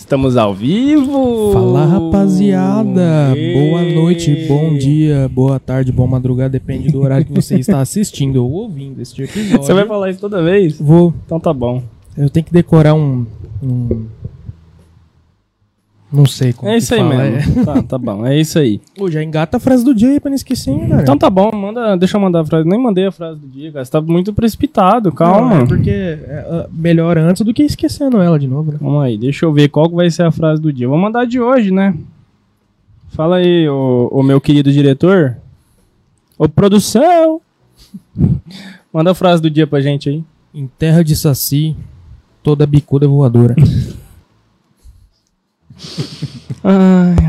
Estamos ao vivo! Fala rapaziada! Ê! Boa noite, bom dia, boa tarde, boa madrugada, depende do horário que você está assistindo ou ouvindo este episódio. Você vai falar isso toda vez? Vou. Então tá bom. Eu tenho que decorar um. um- Não sei como É que isso aí fala, mesmo. Tá, tá bom, é isso aí. é. Ô, já engata a frase do dia aí pra não esquecer, hein, cara. Então tá bom, manda, deixa eu mandar a frase. Nem mandei a frase do dia, cara. Você tá muito precipitado, calma. Não, é porque é, é, melhor antes do que esquecendo ela de novo, né? Vamos aí, deixa eu ver qual que vai ser a frase do dia. Vou mandar de hoje, né? Fala aí, o, o meu querido diretor. Ô, produção! Manda a frase do dia pra gente aí. Em terra de saci, toda bicuda é voadora.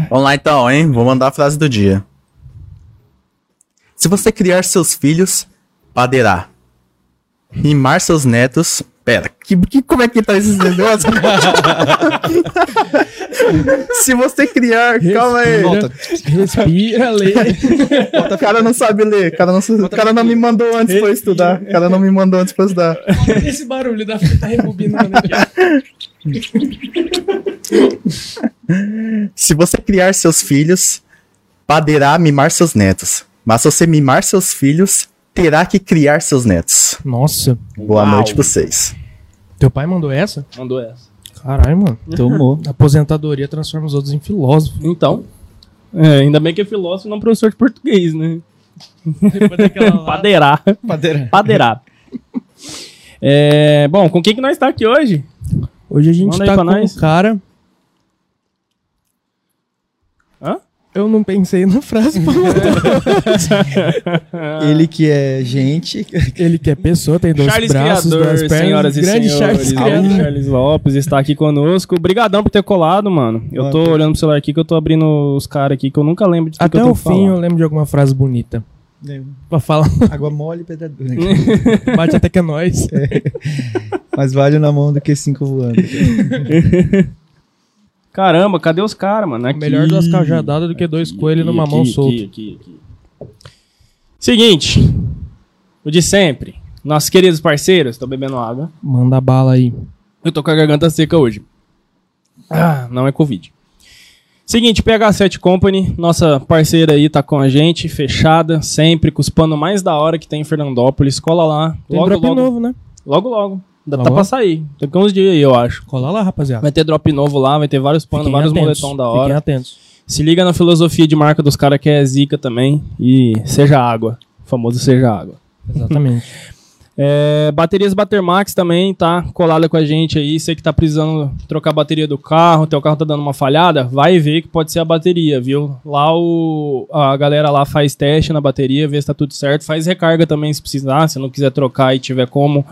Vamos lá então, hein? Vou mandar a frase do dia. Se você criar seus filhos, padeirá. Rimar seus netos. Pera, que, que- como é que tá esses negócios? Se você criar. Calma aí. Volta. Respira, lê. O cara não sabe ler. O cara não, o cara não me mandou antes pra eu estudar. O cara não me mandou antes pra eu estudar. Esse barulho da fita rebobinando. Se você criar seus filhos, padeirá mimar seus netos. Mas se você mimar seus filhos, terá que criar seus netos. Nossa, Boa Uau. noite pra vocês. teu pai mandou essa? mandou essa. Caralho, mano. Tomou. Aposentadoria transforma os outros em filósofos. Então. É, ainda bem que é filósofo e não professor de português, né? Lá. Padeirar. Padeira. Padeirar. É, bom, com quem que nós tá aqui hoje? Hoje a gente Manda tá com nós. um cara. Hã? Eu não pensei na frase pra mandar. Ele que é gente. Ele que é pessoa, tem dois Charles braços, Criador, duas pernas. senhoras e grande senhores. Charles Criador. Charles Lopes está aqui conosco. Obrigadão por ter colado, mano. Eu tô Mano. olhando pro celular aqui que eu tô abrindo os caras aqui que eu nunca lembro de tudo que Até eu o tenho que fim eu lembro de alguma frase bonita. Pra falar, Água mole e pedra dura. bate até que é nós. Mais vale na mão do que cinco voando. Caramba, cadê os caras, mano? Aqui. Melhor duas cajadadas do que dois coelhos numa mão aqui, solta. Aqui, aqui, aqui. Seguinte. O de sempre. Nossos queridos parceiros, tô bebendo água. Manda bala aí. Eu tô com a garganta seca hoje. Ah, não é Covid. Seguinte, PH7 Company, nossa parceira aí tá com a gente, fechada, sempre, com os panos mais da hora que tem em Fernandópolis. Cola lá. Tem logo, drop logo, novo, né? logo, logo. Ainda tá pra sair. Daqui uns dias aí, eu acho. Cola lá, rapaziada. Vai ter drop novo lá, vai ter vários panos, Fiquem vários atentos, moletom da Fiquem hora. atentos. Se liga na filosofia de marca dos caras que é zica também. E seja água. O famoso seja água. Exatamente. É, baterias Batermax também tá colada com a gente aí. Você que tá precisando trocar a bateria do carro, teu carro tá dando uma falhada, vai ver que pode ser a bateria, viu? Lá o, a galera lá faz teste na bateria, vê se tá tudo certo. Faz recarga também se precisar, se não quiser trocar e tiver como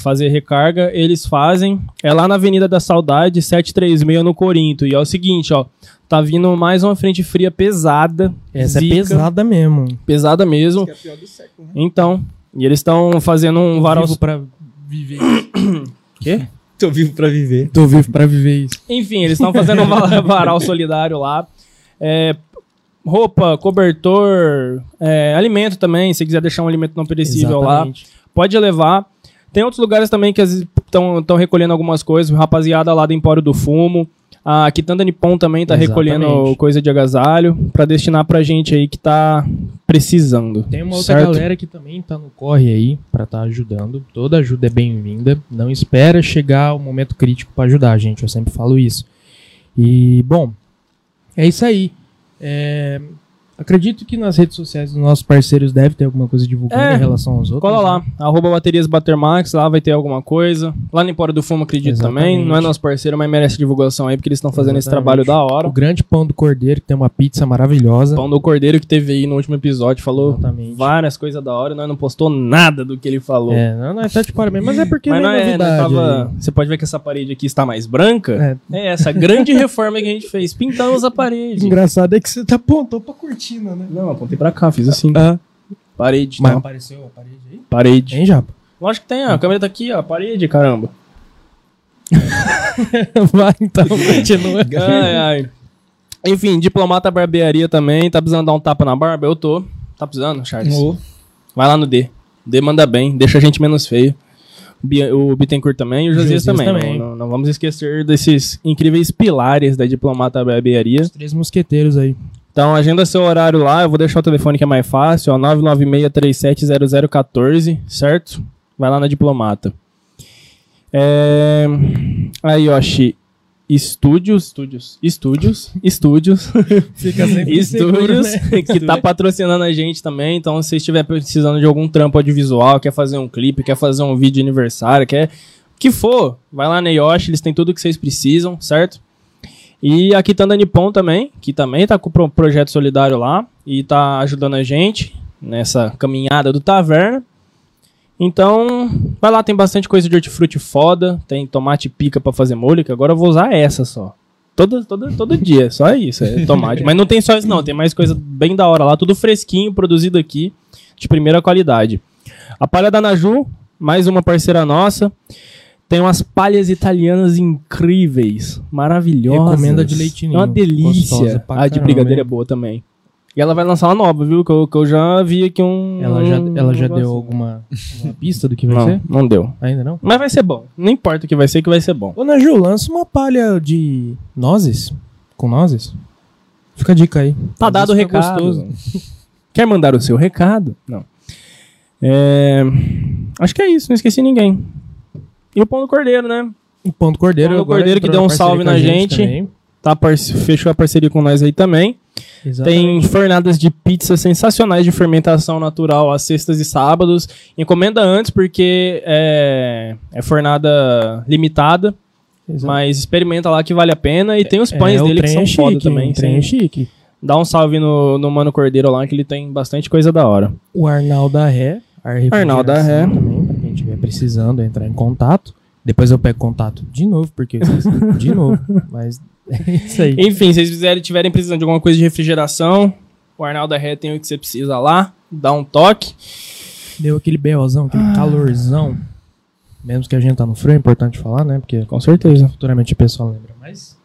fazer recarga, eles fazem. É lá na Avenida da Saudade, 736 no Corinto. E é o seguinte, ó, tá vindo mais uma frente fria pesada. Essa zica, é pesada mesmo. Pesada mesmo. é a pior do século, né? Então, e eles estão fazendo um varal Vivo pra viver. Quê? Tô vivo pra viver. Tô vivo pra viver isso. Enfim, eles estão fazendo um va- varal solidário lá. É, roupa, cobertor, é, alimento também. Se quiser deixar um alimento não perecível lá, Exatamente. pode levar. Tem outros lugares também que estão recolhendo algumas coisas. Rapaziada lá do Empório do Fumo. A Quitanda Nippon também tá Exatamente. recolhendo coisa de agasalho pra destinar pra gente aí que tá precisando. Tem uma outra certo? galera que também tá no corre aí pra tá ajudando. Toda ajuda é bem-vinda. Não espera chegar o momento crítico pra ajudar, gente. Eu sempre falo isso. E, bom, é isso aí. É, Acredito que nas redes sociais dos nossos parceiros deve ter alguma coisa divulgando É, em relação aos outros. Cola lá, né? arroba baterias Batermax, lá vai ter alguma coisa. Lá no Empório do Fumo, acredito Exatamente. também. Não é nosso parceiro, mas merece divulgação aí, porque eles estão fazendo esse Exatamente. trabalho da hora. O grande pão do cordeiro, que tem uma pizza maravilhosa. Pão do Cordeiro que teve aí no último episódio, falou Exatamente. várias coisas da hora, nós não postou nada do que ele falou. É, não, não, tá de parabéns, mas é porque Mas não é é, novidade. tava- Você pode ver que essa parede aqui está mais branca. É. É, essa grande reforma que a gente fez. Pintamos a parede. Engraçado é que você tá apontou pra cortina, né? Não, apontei pra cá, fiz assim. Ah, Parede, mas tá? apareceu a parede aí? Parede. Hein, Japa? Lógico que tem, ó. A câmera tá aqui, ó. Parede, caramba. Vai então, continua. Ai, ai. Enfim, diplomata barbearia também. Tá precisando dar um tapa na barba? Eu tô. Tá precisando, Charles? Ô, Vai lá no D. D manda bem, deixa a gente menos feio. O Bittencourt também e o Josias Josias também. também. Não, não vamos esquecer desses incríveis pilares da Diplomata Barbearia. Os três mosqueteiros aí. Então, agenda seu horário lá. Eu vou deixar o telefone que é mais fácil, ó, 996370014, certo? Vai lá na Diplomata. É... Aí, Yoshi. Estúdios, estúdios, estúdios, estúdios, Fica sempre estúdios, né? que tá patrocinando a gente também. Então, se estiver precisando de algum trampo audiovisual, quer fazer um clipe, quer fazer um vídeo de aniversário, quer o que for, vai lá na Yoshi, eles têm tudo que vocês precisam, certo? E a Kitanda Nippon também, que também tá com o pro- projeto solidário lá e tá ajudando a gente nessa caminhada do Taverna. Então, vai lá, tem bastante coisa de hortifruti foda, tem tomate pica pra fazer molho, que agora eu vou usar essa só. Todo, todo, todo dia, só isso, é tomate. Mas não tem só isso não, tem mais coisa bem da hora lá, tudo fresquinho, produzido aqui, de primeira qualidade. A palha da Naju, mais uma parceira nossa. Tem umas palhas italianas incríveis, maravilhosas. Recomenda de leitinho. É uma delícia. A de caramba, brigadeira é boa também. E ela vai lançar uma nova, viu? Que eu, que eu já vi aqui um. Ela já, um ela já deu alguma uma pista do que vai Não, ser? não deu. Ainda não? Mas vai ser bom. Não importa o que vai ser, que vai ser bom. Ô, Naju, lança uma palha de nozes. Com nozes. Fica a dica aí. Tá Às dado o recado. gostoso. Quer mandar o seu recado? Não. É, Acho que é isso, não esqueci ninguém. E o Pão do Cordeiro, né? O Pão do Cordeiro. Pão do Cordeiro que deu um salve na gente. também. Tá Fechou a parceria com nós aí também. Exatamente. Tem fornadas de pizza sensacionais de fermentação natural às sextas e sábados. Encomenda antes porque é, é fornada limitada, Exato. mas experimenta lá que vale a pena. E tem os pães É, o dele que são é foda chique, também. O trem é chique. Dá um salve no, no Mano Cordeiro lá que ele tem bastante coisa da hora. O Arnaldo da Ré. Ar Arnaldo da Ré. Também, estiver precisando entrar em contato. Depois eu pego contato de novo, porque eu esqueci de novo. Mas é isso aí. Enfim, se vocês fizerem, tiverem precisando de alguma coisa de refrigeração, o Arnaldo Ré tem o que você precisa lá. Dá um toque. Deu aquele BOzão, aquele Ah. calorzão. Mesmo que a gente tá no frio, é importante falar, né? Porque Com certeza. futuramente o pessoal lembra. Mas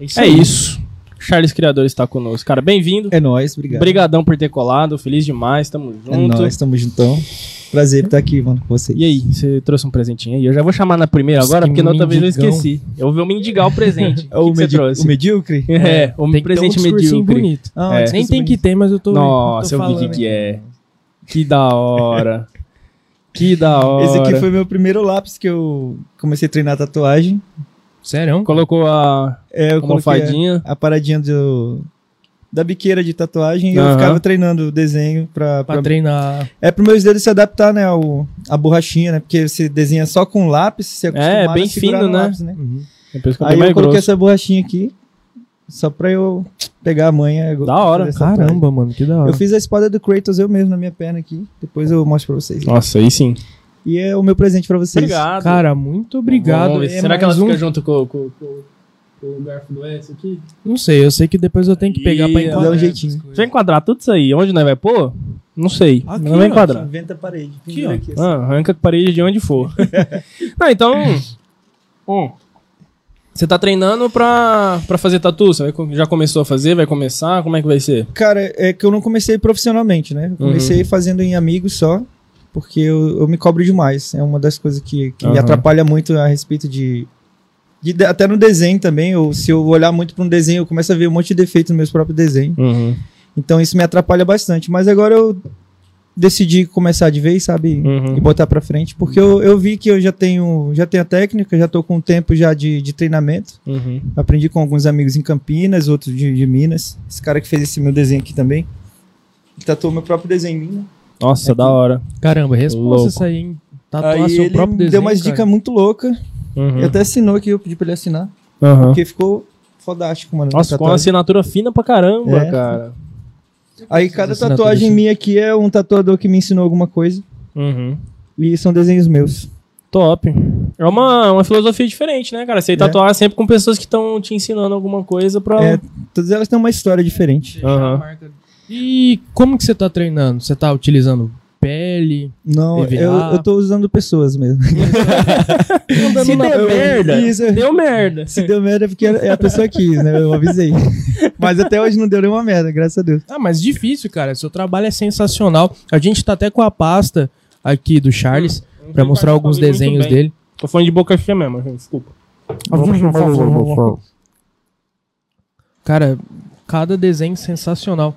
é isso É aí. isso. Charles Criador está conosco. Cara, bem-vindo. É nóis, obrigado. Obrigadão por ter colado, feliz demais, tamo É junto. nóis, tamo juntão. Prazer estar aqui, mano, com vocês. E aí, você trouxe um presentinho aí? Eu já vou chamar na primeira Nossa, agora, que porque na outra vez eu esqueci. Eu vou mendigar o presente. É o que, que você medi- trouxe? o medíocre? É, o Tem que ter um presente medíocre. bonito. Ah, É. discurso Nem tem que ter, mas eu tô. Nossa, tô eu vi o que que é. Que da hora. que da hora. Esse aqui foi meu primeiro lápis que eu comecei a treinar tatuagem. Sério? Colocou a É, almofadinha. a, a paradinha do, da biqueira de tatuagem e eu ficava treinando o desenho pra, Pra pra- treinar. É pro meus dedos se adaptar, né, ao, a borrachinha, né? Porque você desenha só com lápis, você acostumado É, bem fino, no né? lápis, né? Uhum. Ficou Aí eu coloquei grosso. essa borrachinha aqui, só pra eu pegar a manha. Da hora. Caramba, mano, que da hora. Eu fiz a espada do Kratos eu mesmo na minha perna aqui. Depois eu mostro pra vocês. Nossa, aí sim. E é o meu presente pra vocês. Obrigado. Cara, muito obrigado. É Será que ela um- fica junto com, com, com, com o garfo do S aqui? Não sei, eu sei que depois eu tenho que pegar pra Ih, enquadrar. dá um jeitinho. Deixa eu enquadrar tudo isso aí. Onde nós vai pôr? Não sei. Aqui, não vai ó, enquadrar. Inventa a parede. Aqui, ó. aqui, assim. Ah, arranca a parede de onde for. não, então. Hum, você tá treinando pra, pra fazer tatu? Você vai já começou a fazer? Vai começar? Como é que vai ser? Cara, é que eu não comecei profissionalmente, né? Eu comecei Uhum. fazendo em amigos só, porque eu, eu me cobro demais. É uma das coisas que, que me Aham. atrapalha muito a respeito de, de- Até no desenho também, ou se eu olhar muito para um desenho, eu começo a ver um monte de defeito nos meus próprios desenhos. Uhum. Então isso me atrapalha bastante. Mas agora eu decidi começar de vez, sabe? Uhum. E botar pra frente, porque eu, eu vi que eu já tenho, já tenho a técnica, já tô com um tempo já de, de treinamento. Uhum. Aprendi com alguns amigos em Campinas, outros de, de Minas. Esse cara que fez esse meu desenho aqui também. Ele tatuou meu próprio desenho né? Nossa, Aqui. da hora. Caramba, Louco. isso aí, hein? Tatuar Aí seu ele próprio desenho. deu umas dicas muito loucas. Uhum. Ele até assinou aqui, eu pedi pra ele assinar. Uhum. Porque ficou fodástico, mano. Nossa, com uma assinatura fina pra caramba, É. cara. Aí cada tatuagem assim. minha aqui é um tatuador que me ensinou alguma coisa. Uhum. E são desenhos meus. Top. É uma, uma filosofia diferente, né, cara? Você É. tatuar sempre com pessoas que estão te ensinando alguma coisa pra. É, todas elas têm uma história diferente. Aham. E como que você tá treinando? Você tá utilizando pele? Não, EVA. eu, eu tô usando pessoas mesmo. Se der Eu- merda, Isso. deu merda. Se deu merda é porque é a pessoa quis, né? Eu avisei. Mas até hoje não deu nenhuma merda, graças a Deus. Ah, mas difícil, cara. Seu trabalho é sensacional. A gente tá até com a pasta aqui do Charles. pra mostrar alguns desenhos dele. Tô falando de boca cheia mesmo, gente, desculpa. Cara, cada desenho sensacional.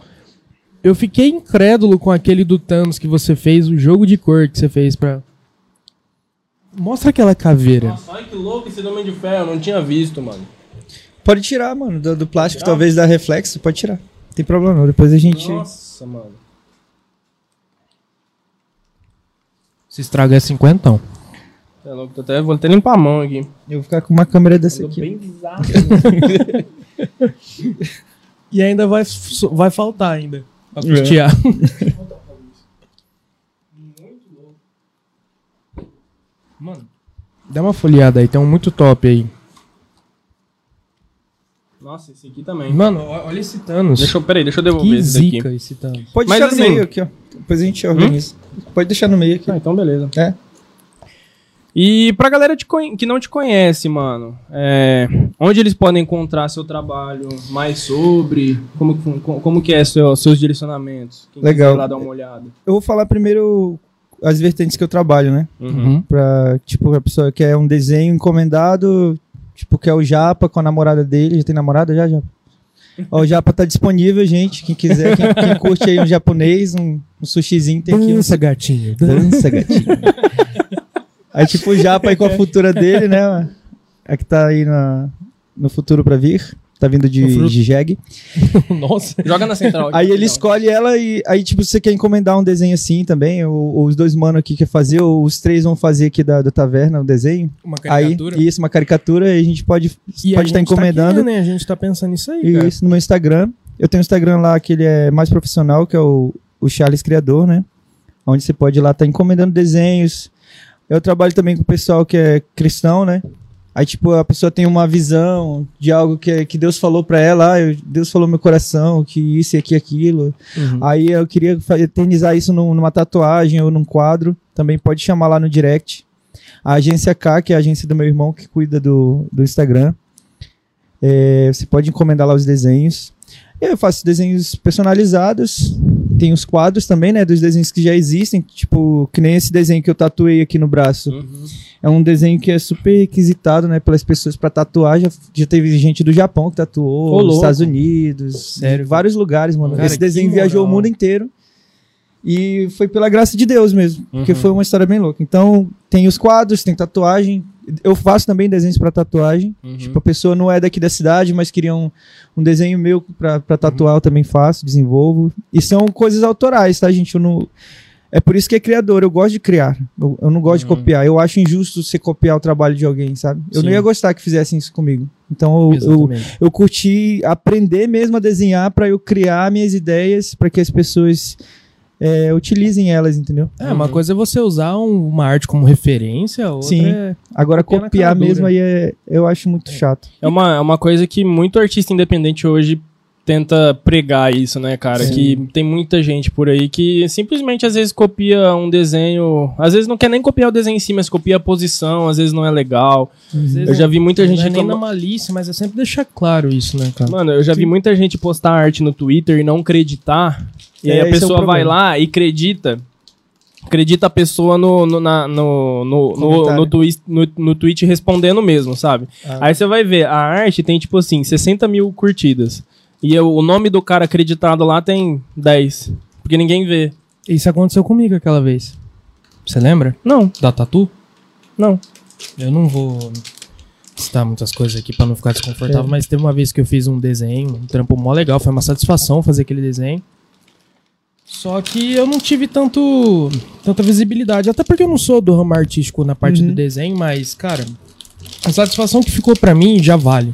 Eu fiquei incrédulo com aquele do Thanos que você fez, o jogo de cor que você fez pra. Mostra aquela caveira. Nossa, olha que louco esse Homem de Ferro, eu não tinha visto, mano. Pode tirar, mano, do, do plástico, talvez da reflexo, pode tirar. Não tem problema não, depois a gente... Nossa, mano. Se estraga é cinquentão. É louco, tô até, vou até limpar a mão aqui. Eu vou ficar com uma câmera dessa aqui. bem bizarro. E ainda vai, vai faltar ainda. Pra É. custear. Mano, dá uma folheada aí, tem um muito top aí. Nossa, esse aqui também. Mano, olha esse Thanos. Deixa eu, peraí, deixa eu devolver que esse daqui. zica esse Thanos. Pode Mas deixar assim- no meio aqui, ó. Depois a gente organiza. Pode deixar no meio aqui. Ah, então beleza. É. E pra galera que não te conhece, mano, é, onde eles podem encontrar seu trabalho, mais sobre, como, como que é seu, seus direcionamentos? Quem Legal. lá dar uma olhada. Eu vou falar primeiro as vertentes que eu trabalho, né? Uhum. Uhum. Pra, tipo, a pessoa quer um desenho encomendado, tipo, quer o Japa com a namorada dele. Já tem namorada já, Japa? Ó, o Japa tá disponível, gente. Quem quiser, quem, quem curte aí um japonês, um, um sushizinho, tem aqui um Dança, gatinho. dança. Dança, gatinho. aí, tipo, o Japa aí com a futura dele, né? É que tá aí na, no futuro pra vir. Tá vindo de, de jegue. Nossa. Joga na central. Aí aqui, ele escolhe ela e aí, tipo, você quer encomendar um desenho assim também. o- os dois mano aqui quer fazer, ou os três vão fazer aqui da, da taverna o desenho. Uma Aí, caricatura. isso, uma caricatura, e a gente pode E a pode estar gente tá encomendando. querendo, né? A gente tá pensando nisso aí, cara. Isso no meu Instagram. Eu tenho um Instagram lá que ele é mais profissional, que é o, o Charles Criador, né? Onde você pode ir lá estar encomendando desenhos. Eu trabalho também com o pessoal que é cristão, né? Aí, tipo, a pessoa tem uma visão de algo que, que Deus falou pra ela, ah, eu- Deus falou no meu coração, que isso e aqui aquilo. Uhum. Aí eu queria eternizar isso num- numa tatuagem ou num quadro. Também pode chamar lá no direct. A agência K, que é a agência do meu irmão que cuida do, do Instagram. É, você pode encomendar lá os desenhos. Eu faço desenhos personalizados. Tem os quadros também, né? Dos desenhos que já existem. Tipo, que nem esse desenho que eu tatuei aqui no braço. Uhum. É um desenho que é super requisitado, né? Pelas pessoas pra tatuar. Já, já teve gente do Japão que tatuou, dos. Estados Unidos, Sério? vários lugares, mano. Cara, Esse desenho viajou o mundo inteiro. E foi pela graça de Deus mesmo, porque Uhum. foi uma história bem louca. Então, tem os quadros, tem tatuagem. Eu faço também desenhos pra tatuagem. Uhum. Tipo, a pessoa não é daqui da cidade, mas queria um, um desenho meu pra, pra tatuar, eu também faço, desenvolvo. E são coisas autorais, tá, gente? Eu não... É por isso que é criador, eu gosto de criar. Eu, eu não gosto de Uhum. copiar. Eu acho injusto você copiar o trabalho de alguém, sabe? Eu não Sim. ia gostar que fizessem isso comigo. Então, eu, eu, eu curti aprender mesmo a desenhar pra eu criar minhas ideias, pra que as pessoas é, utilizem elas, entendeu? É, uma coisa é você usar um- uma arte como referência, outra Sim. é... Agora, Copiar na dura. mesmo aí é, eu acho muito chato. É uma, é uma coisa que muito artista independente hoje tenta pregar isso, né, cara? Sim. Que tem muita gente por aí que simplesmente às vezes copia um desenho, às vezes não quer nem copiar o desenho em si, mas copia a posição, às vezes não é legal. Às vezes Eu já vi muita não gente é nem na reclamar- malícia, mas é sempre deixar claro isso, né, cara? Mano, eu já vi muita gente postar arte no Twitter e não acreditar. E aí É, a é o pessoa vai lá e acredita. Acredita a pessoa no, no, na- no, no, no, no, twi- no, no tweet respondendo mesmo, sabe? Ah. Aí você vai ver, a arte tem tipo assim, 60 mil curtidas. E eu- o nome do cara acreditado lá tem 10. Porque ninguém vê. Isso aconteceu comigo aquela vez. Você lembra? Não, Da Tatu? não. Eu não vou citar muitas coisas aqui pra não ficar desconfortável, É. mas teve uma vez que eu fiz um desenho, um trampo mó legal, foi uma satisfação fazer aquele desenho. Só que eu não tive tanto tanta visibilidade, até porque eu não sou do ramo artístico na parte Uhum. do desenho, mas cara, a satisfação que ficou pra mim já vale,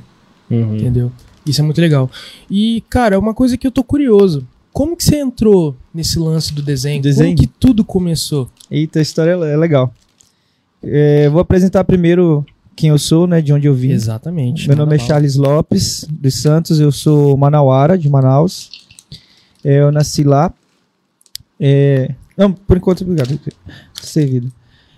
entendeu? Isso é muito legal. E cara, uma coisa que eu tô curioso, como que você entrou nesse lance do desenho? Desenho? Como que tudo começou? Eita, a história é legal. É, vou apresentar primeiro quem eu sou, né? De onde eu vim. Exatamente. Meu nome é. Charles Lopes dos Santos, eu sou manauara de Manaus. É, eu nasci lá. É, não, por enquanto, obrigado. Servido.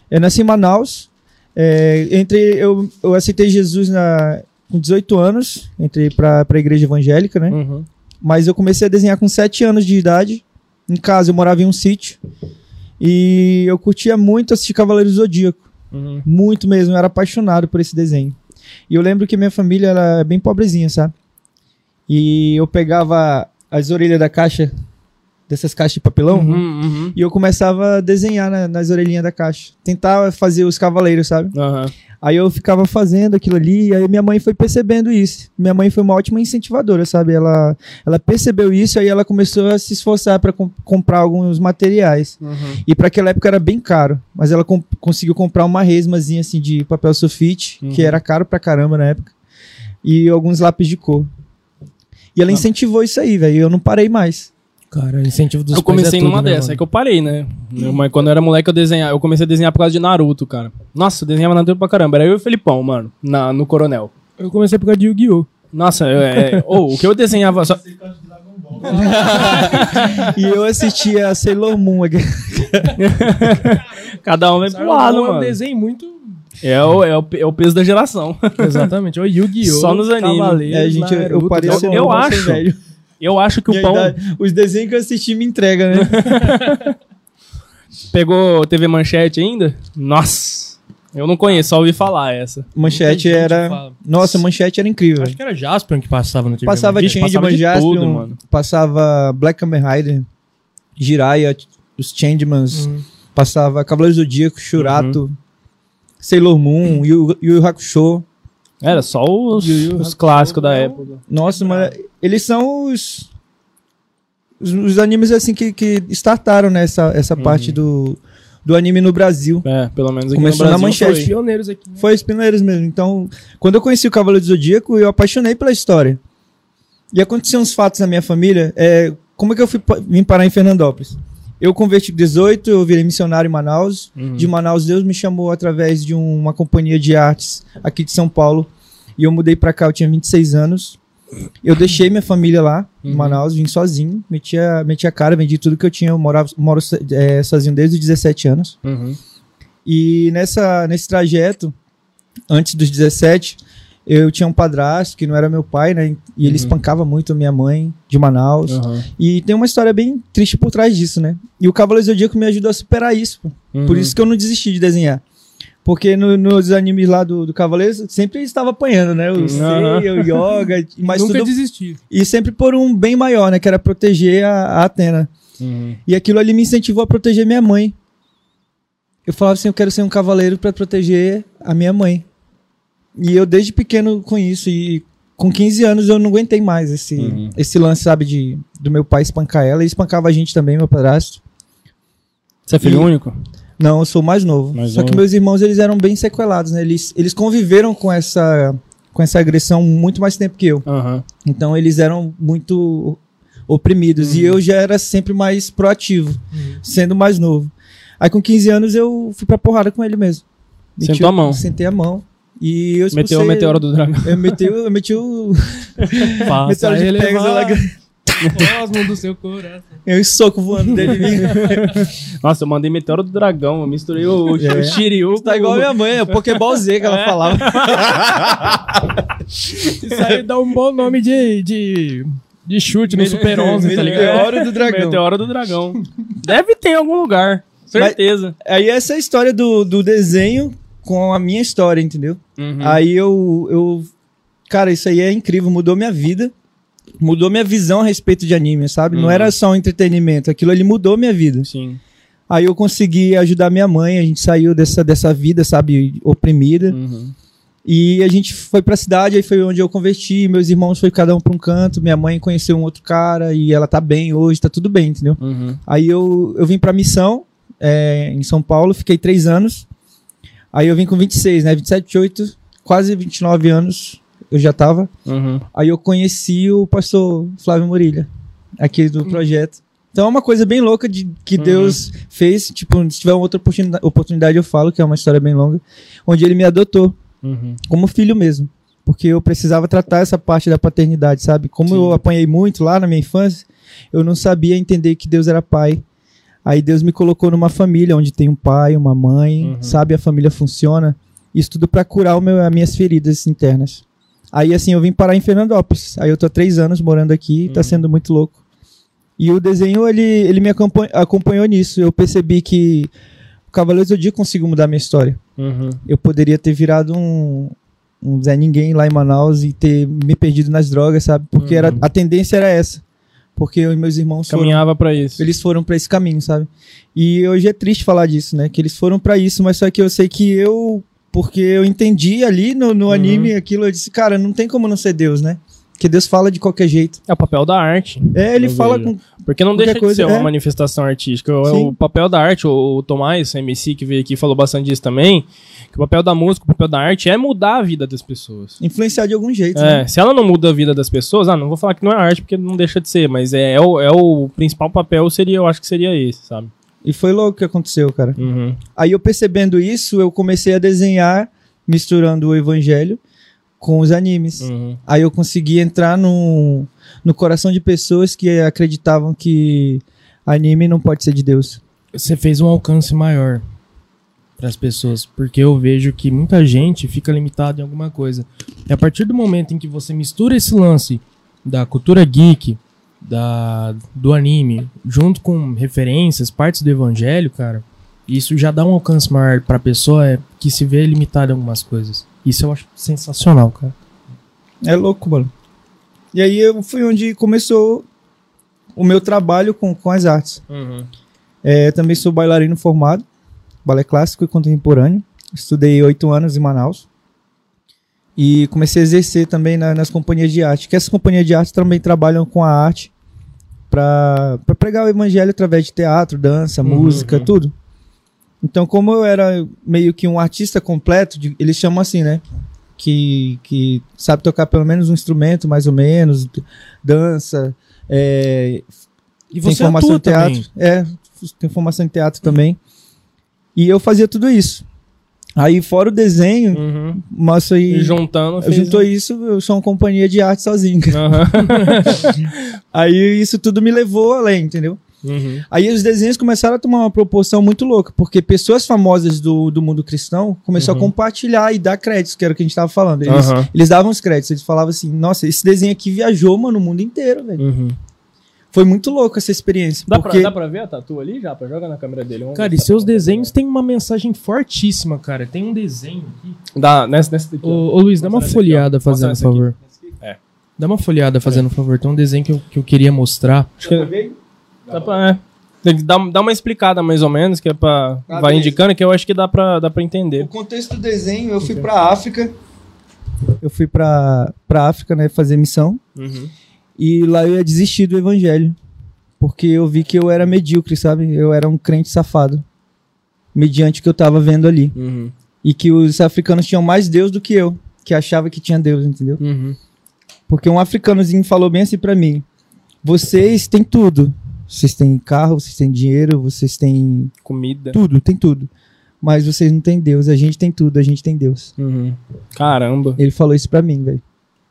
Eu nasci em Manaus. É, entrei, eu, eu aceitei Jesus na, com 18 anos, entrei para a igreja evangélica, né? Uhum. Mas eu comecei a desenhar com 7 anos de idade. Em casa, eu morava em um sítio. E eu curtia muito assistir Cavaleiros do Zodíaco. Uhum. Muito mesmo, eu era apaixonado por esse desenho. E eu lembro que minha família era bem pobrezinha, sabe? E eu pegava as orelhas da caixa, dessas caixas de papelão, Uhum, uhum. e eu começava a desenhar na- nas orelhinhas da caixa. Tentava fazer os cavaleiros, sabe? Aham. Aí eu ficava fazendo aquilo ali, e aí minha mãe foi percebendo isso. Minha mãe foi uma ótima incentivadora, sabe? Ela, ela percebeu isso, aí ela começou a se esforçar para comprar alguns materiais. Uhum. E para aquela época era bem caro, mas ela com- conseguiu comprar uma resmazinha assim de papel sulfite, Uhum. que era caro pra caramba na época, e alguns lápis de cor. E ela incentivou isso aí, velho, e eu não parei mais. Cara, incentivo dos Eu pais comecei é tudo, numa né, dessa, mano? é que eu parei, né? Eu- mas quando eu era moleque, eu desenhava. Eu comecei a desenhar por causa de Naruto, cara. Nossa, eu desenhava Naruto pra caramba. Era eu e o Felipão, mano, na, no Coronel. Eu comecei por causa de Yu-Gi-Oh! Nossa, eu- é, ô, o que eu desenhava. Só... e eu assistia a Sailor Moon aqui. Cada um vem pro lado, é um mano. desenho muito... É o, é, o, é o peso da geração. Exatamente. O Yu-Gi-Oh! Só nos animes. É, gente, eu, eu eu acho. velho. Eu acho que o pão idade- os desenhos que eu assisti me entrega, né? pegou TV Manchete ainda. Nossa, eu não conheço, só ouvi falar essa. Manchete era. Nossa, manchete era incrível. Acho que era Jasper que passava no TV. Passava Changeman, passava de Jaspion, tudo, mano. passava Black Kamen Rider, Jiraiya, os Changemans, Hum. passava Cavaleiros do Zodíaco, Shurato, Sailor Moon, Yu Yu Hakusho. Era só os, Yu Yu os clássicos da é época. Nossa, mas eles são os, os, os animes assim que, que startaram nessa essa Uhum. parte do, do anime no Brasil. É, pelo menos aqui Começou no na Brasil manchete. foi. Pioneiros aqui. né? Foi os pioneiros mesmo. Então, quando eu conheci o Cavaleiro do Zodíaco, eu apaixonei pela história. E aconteciam uns fatos na minha família. É, como é que eu fui, vim parar em Fernandópolis? Eu converti com 18, eu virei missionário em Manaus. Uhum. De Manaus, Deus me chamou através de um- uma companhia de artes aqui de São Paulo. E eu mudei pra cá, eu tinha 26 anos. Eu deixei minha família lá, em Uhum. Manaus, vim sozinho, meti a, meti a cara, vendi tudo que eu tinha. Eu morava, moro é, sozinho desde os 17 anos. Uhum. E nessa, nesse trajeto, antes dos 17, eu tinha um padrasto que não era meu pai, né? E ele Uhum. espancava muito a minha mãe de Manaus. Uhum. E tem uma história bem triste por trás disso, né? E o Cavaleiro Zodíaco me ajudou a superar isso. Uhum. Por isso que eu não desisti de desenhar. Porque no- nos animes lá do, do Cavaleiro, sempre estava apanhando, né? O. Seiya, o Yoga, mas Nunca tudo... desisti. E sempre por um bem maior, né? Que era proteger a, a Atena. Uhum. E aquilo ali me incentivou a proteger minha mãe. Eu falava assim, eu quero ser um cavaleiro para proteger a minha mãe. E eu desde pequeno com isso e com 15 anos eu não aguentei mais esse Uhum. esse lance, sabe, de do meu pai espancar ela e espancava a gente também, meu padrasto. Você é filho E- único? Não, eu sou mais novo. Mais Só que novo. meus irmãos eles eram bem sequelados, né? Eles eles conviveram com essa com essa agressão muito mais tempo que eu. Aham. Então eles eram muito oprimidos Uhum. e eu já era sempre mais proativo, sendo mais novo. Aí com 15 anos eu fui pra porrada com ele mesmo. Sentou a mão. Sentei a mão. E eu expulsei... Meteu o meteoro do dragão. Eu meti, o- eu meti o meteoro de Pegasus lá, cosmo do seu coração. eu soco voando dele. Nossa, eu mandei meteoro do dragão. Eu misturei o, É. o Shiryu. Tá igual a minha mãe, é o Pokéball Z que ela É. falava. Isso aí dá um bom nome de, de, de chute no Super 11, tá ligado? Meteoro do dragão. Meteoro do dragão. Deve ter em algum lugar. Certeza. Aí essa é a história do, do desenho com a minha história, entendeu? Uhum. Aí eu, eu. Cara, isso aí é incrível, mudou minha vida. Mudou minha visão a respeito de anime, sabe? Não Uhum. era só um entretenimento, aquilo ali mudou minha vida. Sim. Aí eu consegui ajudar minha mãe, a gente saiu dessa, dessa vida, sabe, oprimida. Uhum. E a gente foi pra cidade, aí foi onde eu converti, meus irmãos foi cada um pra um canto, minha mãe conheceu um outro cara e ela tá bem hoje, tá tudo bem, entendeu? Uhum. Aí eu, eu vim pra missão é, em São Paulo, fiquei três anos. Aí eu vim com 26, né? 27, 28, quase 29 anos eu já tava. Uhum. Aí eu conheci o pastor Flávio Murilha, aqui do projeto. Então é uma coisa bem louca de, que Uhum. Deus fez. Tipo, se tiver uma outra oportunidade, oportunidade, eu falo, que é uma história bem longa, onde ele me adotou Uhum. como filho mesmo. Porque eu precisava tratar essa parte da paternidade, sabe? Como Sim. eu apanhei muito lá na minha infância, eu não sabia entender que Deus era pai. Aí Deus me colocou numa família onde tem um pai, uma mãe, Uhum. sabe? A família funciona. Isso tudo pra curar o meu, as minhas feridas internas. Aí assim, eu vim parar em Fernandópolis. Aí eu tô há três anos morando aqui, tá Uhum. sendo muito louco. E o desenho, ele, ele me acompanhou, acompanhou nisso. Eu percebi que o Cavaleiro do Zodíaco conseguiu mudar a minha história. Uhum. Eu poderia ter virado um, um Zé Ninguém lá em Manaus e ter me perdido nas drogas, sabe? Porque Uhum. era, a tendência era essa. Porque e meus irmãos Caminhava pra isso. eles foram pra esse caminho, sabe? E hoje é triste falar disso, né? Que eles foram pra isso, mas só que eu sei que eu, porque eu entendi ali no, no Uhum. anime aquilo, eu disse, cara, não tem como não ser Deus, né? Porque Deus fala de qualquer jeito. É o papel da arte. É, ele fala vejo. com. Porque não deixa de coisa, ser uma é. manifestação artística. O, Sim. o papel da arte, o, o Tomás, MC, que veio aqui, falou bastante disso também, que o papel da música, o papel da arte é mudar a vida das pessoas. influenciar de algum jeito, É, né? se ela não muda a vida das pessoas, ah, não vou falar que não é arte, porque não deixa de ser, mas é, é, o, é o principal papel, seria, eu acho que seria esse, sabe? E foi louco o que aconteceu, cara. Uhum. Aí eu percebendo isso, eu comecei a desenhar, misturando o evangelho com os animes. Uhum. Aí eu consegui entrar no, no coração de pessoas que acreditavam que anime não pode ser de Deus. Você fez um alcance maior para as pessoas, porque eu vejo que muita gente fica limitado em alguma coisa. E a partir do momento em que você mistura esse lance da cultura geek, da, do anime, junto com referências, partes do evangelho, cara, isso já dá um alcance maior pra pessoa é, que se vê limitada em algumas coisas. Isso eu acho sensacional, cara. É louco, mano. E aí eu fui onde começou o meu trabalho com, com as artes. Uhum. É, também sou bailarino formado, balé clássico e contemporâneo. Estudei oito anos em Manaus. E comecei a exercer também na- nas companhias de arte. Que essas companhias de arte também trabalham com a arte para pregar o evangelho através de teatro, dança, Uhum, música, uhum. tudo. Então, como eu era meio que um artista completo, de- eles chamam assim, né? Que, que sabe tocar pelo menos um instrumento, mais ou menos, dança, é, E tem você formação atua em teatro. também. É, tem formação em teatro também. E eu fazia tudo isso. Aí, fora o desenho, Uhum. mas aí. E juntando, juntou um- isso, eu sou uma companhia de arte sozinho. Aham. Aí isso tudo me levou além, entendeu? Uhum. Aí os desenhos começaram a tomar uma proporção muito louca, porque pessoas famosas do, do mundo cristão começaram Uhum. a compartilhar e dar créditos, que era o que a gente tava falando. Eles, Aham. eles davam os créditos, eles falavam assim, nossa, esse desenho aqui viajou, mano, no mundo inteiro, velho. Uhum. Foi muito louco essa experiência. Dá, porque... pra, dá pra ver a tatu ali já? Pra jogar na câmera dele. Vamos Cara, ver e dá seus pra- desenhos têm uma mensagem fortíssima, cara. Tem um desenho aqui. Dá, nessa, nessa daqui. Ô, ô, Luiz, dá uma folhada fazendo um aqui. favor. É. Dá uma folhada fazendo um favor. Tem um desenho que eu, que eu queria mostrar. Acho que dá pra, é. Tem que dar, dar uma explicada mais ou menos, que é pra. Ah, vai beleza. indicando, que eu acho que dá pra, dá pra O entender. contexto do desenho, eu fui pra África. Eu fui pra, pra África, né, fazer missão. Uhum. E lá eu ia desistir do evangelho. Porque eu vi que eu era medíocre, sabe? Eu era um crente safado. Mediante o que eu tava vendo ali. Uhum. E que os africanos tinham mais Deus do que eu. Que achava que tinha Deus, entendeu? Uhum. Porque um africanozinho falou bem assim pra mim: Vocês têm tudo. Vocês têm carro, vocês têm dinheiro, vocês têm Comida. tudo, tem tudo. Mas vocês não têm Deus. A gente tem tudo, a gente tem Deus. Uhum. Caramba. Ele falou isso pra mim, velho.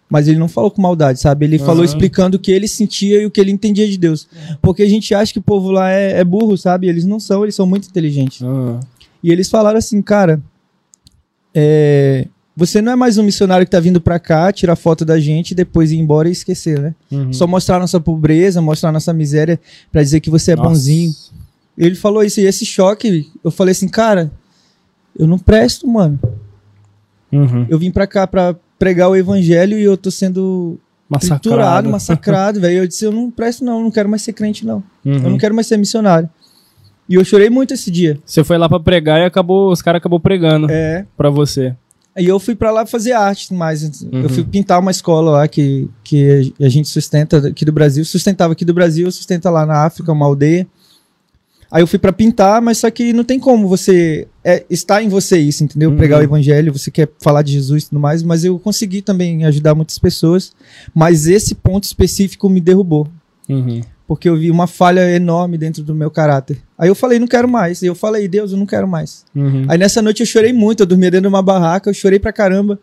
Mas ele não falou com maldade, sabe? Ele falou Aham. explicando o que ele sentia e o que ele entendia de Deus. Porque a gente acha que o povo lá é, é burro, sabe? Eles não são, eles são muito inteligentes. Ah. E eles falaram assim, cara, é, você não é mais um missionário que tá vindo pra cá, tirar foto da gente e depois ir embora e esquecer, né? Uhum. Só mostrar nossa pobreza, mostrar nossa miséria pra dizer que você é Nossa. bonzinho. Ele falou isso e esse choque, eu falei assim, cara, eu não presto, mano. Uhum. Eu vim pra cá pra pregar o evangelho e eu tô sendo triturado, Massacrado. massacrado, velho. Eu disse, eu não presto não, eu não quero mais ser crente não. Uhum. Eu não quero mais ser missionário. E eu chorei muito esse dia. Você foi lá pra pregar e acabou, os caras acabou pregando É. pra você. Aí eu fui pra lá fazer arte, mas Uhum. eu fui pintar uma escola lá que, que a gente sustenta aqui do Brasil, sustentava aqui do Brasil, sustenta lá na África, uma aldeia. Aí eu fui pra pintar, mas só que não tem como você é, está em você isso, entendeu? Uhum. Pregar o evangelho, você quer falar de Jesus e tudo mais, mas eu consegui também ajudar muitas pessoas, mas esse ponto específico me derrubou, Uhum. porque eu vi uma falha enorme dentro do meu caráter. Aí eu falei, não quero mais. E eu falei, Deus, eu não quero mais. Uhum. Aí nessa noite eu chorei muito, eu dormia dentro de uma barraca, eu chorei pra caramba.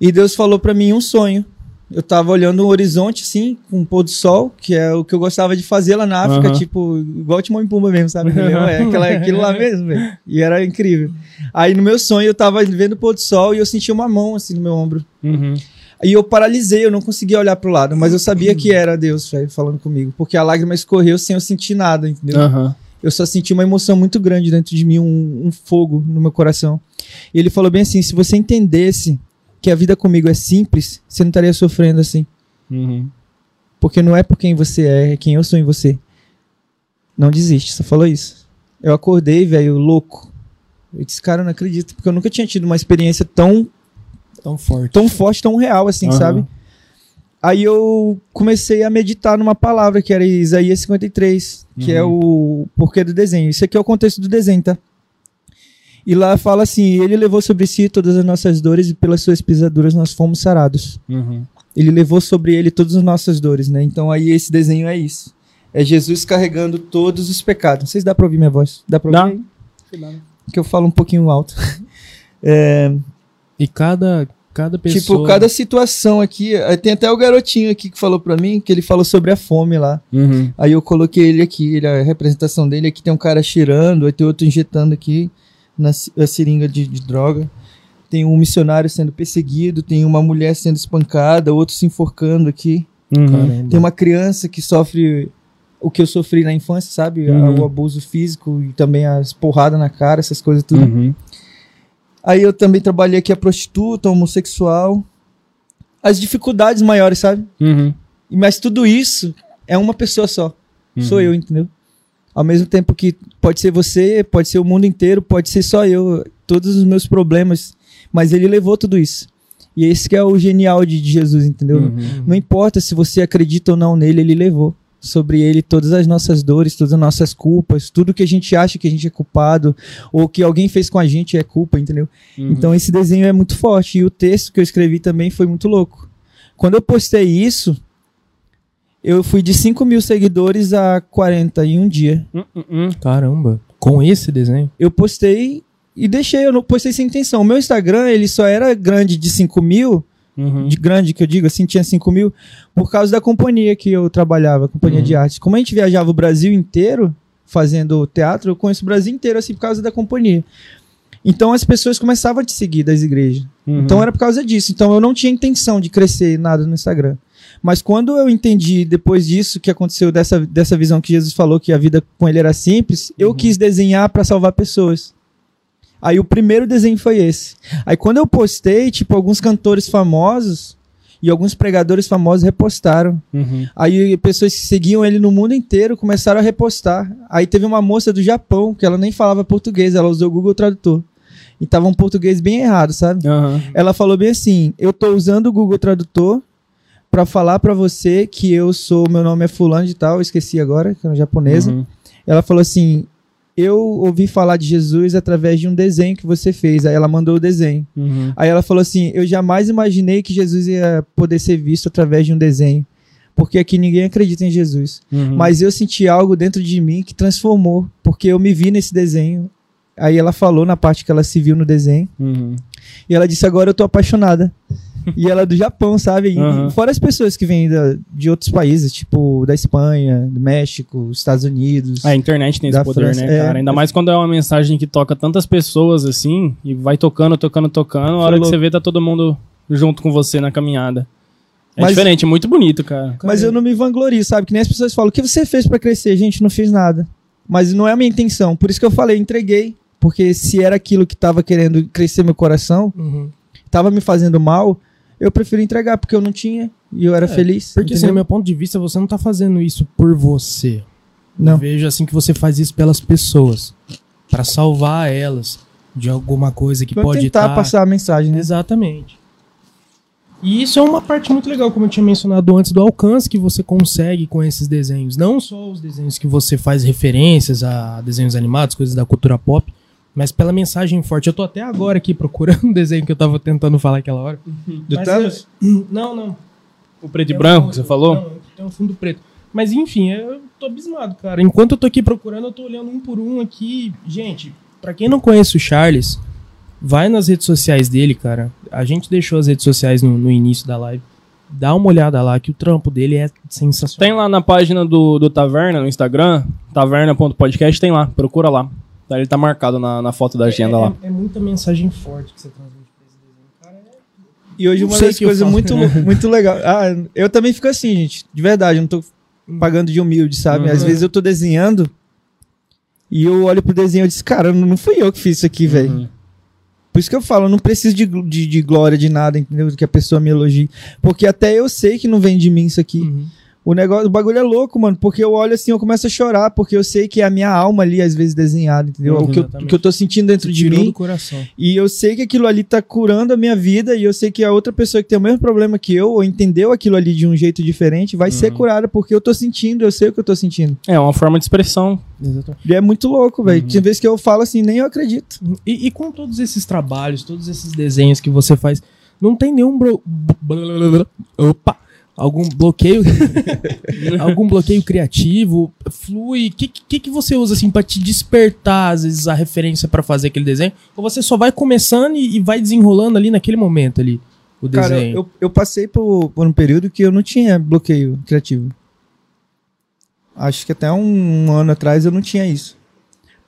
E Deus falou pra mim um sonho. Eu tava olhando um horizonte assim, com um pôr do sol, que é o que eu gostava de fazer lá na África, Aham. tipo, igual Timão e Pumba mesmo, sabe? É aquela, aquilo lá mesmo, velho. E era incrível. Aí no meu sonho eu tava vendo o pôr do sol e eu senti uma mão assim no meu ombro. Uhum. Aí eu paralisei, eu não conseguia olhar pro lado, mas eu sabia que era Deus velho, falando comigo, porque a lágrima escorreu sem eu sentir nada, entendeu? Aham. Eu só senti uma emoção muito grande dentro de mim, um, um fogo no meu coração. E ele falou bem assim: se você entendesse que a vida comigo é simples, você não estaria sofrendo assim. Uhum. Porque não é por quem você é, é quem eu sou em você. Não desiste, só falou isso. Eu acordei, velho, louco. Eu disse, cara, eu não acredito, porque eu nunca tinha tido uma experiência tão, Tão forte. tão forte, tão real assim, Aham. sabe? Aí eu comecei a meditar numa palavra que era Isaías 53, que é o porquê do desenho. Isso aqui é o contexto do desenho, tá? E lá fala assim: Ele levou sobre si todas as nossas dores e pelas suas pisaduras nós fomos sarados. Uhum. Ele levou sobre ele todas as nossas dores, né? Então aí esse desenho é isso. É Jesus carregando todos os pecados. Não sei se dá pra ouvir minha voz. Dá pra Dá. ouvir? aí? Que eu falo um pouquinho alto. É, E cada, cada pessoa. tipo, cada situação aqui. Tem até o garotinho aqui que falou pra mim que ele falou sobre a fome lá. Uhum. Aí eu coloquei ele aqui, ele, a representação dele. Aqui tem um cara cheirando, aí tem outro injetando aqui na a seringa de, de droga. Tem um missionário sendo perseguido, tem uma mulher sendo espancada, outro se enforcando aqui. Uhum. Tem uma criança que sofre o que eu sofri na infância, sabe? Uhum. O abuso físico e também as porradas na cara, essas coisas tudo. Uhum. Aí eu também trabalhei aqui a prostituta, homossexual. As dificuldades maiores, sabe? Uhum. Mas tudo isso é uma pessoa só. Sou Uhum. eu, entendeu? Ao mesmo tempo que pode ser você, pode ser o mundo inteiro, pode ser só eu, todos os meus problemas. Mas ele levou tudo isso. E esse que é o genial de, de Jesus, entendeu? Uhum. Não importa se você acredita ou não nele, ele levou sobre ele todas as nossas dores, todas as nossas culpas, tudo que a gente acha que a gente é culpado ou que alguém fez com a gente é culpa, entendeu? Uhum. Então esse desenho é muito forte e o texto que eu escrevi também foi muito louco. Quando eu postei isso, eu fui de 5 mil seguidores a 40 em um dia. Uhum. Uhum. Caramba. Com esse desenho? Eu postei e deixei, eu não postei sem intenção. O meu Instagram, ele só era grande de 5 mil Uhum. de grande que eu digo, assim, tinha 5 mil, por causa da companhia que eu trabalhava, companhia Uhum. de arte. Como a gente viajava o Brasil inteiro fazendo teatro, eu conheço o Brasil inteiro, assim, por causa da companhia. Então as pessoas começavam a te seguir das igrejas. Uhum. Então era por causa disso. Então eu não tinha intenção de crescer nada no Instagram. Mas quando eu entendi, depois disso, que aconteceu dessa, dessa visão que Jesus falou que a vida com ele era simples, eu Uhum. quis desenhar para salvar pessoas. Aí o primeiro desenho foi esse. Aí quando eu postei, tipo, alguns cantores famosos e alguns pregadores famosos repostaram. Uhum. Aí pessoas que seguiam ele no mundo inteiro começaram a repostar. Aí teve uma moça do Japão, que ela nem falava português, ela usou o Google Tradutor. E tava um português bem errado, sabe? Aham. Ela falou bem assim: "Eu tô usando o Google Tradutor pra falar pra você que eu sou, meu nome é fulano de tal, esqueci agora, que é japonesa. Uhum. Ela falou assim: "Eu ouvi falar de Jesus através de um desenho que você fez". Aí ela mandou o desenho. Uhum. Aí ela falou assim: Eu jamais imaginei que Jesus ia poder ser visto através de um desenho. Porque aqui ninguém acredita em Jesus. Uhum. Mas eu senti algo dentro de mim que transformou. Porque eu me vi nesse desenho. Aí ela falou na parte que ela se viu no desenho. Uhum. E ela disse: Agora eu tô apaixonada. E ela é do Japão, sabe? E, Aham. Fora as pessoas que vêm da- de outros países, tipo da Espanha, do México, Estados Unidos. A internet tem esse poder, França, né, é. cara? Ainda mais quando é uma mensagem que toca tantas pessoas assim, e vai tocando, tocando, tocando, a hora que você vê, tá todo mundo junto com você na caminhada. É Mas- diferente, muito bonito, cara. Mas eu não me vanglorio, sabe? Que nem as pessoas falam: o que você fez pra crescer? Gente, não fiz nada. Mas não é a minha intenção. Por isso que eu falei, entreguei. Porque se era aquilo que tava querendo crescer meu coração, Uhum. tava me fazendo mal, eu prefiro entregar, porque eu não tinha e eu era feliz. Porque, assim, no meu ponto de vista, você não tá fazendo isso por você. Eu Não. vejo assim que você faz isso pelas pessoas. Pra salvar elas de alguma coisa que Pra pode tentar tá- passar a mensagem, né? Exatamente. E isso é uma parte muito legal, como eu tinha mencionado antes, do alcance que você consegue com esses desenhos. Não só os desenhos que você faz referências a desenhos animados, coisas da cultura pop, mas pela mensagem forte. Eu tô até agora aqui procurando um desenho que eu tava tentando falar aquela hora. Do Mas Thanos? eu- Não, não. O preto e Tem um branco fundo- que você falou? Não, tem um fundo preto. Mas enfim, eu tô abismado, cara. Enquanto eu tô aqui procurando, eu tô olhando um por um aqui. Gente, pra quem não conhece o Charles, vai nas redes sociais dele, cara. A gente deixou as redes sociais no, no início da live. Dá uma olhada lá, que o trampo dele é sensacional. Tem lá na página do, do Taverna, no Instagram, taverna.podcast, tem lá, procura lá. Ele tá marcado na, na foto da agenda é, lá. É, é muita mensagem forte que você transmite pra esse desenho. Cara, é E hoje Não uma das coisas muito, muito legal. Ah, eu também fico assim, gente. De verdade, eu não tô pagando de humilde, sabe? Às Uhum. vezes eu tô desenhando e eu olho pro desenho e disse, cara, não fui eu que fiz isso aqui, velho. Uhum. Por isso que eu falo, eu não preciso de, de, de glória, de nada, entendeu? Que a pessoa me elogie. Porque até eu sei que não vem de mim isso aqui. Uhum. O negócio, o bagulho é louco, mano, porque eu olho assim, eu começo a chorar, porque eu sei que é a minha alma ali, às vezes, desenhada, entendeu? Uhum, o, que eu, que eu tô sentindo dentro de mim. do coração. E eu sei que aquilo ali tá curando a minha vida, e eu sei que a outra pessoa que tem o mesmo problema que eu, ou entendeu aquilo ali de um jeito diferente, vai ser Uhum. curada, porque eu tô sentindo, eu sei o que eu tô sentindo. É uma forma de expressão. Exatamente. E é muito louco, velho. Uhum. Tem vezes que eu falo assim, nem eu acredito. E, e com todos esses trabalhos, todos esses desenhos que você faz, não tem nenhum bro... Opa! Algum bloqueio, algum bloqueio criativo, flui. O que, que, que você usa assim para te despertar às vezes a referência para fazer aquele desenho? Ou você só vai começando e, e vai desenrolando ali naquele momento ali o Cara, desenho? eu, eu passei por, por um período que eu não tinha bloqueio criativo. Acho que até um, ano atrás eu não tinha isso.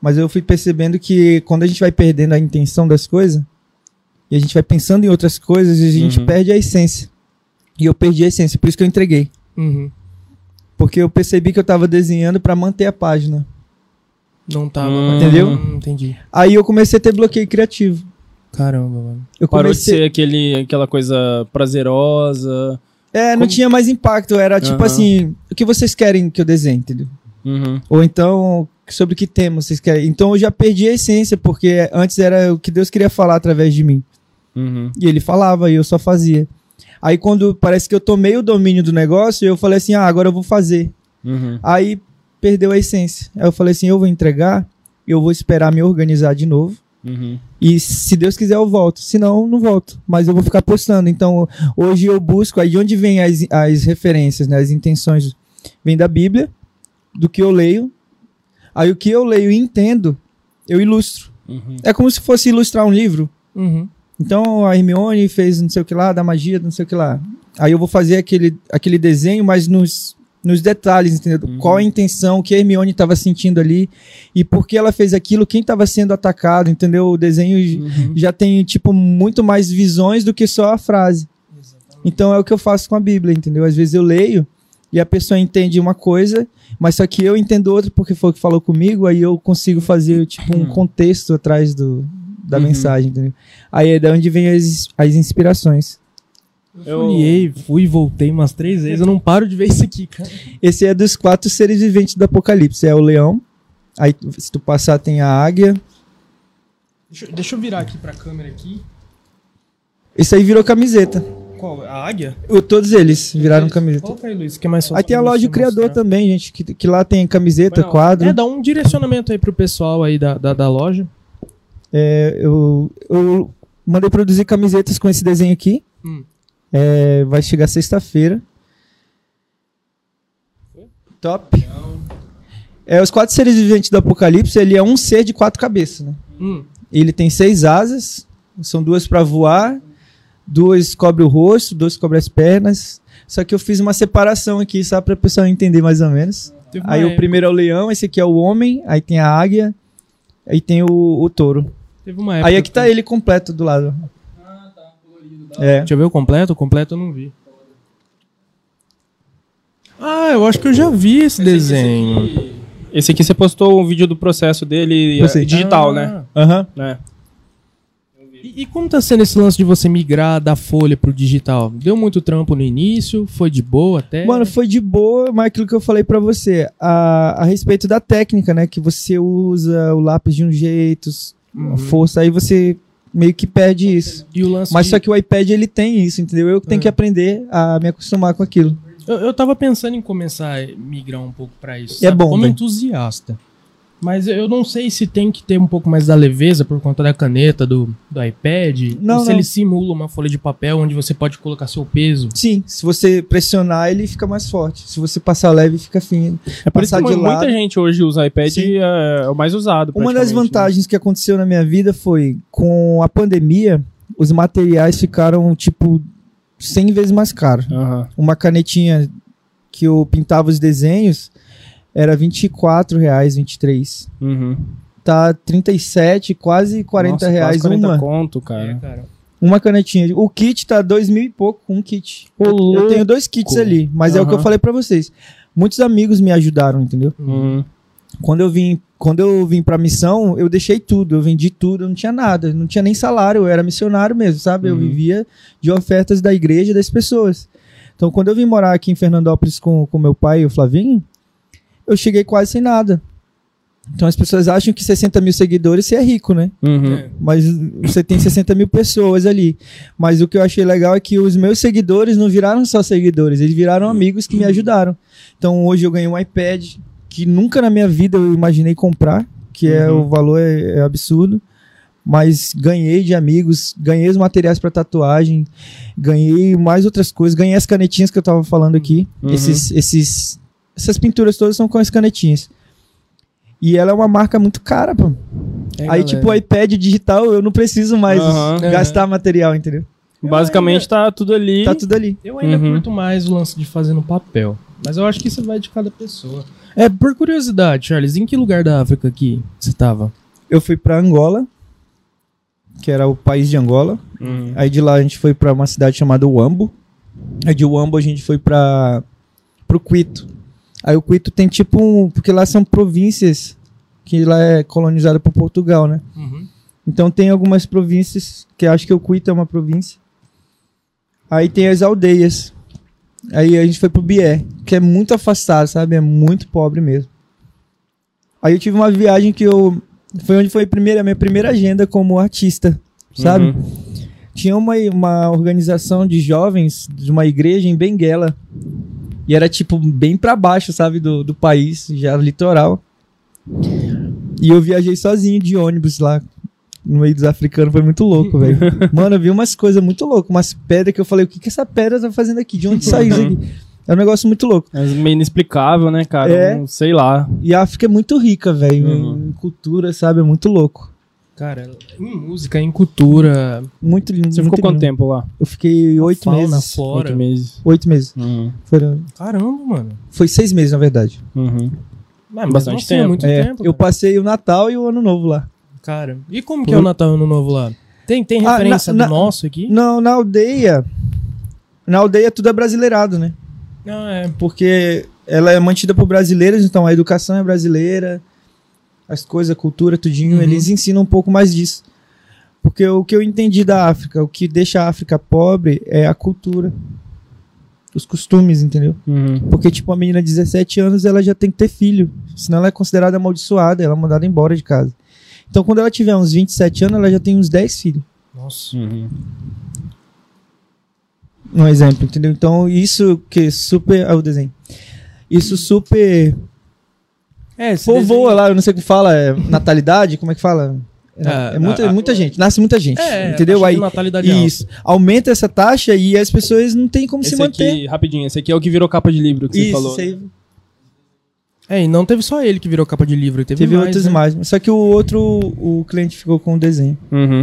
Mas eu fui percebendo que quando a gente vai perdendo a intenção das coisas, e a gente vai pensando em outras coisas, a gente Uhum. perde a essência. E eu perdi a essência, por isso que eu entreguei. Uhum. Porque eu percebi que eu tava desenhando pra manter a página. Não tava. Hum. Entendeu? Hum, entendi. Aí eu comecei a ter bloqueio criativo. Caramba, mano. Eu Parou de comecei... ser aquele, aquela coisa prazerosa. É, não Como- tinha mais impacto. Era tipo Aham. assim, o que vocês querem que eu desenhe, entendeu? Uhum. Ou então, sobre que tema vocês querem. Então eu já perdi a essência, porque antes era o que Deus queria falar através de mim. Uhum. E ele falava e eu só fazia. Aí quando parece que eu tomei o domínio do negócio, eu falei assim: ah, agora eu vou fazer. Uhum. Aí perdeu a essência. Aí eu falei assim: eu vou entregar, eu vou esperar me organizar de novo. Uhum. E se Deus quiser, eu volto. Se não, não volto. Mas eu vou ficar postando. Então, hoje eu busco. Aí de onde vem as, as referências, né? As intenções. Vem da Bíblia, do que eu leio. Aí o que eu leio e entendo, eu ilustro. Uhum. É como se fosse ilustrar um livro. Uhum. Então a Hermione fez não sei o que lá, da magia, não sei o que lá. Aí eu vou fazer aquele, aquele desenho, mas nos, nos detalhes, entendeu? Uhum. Qual a intenção, o que a Hermione estava sentindo ali e por que ela fez aquilo, quem estava sendo atacado, entendeu? O desenho Uhum. já tem, tipo, muito mais visões do que só a frase. Então é o que eu faço com a Bíblia, entendeu? Às vezes eu leio e a pessoa entende uma coisa, mas só que eu entendo outra porque foi o que falou comigo, aí eu consigo fazer, tipo, um Uhum. contexto atrás do, da Uhum. mensagem, entendeu? Aí é da onde vem as, as inspirações. Eu folhei, fui e voltei umas três vezes. Eu não paro de ver isso aqui, cara. Esse é dos quatro seres viventes do Apocalipse. É o leão, aí se tu passar tem a águia. Deixa, eu- deixa eu virar aqui pra câmera aqui. Esse aí virou camiseta. Qual? A águia? O- Todos eles viraram camiseta. Coloca aí, Luiz, que é mais fácil Aí tem a loja do Criador mostrar. também, gente, que, que lá tem camiseta, Não, quadro. É, dá um direcionamento aí pro pessoal aí da, da, da loja. É, eu, eu mandei produzir camisetas com esse desenho aqui. Hum. É, vai chegar sexta-feira. Top. É, os quatro seres viventes do Apocalipse, ele é um ser de quatro cabeças, né? Hum. Ele tem seis asas, são duas para voar, duas cobre o rosto, duas cobre as pernas. Só que eu fiz uma separação aqui, só para o pessoal entender mais ou menos. Teve Aí o época- primeiro é o leão, esse aqui é o homem, aí tem a águia, aí tem o, o touro. Teve uma época Aí aqui tá que- ele completo do lado. É. Deixa eu ver o completo. O completo eu não vi. Ah, eu acho que eu já vi esse, desenho. Esse aqui você postou um vídeo do processo dele Postei. é, digital, Ah. né? Aham. É. E, e como tá sendo esse lance de você migrar da folha pro digital? Deu muito trampo no início? Foi de boa até? Mano, foi de boa, mas aquilo que eu falei pra você, a, a respeito da técnica, né? Que você usa o lápis de um jeito, Uhum. força, aí você meio que perde isso. E o lance Mas de- só que o iPad ele tem isso, entendeu? Eu que tenho É. que aprender a me acostumar com aquilo. Eu, eu tava pensando em começar a migrar um pouco pra isso. É sabe? bom, Como entusiasta. Mas eu não sei se tem que ter um pouco mais da leveza por conta da caneta do, do iPad. Não, ou se não. ele simula uma folha de papel onde você pode colocar seu peso. Sim, se você pressionar, ele fica mais forte. Se você passar leve, fica fino. É por isso Passar que de muita gente hoje usa iPad Sim. é, é o mais usado. Uma das né? vantagens que aconteceu na minha vida foi, com a pandemia, os materiais ficaram, tipo, 100 vezes mais caros. né? Aham. Uma canetinha que eu pintava os desenhos era 24 reais, 23. Uhum. Tá 37, quase 40 Nossa, reais quase 40 uma. conto, cara. É, cara. Uma canetinha. O kit tá dois mil e pouco, um kit. Eu, eu tenho dois kits ali, mas é o que eu falei pra vocês. Muitos amigos me ajudaram, entendeu? Uhum. Quando eu vim, quando eu vim pra missão, eu deixei tudo, eu vendi tudo, eu não tinha nada, não tinha nem salário, eu era missionário mesmo, sabe? Eu Uhum. vivia de ofertas da igreja e das pessoas. Então, quando eu vim morar aqui em Fernandópolis com com meu pai e o Flavinho, eu cheguei quase sem nada. Então as pessoas acham que 60 mil seguidores você é rico, né? Uhum. Mas você tem 60 mil pessoas ali. Mas o que eu achei legal é que os meus seguidores não viraram só seguidores, eles viraram amigos que me ajudaram. Então hoje eu ganhei um iPad que nunca na minha vida eu imaginei comprar, que é Uhum. o valor é, é absurdo. Mas ganhei de amigos, ganhei os materiais para tatuagem, ganhei mais outras coisas, ganhei as canetinhas que eu tava falando aqui. Uhum. Esses, esses, essas pinturas todas são com as canetinhas. E ela é uma marca muito cara, pô. É, Aí, galera. tipo, o iPad digital, eu não preciso mais Aham. gastar material, entendeu? Basicamente tá tudo ali. Tá tudo ali. Eu ainda Uhum. curto mais o lance de fazer no papel. Mas eu acho que isso vai de cada pessoa. É, por curiosidade, Charles, em que lugar da África aqui você tava? Eu fui pra Angola, que era o país de Angola. Uhum. Aí de lá a gente foi pra uma cidade chamada Uambo. Aí de Uambo a gente foi pra pro Quito. Aí o Quito tem tipo um, porque lá são províncias que lá é colonizada por Portugal, né? Então tem algumas províncias, que acho que o Quito é uma província. Aí tem as aldeias. Aí a gente foi pro Bié, que é muito afastado, sabe? É muito pobre mesmo. Aí eu tive uma viagem que eu. Foi onde foi a, primeira, a minha primeira agenda como artista, sabe? Uhum. Tinha uma, uma organização de jovens de uma igreja em Benguela. E era tipo bem pra baixo, sabe? Do, do país, já litoral. E eu viajei sozinho de ônibus lá no meio dos africanos, foi muito louco, velho. Mano, eu vi umas coisas muito loucas, umas pedras que eu falei, o que que essa pedra tá fazendo aqui? De onde saiu isso aqui? É um negócio muito louco. É meio inexplicável, né, cara? É. Não sei lá. E a África é muito rica, velho, Uhum. em cultura, sabe? É muito louco. Cara, em música, em cultura, Muito lindo. Você muito ficou quanto lindo. tempo lá? Eu fiquei oito meses. flora. Oito meses. Oito meses. Uhum. Foram- Caramba, mano. Foi seis meses, na verdade. Uhum. Mas Bastante assim, tempo. É muito É, tempo. eu cara. passei o Natal e o Ano Novo lá. Cara, e como que é o Natal e o Ano Novo lá? Tem, tem Ah, referência na- do na- nosso aqui? Não, na aldeia. Na aldeia tudo é brasileirado, né? Não, é. Porque ela é mantida por brasileiros, então a educação é brasileira, as coisas, a cultura, tudinho, Uhum. eles ensinam um pouco mais disso. Porque o que eu entendi da África, o que deixa a África pobre é a cultura. Os costumes, entendeu? Uhum. Porque, tipo, a menina de 17 anos, ela já tem que ter filho. Senão ela é considerada amaldiçoada, ela é mandada embora de casa. Então, quando ela tiver uns 27 anos, ela já tem uns 10 filhos. Nossa. Uhum. Um exemplo, entendeu? Então, isso que super. Ah, o desenho. Isso super. É, Povoa lá, eu não sei o que fala, é natalidade, como é que fala? É, Ah, é muita, a- a- muita gente, nasce muita gente. É, entendeu? Aí, de natalidade alta. isso. Aumenta essa taxa e as pessoas não têm como se Esse manter. aqui, rapidinho, esse aqui é o que virou capa de livro que você isso, falou. isso aí. É, e não teve só ele que virou capa de livro, teve, Teve mais, outras né? mais. Só que o outro, o cliente ficou com o desenho. Uhum.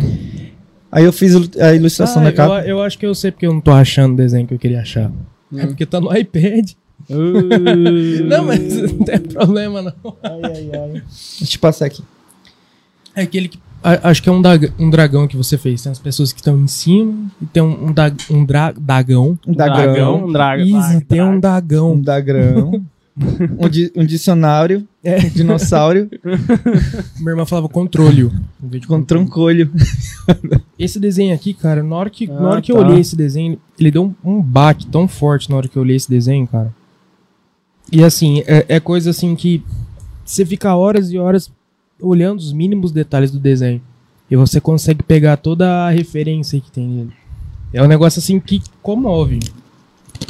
Aí eu fiz a ilustração Ah, da eu, capa. eu acho que eu sei porque eu não tô achando o desenho que eu queria achar. É porque tá no iPad. Não, mas não tem problema, não. Ai, ai, ai. Deixa eu te passar aqui. É aquele que. a- acho que é um, dag- um dragão que você fez. Tem as pessoas que estão em cima e tem um, um, dag- um dra- dragão. Um dagrão. Um dragão. Isso, tem um Um dragão. dagrão. um, di- um dicionário. É. Um dinossauro. Minha irmã falava controle. em vez de. Esse desenho aqui, cara, na hora que, Ah, na hora que tá. eu olhei esse desenho, ele deu um, um baque tão forte na hora que eu olhei esse desenho, cara. E assim, é, é coisa assim que você fica horas e horas olhando os mínimos detalhes do desenho. E você consegue pegar toda a referência que tem nele. É um negócio assim que comove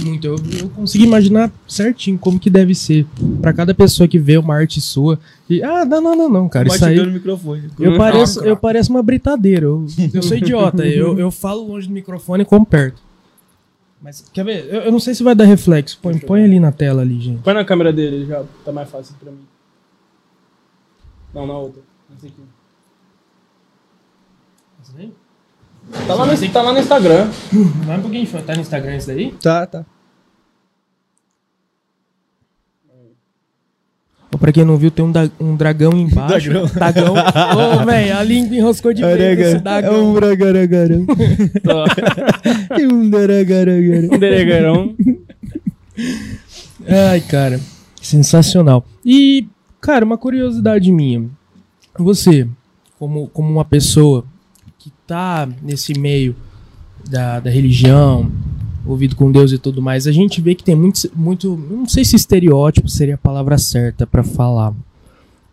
muito. Eu, eu consigo imaginar certinho como que deve ser pra cada pessoa que vê uma arte sua. E, ah, não, não, não, não, cara. Isso aí. no microfone. Eu pareço, eu pareço uma britadeira. Eu, eu sou idiota. eu, eu falo longe do microfone e como perto. Mas, quer ver? Eu, eu não sei se vai dar reflexo. Põe, põe ali na tela ali, gente. Põe na câmera dele, já tá mais fácil pra mim. Não, na outra. Esse aqui. Tá lá, no, tá lá no Instagram. Vai um pouquinho, tá no Instagram isso daí? Tá, tá. Pra quem não viu, tem um, da- um dragão embaixo. Dragão. Ô, velho, a língua enroscou de vez esse É dragão. um bragaragara. É um daragaragara. Um deregarão. Ai, cara, sensacional. E, cara, uma curiosidade minha. Você, como, como uma pessoa que tá nesse meio da, da religião, ouvido com Deus e tudo mais, a gente vê que tem muito, muito não sei se estereótipo seria a palavra certa pra falar,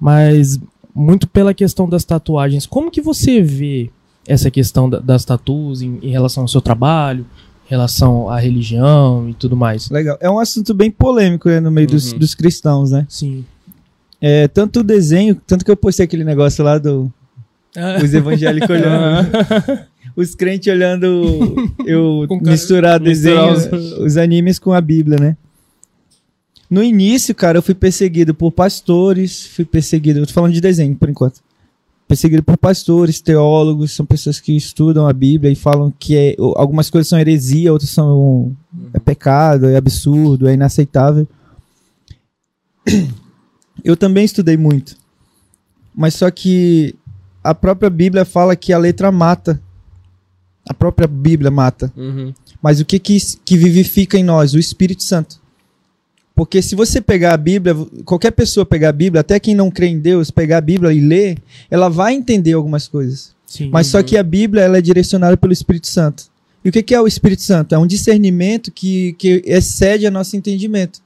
mas muito pela questão das tatuagens. Como que você vê essa questão da- das tatuas em, em relação ao seu trabalho, em relação à religião e tudo mais? Legal. É um assunto bem polêmico né, no meio dos, Uhum. dos cristãos, né? Sim. É, tanto o desenho, tanto que eu postei aquele negócio lá do os evangélicos olhando, os crentes olhando eu misturar desenho, misturar os... animes com a Bíblia, né? No início, cara, eu fui perseguido por pastores, fui perseguido, eu tô falando de desenho por enquanto. Perseguido por pastores, teólogos, são pessoas que estudam a Bíblia e falam que é, algumas coisas são heresia, outras são é pecado, é absurdo, é inaceitável. Eu também estudei muito. Mas só que a própria Bíblia fala que a letra mata. A própria Bíblia mata. Uhum. Mas o que, que que vivifica em nós? O Espírito Santo. Porque se você pegar a Bíblia, qualquer pessoa pegar a Bíblia, até quem não crê em Deus, pegar a Bíblia e ler, ela vai entender algumas coisas. Sim. Mas só que a Bíblia ela é direcionada pelo Espírito Santo. E o que, que é o Espírito Santo? É um discernimento que, que excede a nosso entendimento.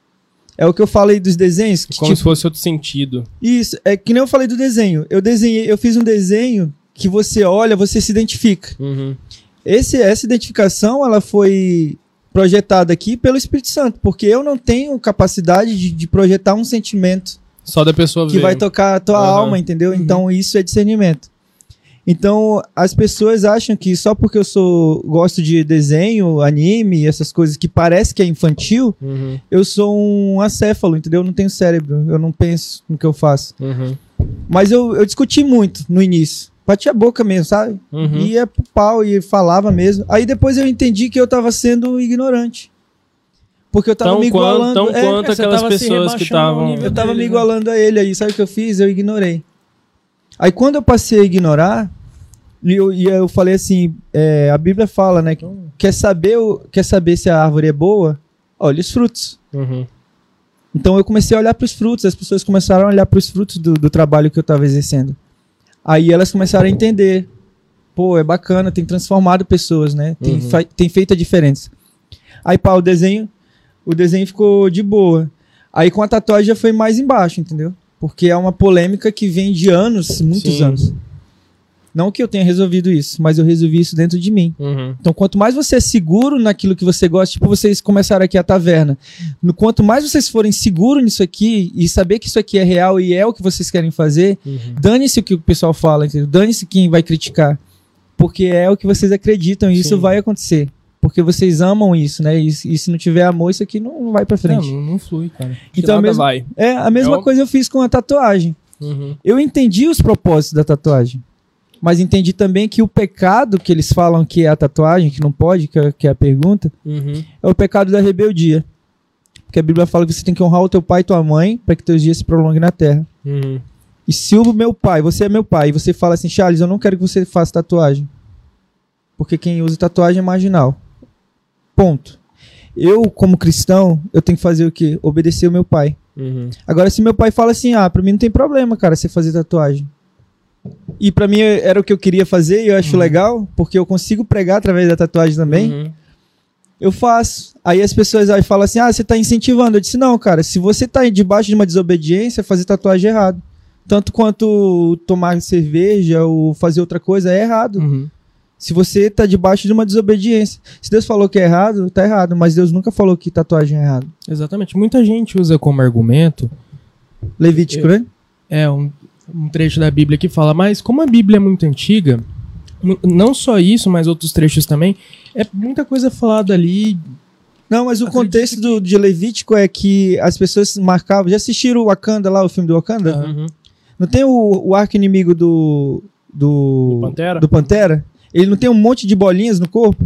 É o que eu falei dos desenhos. Que, Como tipo, se fosse outro sentido. Isso, é que nem eu falei do desenho. Eu desenhei, eu fiz um desenho que você olha, você se identifica. Uhum. Esse, essa identificação ela foi projetada aqui pelo Espírito Santo, porque eu não tenho capacidade de, de projetar um sentimento Só da pessoa que ver. vai tocar a tua Aham. alma, entendeu? Então isso é discernimento. Então as pessoas acham que só porque eu sou gosto de desenho, anime, essas coisas que parece que é infantil, Uhum. eu sou um acéfalo, entendeu? Eu não tenho cérebro, eu não penso no que eu faço. Uhum. Mas eu, eu discuti muito no início. Batia a boca mesmo, sabe? Uhum. Ia pro pau e falava mesmo. Aí depois eu entendi que eu tava sendo ignorante. Porque eu tava Tão me quanto, igualando. tão é, quanto aquelas pessoas que estavam. eu tava deles, me né? igualando a ele aí. Sabe o que eu fiz? Eu ignorei. Aí quando eu passei a ignorar, e eu, e eu falei assim: é, a Bíblia fala, né? que Quer saber, o- quer saber se a árvore é boa? Olha os frutos. Uhum. Então eu comecei a olhar para os frutos, as pessoas começaram a olhar para os frutos do, do trabalho que eu estava exercendo. Aí elas começaram a entender. Pô, é bacana, tem transformado pessoas, né? Tem, Uhum. tem feito a diferença. Aí, pá, o desenho, o desenho ficou de boa. Aí com a tatuagem já foi mais embaixo, entendeu? Porque é uma polêmica que vem de anos, muitos Sim. anos. Não que eu tenha resolvido isso, mas eu resolvi isso dentro de mim. Uhum. Então, quanto mais você é seguro naquilo que você gosta, tipo vocês começaram aqui a taverna. No, quanto mais vocês forem seguros nisso aqui e saber que isso aqui é real e é o que vocês querem fazer, Uhum. dane-se o que o pessoal fala, entendeu? Dane-se quem vai criticar. Porque é o que vocês acreditam e isso vai acontecer. Porque vocês amam isso, né? E, e se não tiver amor, isso aqui não vai pra frente. Não, não flui, cara. então, a mesma, vai. é, a mesma o- coisa eu fiz com a tatuagem. Uhum. Eu entendi os propósitos da tatuagem. Mas entendi também que o pecado que eles falam que é a tatuagem, que não pode, que é, que é a pergunta, Uhum. é o pecado da rebeldia. Porque a Bíblia fala que você tem que honrar o teu pai e tua mãe para que teus dias se prolonguem na terra. Uhum. E se o meu pai, você é meu pai, e você fala assim, Charles, eu não quero que você faça tatuagem. Porque quem usa tatuagem é marginal. Ponto. Eu, como cristão, eu tenho que fazer o quê? Obedecer o meu pai. Uhum. Agora, se meu pai fala assim, ah, pra mim não tem problema, cara, você fazer tatuagem. E pra mim era o que eu queria fazer e eu acho legal, porque eu consigo pregar através da tatuagem também. Uhum. Eu faço. Aí as pessoas aí falam assim: ah, você tá incentivando. Eu disse: não, cara, se você tá debaixo de uma desobediência, fazer tatuagem é errado. Tanto quanto tomar cerveja ou fazer outra coisa é errado. Uhum. Se você tá debaixo de uma desobediência. Se Deus falou que é errado, tá errado. Mas Deus nunca falou que tatuagem é errado. Exatamente. Muita gente usa como argumento Levítico, né? é um, um trecho da Bíblia que fala, mas como a Bíblia é muito antiga, não só isso, mas outros trechos também, é muita coisa falada ali. Não, mas o Acredito contexto do, de Levítico é que as pessoas marcavam. Já assistiram o Wakanda lá, o filme do Wakanda? Uhum. Não tem o, o arco inimigo do. Do, Do Pantera? do Pantera? Ele não tem um monte de bolinhas no corpo?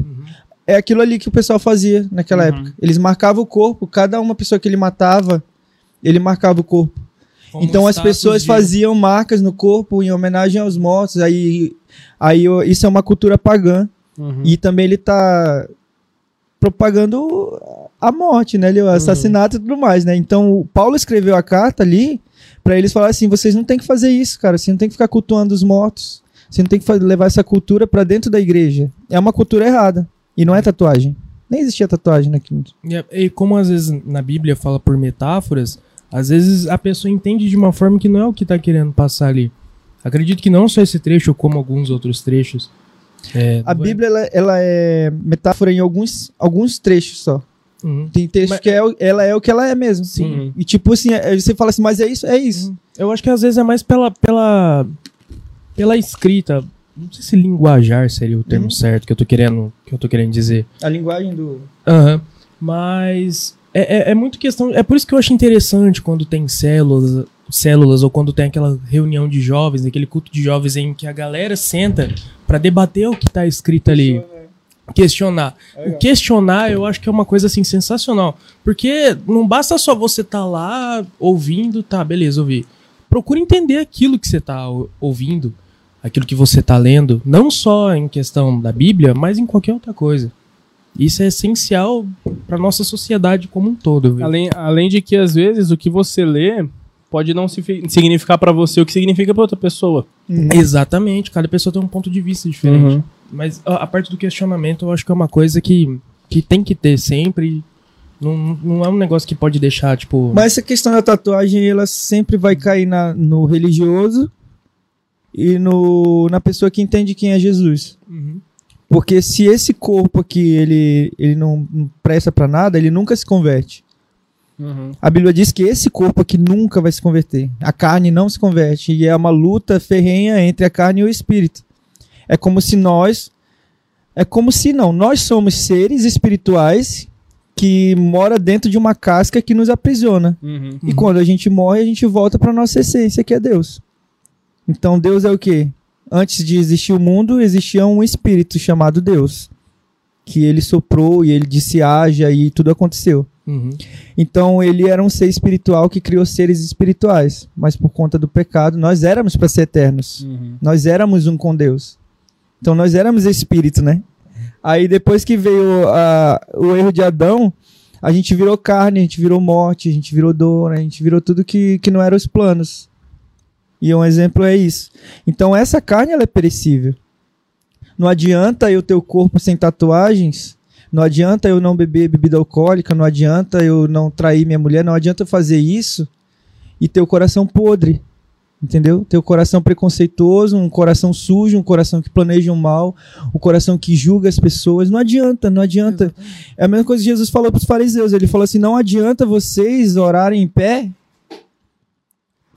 É aquilo ali que o pessoal fazia naquela Uhum. época. Eles marcavam o corpo, cada uma pessoa que ele matava, ele marcava o corpo. Como então as pessoas de- faziam marcas no corpo em homenagem aos mortos. Aí, aí isso é uma cultura pagã. Uhum. E também ele tá propagando a morte, né? ele- O assassinato e tudo mais, né? Então o Paulo escreveu a carta ali pra eles falarem assim: vocês não tem que fazer isso, cara. Você não tem que ficar cultuando os mortos. Você não tem que levar essa cultura pra dentro da igreja. É uma cultura errada. E não é tatuagem. Nem existia tatuagem naquilo. E, é- e como às vezes na Bíblia fala por metáforas, às vezes a pessoa entende de uma forma que não é o que tá querendo passar ali. Acredito que não só esse trecho, como alguns outros trechos. É, A do- Bíblia, ela, ela é metáfora em alguns, alguns trechos só. Uhum. Tem textos Mas- que é, ela é o que ela é mesmo. Sim. E tipo assim, é- você fala assim, mas é isso? É isso. Eu acho que às vezes é mais pela, pela, pela escrita. Não sei se linguajar seria o termo Uhum. certo que eu tô querendo, que eu tô querendo dizer. A linguagem do. Aham. Mas é, é, é muito questão. É por isso que eu acho interessante quando tem células, células ou quando tem aquela reunião de jovens, aquele culto de jovens em que a galera senta pra debater o que tá escrito ali. Questionar. O questionar eu acho que é uma coisa assim sensacional. Porque não basta só você tá lá ouvindo, tá, beleza, ouvi. Procura entender aquilo que você tá ou- ouvindo, aquilo que você tá lendo, não só em questão da Bíblia, mas em qualquer outra coisa. Isso é essencial para nossa sociedade como um todo. viu? Além, além de que, às vezes, o que você lê pode não si- significar pra você o que significa pra outra pessoa. Exatamente, cada pessoa tem um ponto de vista diferente. Uhum. Mas a, a parte do questionamento eu acho que é uma coisa que, que tem que ter sempre. Não, não é um negócio que pode deixar, tipo. Mas essa questão da tatuagem, ela sempre vai cair na, no religioso e no, na pessoa que entende quem é Jesus. Uhum. Porque se esse corpo aqui, ele, ele não, não presta pra nada, ele nunca se converte. Uhum. A Bíblia diz que esse corpo aqui nunca vai se converter. A carne não se converte. E é uma luta ferrenha entre a carne e o espírito. É como se nós. É como se não. Nós somos seres espirituais que mora dentro de uma casca que nos aprisiona. Uhum. E quando a gente morre, a gente volta para nossa essência, que é Deus. Então Deus é o quê? Antes de existir o mundo, existia um espírito chamado Deus, que ele soprou e ele disse haja e tudo aconteceu. Uhum. Então ele era um ser espiritual que criou seres espirituais, mas por conta do pecado nós éramos para ser eternos. Uhum. Nós éramos um com Deus. Então nós éramos espírito, né? Aí depois que veio a- o erro de Adão, a gente virou carne, a gente virou morte, a gente virou dor, né? a gente virou tudo que, que não eram os planos. E um exemplo é isso. Então essa carne ela é perecível. Não adianta eu ter o corpo sem tatuagens, não adianta eu não beber bebida alcoólica, não adianta eu não trair minha mulher, não adianta eu fazer isso e ter o coração podre. Entendeu? Ter o coração preconceituoso, um coração sujo, um coração que planeja o mal, um coração que julga as pessoas. Não adianta, não adianta. É a mesma coisa que Jesus falou para os fariseus. Ele falou assim: não adianta vocês orarem em pé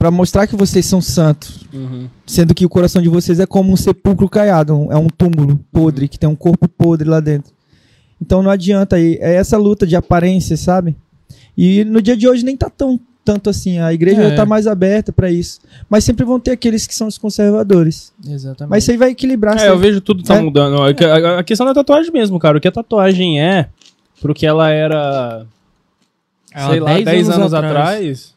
para mostrar que vocês são santos, Uhum. sendo que o coração de vocês é como um sepulcro caiado, um- é um túmulo podre, que tem um corpo podre lá dentro. Então não adianta, e é essa luta de aparência, sabe? E no dia de hoje nem tá tão tanto assim, a igreja É. já tá mais aberta para isso. Mas sempre vão ter aqueles que são os conservadores. Exatamente. Mas isso aí vai equilibrar. É, eu vejo tudo tá É. mudando. A, a- questão da tatuagem mesmo, cara. O que a tatuagem é, pro que ela era, sei lá, 10 10 anos, anos atrás.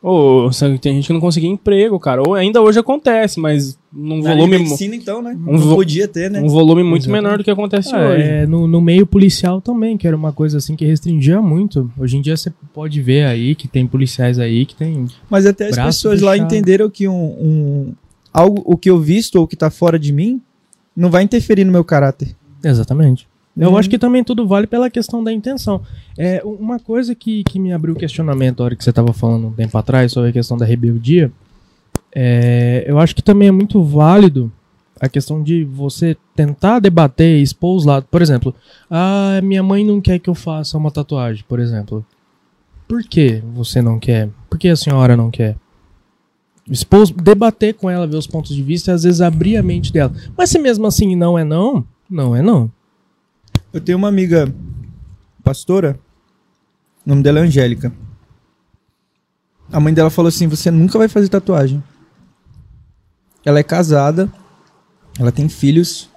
Ou tem gente que não conseguia emprego, cara. Ou ainda hoje acontece, mas num Na volume, medicina, então, né? Um vo- podia ter, né? um volume muito Exatamente. menor do que acontece Ah, hoje. é, no, no meio policial também, que era uma coisa assim que restringia muito. Hoje em dia você pode ver aí que tem policiais aí que tem. Mas até as pessoas lá fechado. entenderam que um, um- algo, o que eu visto ou que tá fora de mim não vai interferir no meu caráter. Exatamente. Eu Uhum. acho que também tudo vale pela questão da intenção. É, uma coisa que, que me abriu o questionamento a hora que você estava falando um tempo atrás sobre a questão da rebeldia, é, eu acho que também é muito válido a questão de você tentar debater e expor os lados. Por exemplo, ah, minha mãe não quer que eu faça uma tatuagem, por exemplo. Por que você não quer? Por que a senhora não quer? Expor, debater com ela, ver os pontos de vista e às vezes abrir a mente dela. Mas se mesmo assim não é não, não é não. Eu tenho uma amiga pastora, o nome dela é Angélica. A mãe dela falou assim: Você nunca vai fazer tatuagem. Ela é casada, ela tem filhos,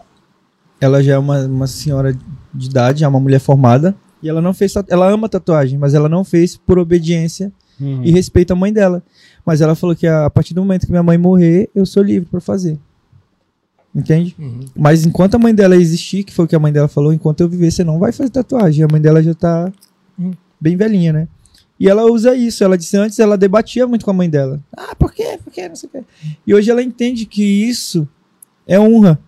ela já é uma, uma senhora de idade, é uma mulher formada, e ela não fez ela ama tatuagem, mas ela não fez por obediência Uhum. e respeito a mãe dela. Mas ela falou que a partir do momento que minha mãe morrer, eu sou livre pra fazer. Entende? Uhum. Mas enquanto a mãe dela existir, que foi o que a mãe dela falou, enquanto eu viver, você não vai fazer tatuagem. A mãe dela já tá Hum. bem velhinha, né? E ela usa isso. Ela disse antes, ela debatia muito com a mãe dela. Ah, por quê? Por quê? Não sei o quê. E hoje ela entende que isso é honra.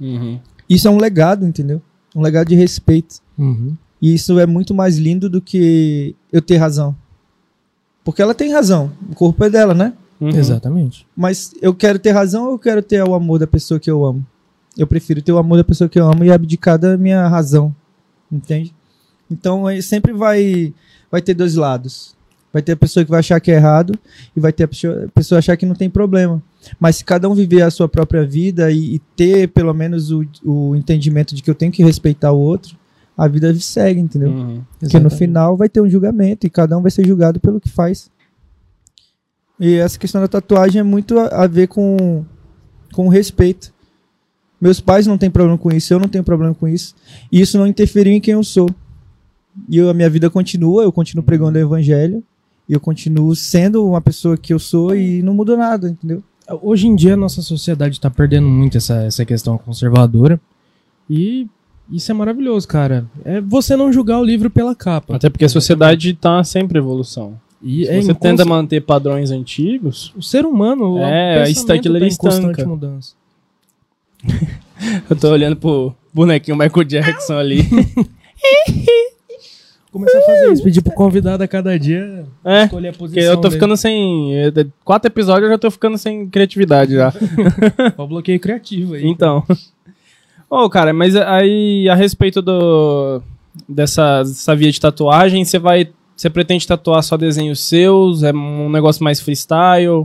Uhum. Isso é um legado, entendeu? Um legado de respeito. Uhum. E isso é muito mais lindo do que eu ter razão. Porque ela tem razão. O corpo é dela, né? Uhum. Exatamente. Mas eu quero ter razão ou eu quero ter o amor da pessoa que eu amo? Eu prefiro ter o amor da pessoa que eu amo e abdicar da minha razão. Entende? Então aí sempre vai, vai ter dois lados. Vai ter a pessoa que vai achar que é errado e vai ter a pessoa, a pessoa achar que não tem problema. Mas se cada um viver a sua própria vida e, e ter pelo menos o, o entendimento de que eu tenho que respeitar o outro, a vida segue, entendeu? Uhum. Porque no final vai ter um julgamento e cada um vai ser julgado pelo que faz. E essa questão da tatuagem é muito a, a ver com, com respeito. Meus pais não têm problema com isso, eu não tenho problema com isso. E isso não interferiu em quem eu sou. E eu- a minha vida continua, eu continuo pregando o evangelho. E eu continuo sendo uma pessoa que eu sou e não mudou nada, entendeu? Hoje em dia a nossa sociedade está perdendo muito essa, essa questão conservadora. E isso é maravilhoso, cara. É você não julgar o livro pela capa. Até porque a sociedade tá sempre em evolução. E Se é você tenta manter padrões antigos, O ser humano, É, a aquilo tá ele em constante estanca. mudança. eu tô olhando pro bonequinho Michael Jackson ali. Começar a fazer isso, pedir pro convidado a cada dia É, escolher a posição eu tô dele. ficando sem. eh, Quatro episódios eu já tô ficando sem criatividade já. Ó, bloqueio criativo aí. Então. Ô, cara, mas aí a respeito do dessa, dessa via de tatuagem, você vai. Você pretende tatuar só desenhos seus? É um negócio mais freestyle?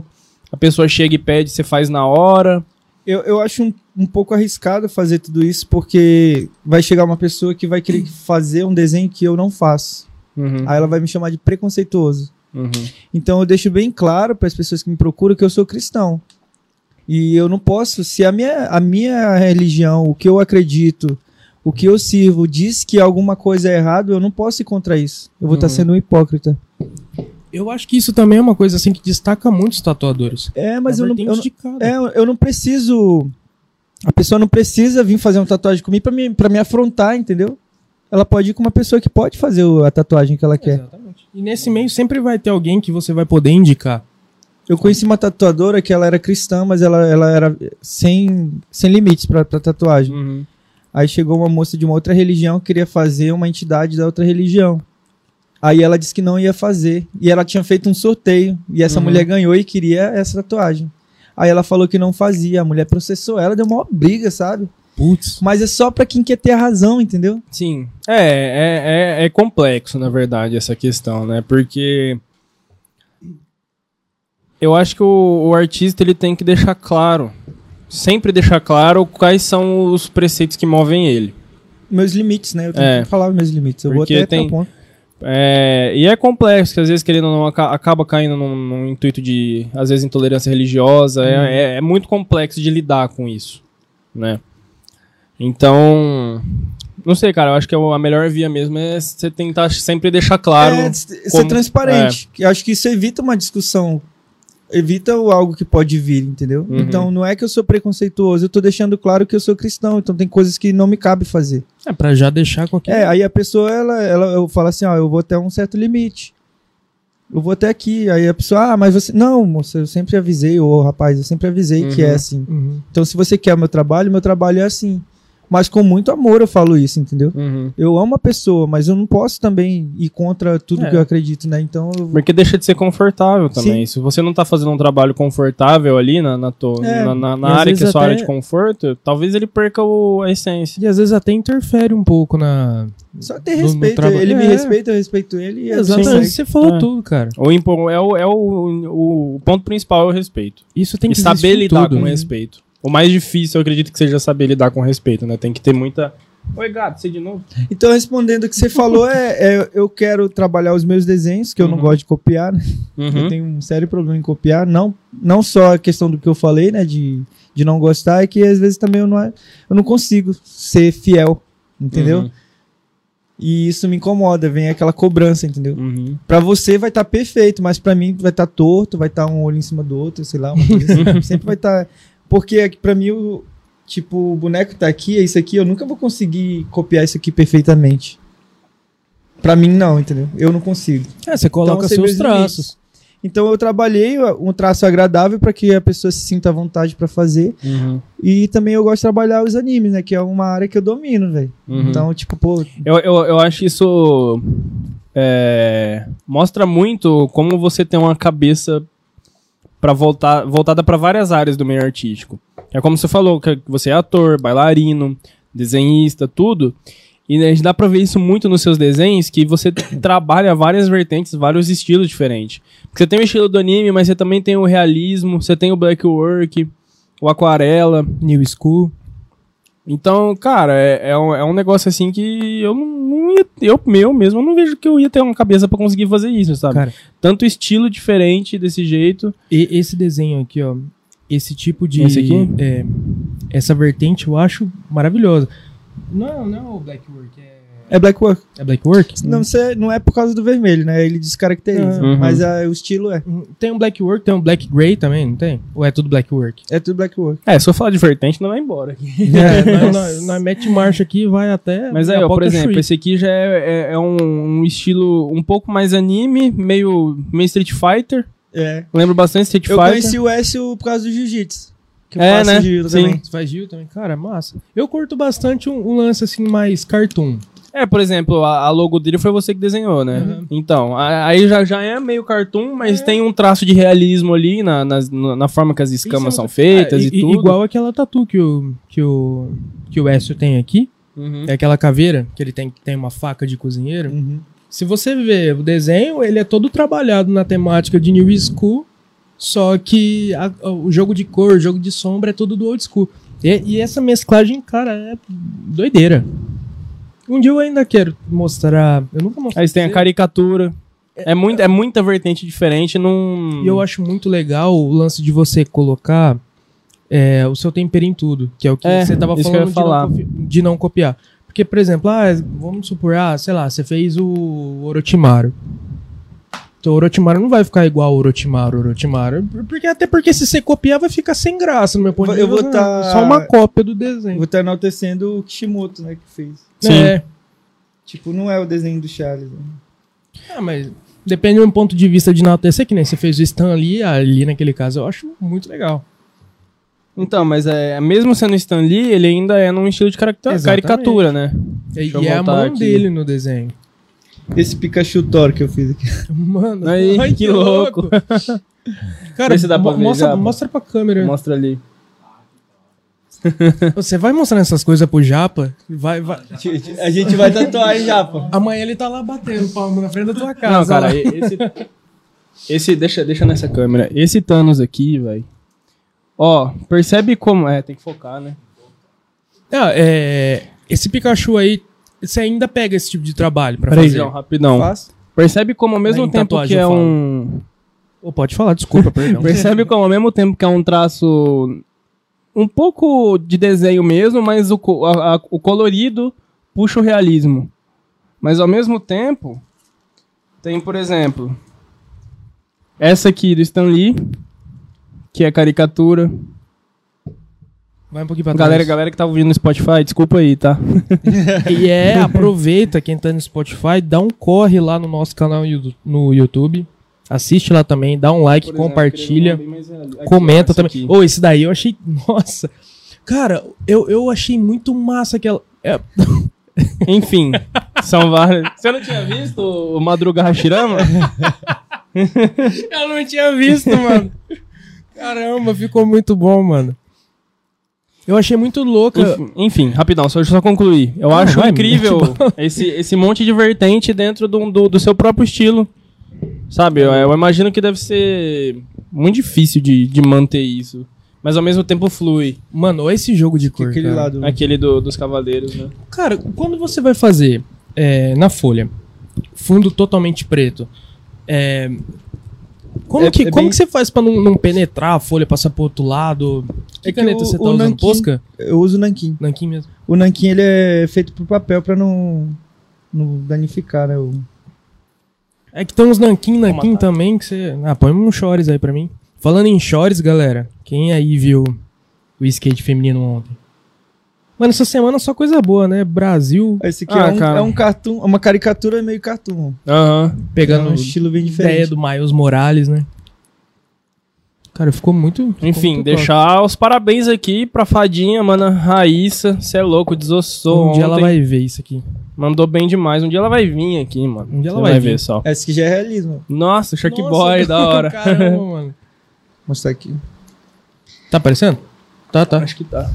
A pessoa chega e pede, você faz na hora. Eu, eu acho um, um pouco arriscado fazer tudo isso, porque vai chegar uma pessoa que vai querer fazer um desenho que eu não faço. Uhum, Aí ela vai me chamar de preconceituoso. uhum. Então eu deixo bem claro para as pessoas que me procuram que eu sou cristão. E eu não posso, se a minha, a minha religião, o que eu acredito, o que eu sirvo, diz que alguma coisa é errado, eu não posso ir contra isso. Eu vou estar Uhum. sendo um hipócrita. Eu acho que isso também é uma coisa assim que destaca muito os tatuadores. É, mas A eu não, eu, não- é, eu não preciso. A pessoa não precisa vir fazer uma tatuagem comigo pra me, pra me afrontar, entendeu? Ela pode ir com uma pessoa que pode fazer a tatuagem que ela quer. Exatamente. E nesse meio sempre vai ter alguém que você vai poder indicar. Eu conheci uma tatuadora que ela era cristã, mas ela, ela era sem, sem limites pra tatuagem. Uhum. Aí chegou uma moça de uma outra religião que queria fazer uma entidade da outra religião. Aí ela disse que não ia fazer. E ela tinha feito um sorteio. E essa Uhum. mulher ganhou e queria essa tatuagem. Aí ela falou que não fazia. A mulher processou ela, deu uma briga, sabe? Putz. Mas é só pra quem quer ter a razão, entendeu? Sim. É, é, é, é complexo, na verdade, essa questão, né? Porque. Eu acho que o, o artista ele tem que deixar claro, sempre deixar claro quais são os preceitos que movem ele. Meus limites, né? Eu tenho É. que falar meus limites. Eu vou até tem- ponto. É, e é complexo, que às vezes querendo ou não aca- acaba caindo num, num intuito de, às vezes, intolerância religiosa. É, é- é muito complexo de lidar com isso, né? Então, não sei, cara, eu acho que a melhor via mesmo é você tentar sempre deixar claro. é, ser como- transparente. Eu acho que isso evita uma discussão. Evita o algo que pode vir, entendeu? Uhum. Então não é que eu sou preconceituoso, eu tô deixando claro que eu sou cristão, então tem coisas que não me cabe fazer. É pra já deixar qualquer. É, aí a pessoa, ela, ela eu falo assim, ó, eu vou até um certo limite. Eu vou até aqui. Aí a pessoa, ah, mas você. Não, moça, eu sempre avisei, ô rapaz, eu sempre avisei que Uhum. é assim. Uhum. Então, se você quer o meu trabalho, meu trabalho é assim. Mas com muito amor eu falo isso, entendeu? Uhum. Eu amo a pessoa, mas eu não posso também ir contra tudo É. que eu acredito, né? Então eu. Porque deixa de ser confortável também. Se você não tá fazendo um trabalho confortável ali na, na, to- É, na, na- na e área que é sua área até- de conforto, talvez ele perca o- a essência. E às vezes até interfere um pouco na. Só ter no- no respeito. trabalho. Ele me É. respeita, eu respeito ele. E Exatamente. Você falou É. tudo, cara. O, impo- é o, é o, o ponto principal é o respeito. Isso tem e que saber existir em lidar tudo. com respeito. O mais difícil, eu acredito que seja saber lidar com respeito, né? Tem que ter muita. Oi, gato, você de novo? Então, respondendo o que você falou, é, é, eu quero trabalhar os meus desenhos, que eu não Uhum. gosto de copiar, né? Eu tenho um sério problema em copiar. Não, não só a questão do que eu falei, né? De, de não gostar, é que às vezes também eu não, eu não consigo ser fiel, entendeu? Uhum. E isso me incomoda, vem aquela cobrança, entendeu? Uhum. Pra você vai estar perfeito, mas pra mim vai estar torto, vai estar um olho em cima do outro, sei lá, uma coisa assim. Sempre vai estar. Porque pra mim, o, tipo, o boneco tá aqui, é isso aqui, eu nunca vou conseguir copiar isso aqui perfeitamente. Pra mim, não, entendeu? Eu não consigo. É, você coloca eu sei seus traços. limites. Então eu trabalhei um traço agradável pra que a pessoa se sinta à vontade pra fazer. Uhum. E também eu gosto de trabalhar os animes, né? Que é uma área que eu domino, velho. Uhum. Então, tipo, pô, Eu, eu, eu acho isso. é, mostra muito como você tem uma cabeça para voltar voltada para várias áreas do meio artístico. É como você falou, que você é ator, bailarino, desenhista, tudo. E a gente dá pra ver isso muito nos seus desenhos, que você trabalha várias vertentes, vários estilos diferentes. Porque você tem o estilo do anime, mas você também tem o realismo, você tem o black work, o aquarela. New School. Então, cara, é, é, um, é um negócio assim que eu não, não ia. Eu meu mesmo, eu não vejo que eu ia ter uma cabeça pra conseguir fazer isso, sabe? Cara, Tanto estilo diferente desse jeito. E esse desenho aqui, ó, esse tipo de. Esse aqui? é, essa vertente eu acho maravilhosa. Não, não é o Black Work, é. É Black Work. É Black Work? Não, sei, não é por causa do vermelho, né? Ele descaracteriza. Uhum. Mas ah, o estilo é. Tem um Black Work, tem um Black Grey também, não tem? Ou é tudo Black Work? É tudo Black Work. É, se eu falar de vertente, não vai embora aqui. É, nós, nós, nós mete marcha aqui e vai até. Mas a aí, ó, por exemplo, Shui. esse aqui já é, é- é um, um estilo um pouco mais anime, meio, meio Street Fighter. É. Lembro bastante Street Eu Fighter. conheci o Ezio por causa do Jiu-Jitsu. Que eu É, faço né? jiu Sim. também. Você faz Gil também? Cara, é massa. Eu curto bastante um, um lance assim mais cartoon. É, por exemplo, a, a logo dele foi você que desenhou, né? Uhum. Então, a- aí já, já é meio cartoon, mas tem um traço de realismo ali na, na, na forma que as escamas Isso é são outra- feitas Ah, e, tudo. Igual aquela tatu que o, que o, que o Écio tem aqui. Uhum. É aquela caveira que ele tem, que tem uma faca de cozinheiro. Uhum. Se você ver o desenho, ele é todo trabalhado na temática de New School, só que a- o jogo de cor, o jogo de sombra é tudo do Old School. E, e essa mesclagem, cara, é doideira. Um dia eu ainda quero mostrar. Eu nunca mostrei. Aí você tem a caricatura. É, muito, é muita vertente diferente num. E eu acho muito legal o lance de você colocar é, o seu tempero em tudo, que é o que É, você tava falando de não, copi- de não copiar. Porque, por exemplo, ah, vamos supor, ah, sei lá, você fez o Orochimaru. Então o Orochimaru não vai ficar igual o Orochimaru, Orochimaru. Porque, até porque se você copiar vai ficar sem graça, no meu ponto de Eu vista. vou tá- Só uma cópia do Eu desenho. Vou estar enaltecendo o Kishimoto, né? Que fez. Sim. É. Tipo, não é o desenho do Charles. né? Ah, mas depende de um ponto de vista de enaltecer, que nem você fez o Stan ali, ali naquele caso, eu acho muito legal. Então, mas é, mesmo sendo Stan Lee, ele ainda é num estilo de caricatura, né? E, Deixa e é a mão aqui. dele no desenho. Esse Pikachu Thor que eu fiz aqui. Mano, Aí, ai, que louco. Cara, Vê dá pra mo- ver mostra, mostra pra câmera. Mostra ali. Você vai mostrando essas coisas pro Japa? Vai, vai. A gente vai tatuar já, pô. Amanhã ele tá lá batendo palmo na frente da tua casa. Não, cara, lá. esse. Esse, deixa, deixa nessa câmera. Esse Thanos aqui, velho. Ó, percebe como. É, tem que focar, né? Ah, é, esse Pikachu aí, você ainda pega esse tipo de trabalho pra Peraí, fazer? João, rapidão. Faz. Percebe como ao mesmo Em tempo tatuagem que é um. Ô, pode falar, desculpa, perdão. Percebe como ao mesmo tempo que é um traço um pouco de desenho mesmo, mas o, a- a- o colorido puxa o realismo. Mas ao mesmo tempo, tem, por exemplo, essa aqui do Stan Lee, que é caricatura. Vai um pouquinho pra Galera, trás. galera que tá ouvindo no Spotify, desculpa aí, tá? E é, aproveita quem tá no Spotify, dá um corre lá no nosso canal no YouTube. Assiste lá também, dá um like, exemplo, compartilha. reali- aqui, comenta também. Ô, esse daí eu achei. Nossa. Cara, eu, eu achei muito massa aquela. É, Enfim, são várias. Você não tinha visto o Madruga Hashirama? eu não tinha visto, mano. Caramba, ficou muito bom, mano. Eu achei muito louca. Enfim, enfim, rapidão, só, deixa eu só concluir. Eu Ah, acho vai, incrível esse, esse monte de vertente dentro do, do, do seu próprio estilo. Sabe, eu, eu imagino que deve ser muito difícil de, de manter isso. Mas ao mesmo tempo flui. Mano, olha esse jogo de cor. Aquele cara. lado. Aquele do- dos cavaleiros, né? Cara, quando você vai fazer é, na folha fundo totalmente preto, é, como, É- que, é como bem- que você faz pra não, não penetrar a folha, passar pro outro lado? Que É que caneta o- você tá usando? nanquim- Posca? Eu uso o nanquim. Nanquim mesmo. O nanquim ele é feito pro papel pra não não danificar, né? o- É que tem uns nanquim, nanquim também que você. Ah, põe um shorts aí pra mim. Falando em shorts, galera, quem aí viu o skate feminino ontem? Mano, essa semana só coisa boa, né? Brasil Esse aqui Ah, é, um, cara. é um cartoon, uma caricatura meio cartoon. Aham. É pegando um estilo bem ideia diferente. do Miles Morales, né? Cara, ficou muito. ficou Enfim, muito deixar os parabéns aqui pra Fadinha, mano. Raíssa, cê é louco, desossou Um dia ela ontem. vai ver isso aqui. Mandou bem demais. Um dia ela vai vir aqui, mano. Um dia ela vai vir. ver só. Esse aqui já é realismo. Nossa, Shark Nossa, Boy, da hora. Caramba, mano. Vou mostrar aqui. Tá aparecendo? Tá, tá. Acho que tá.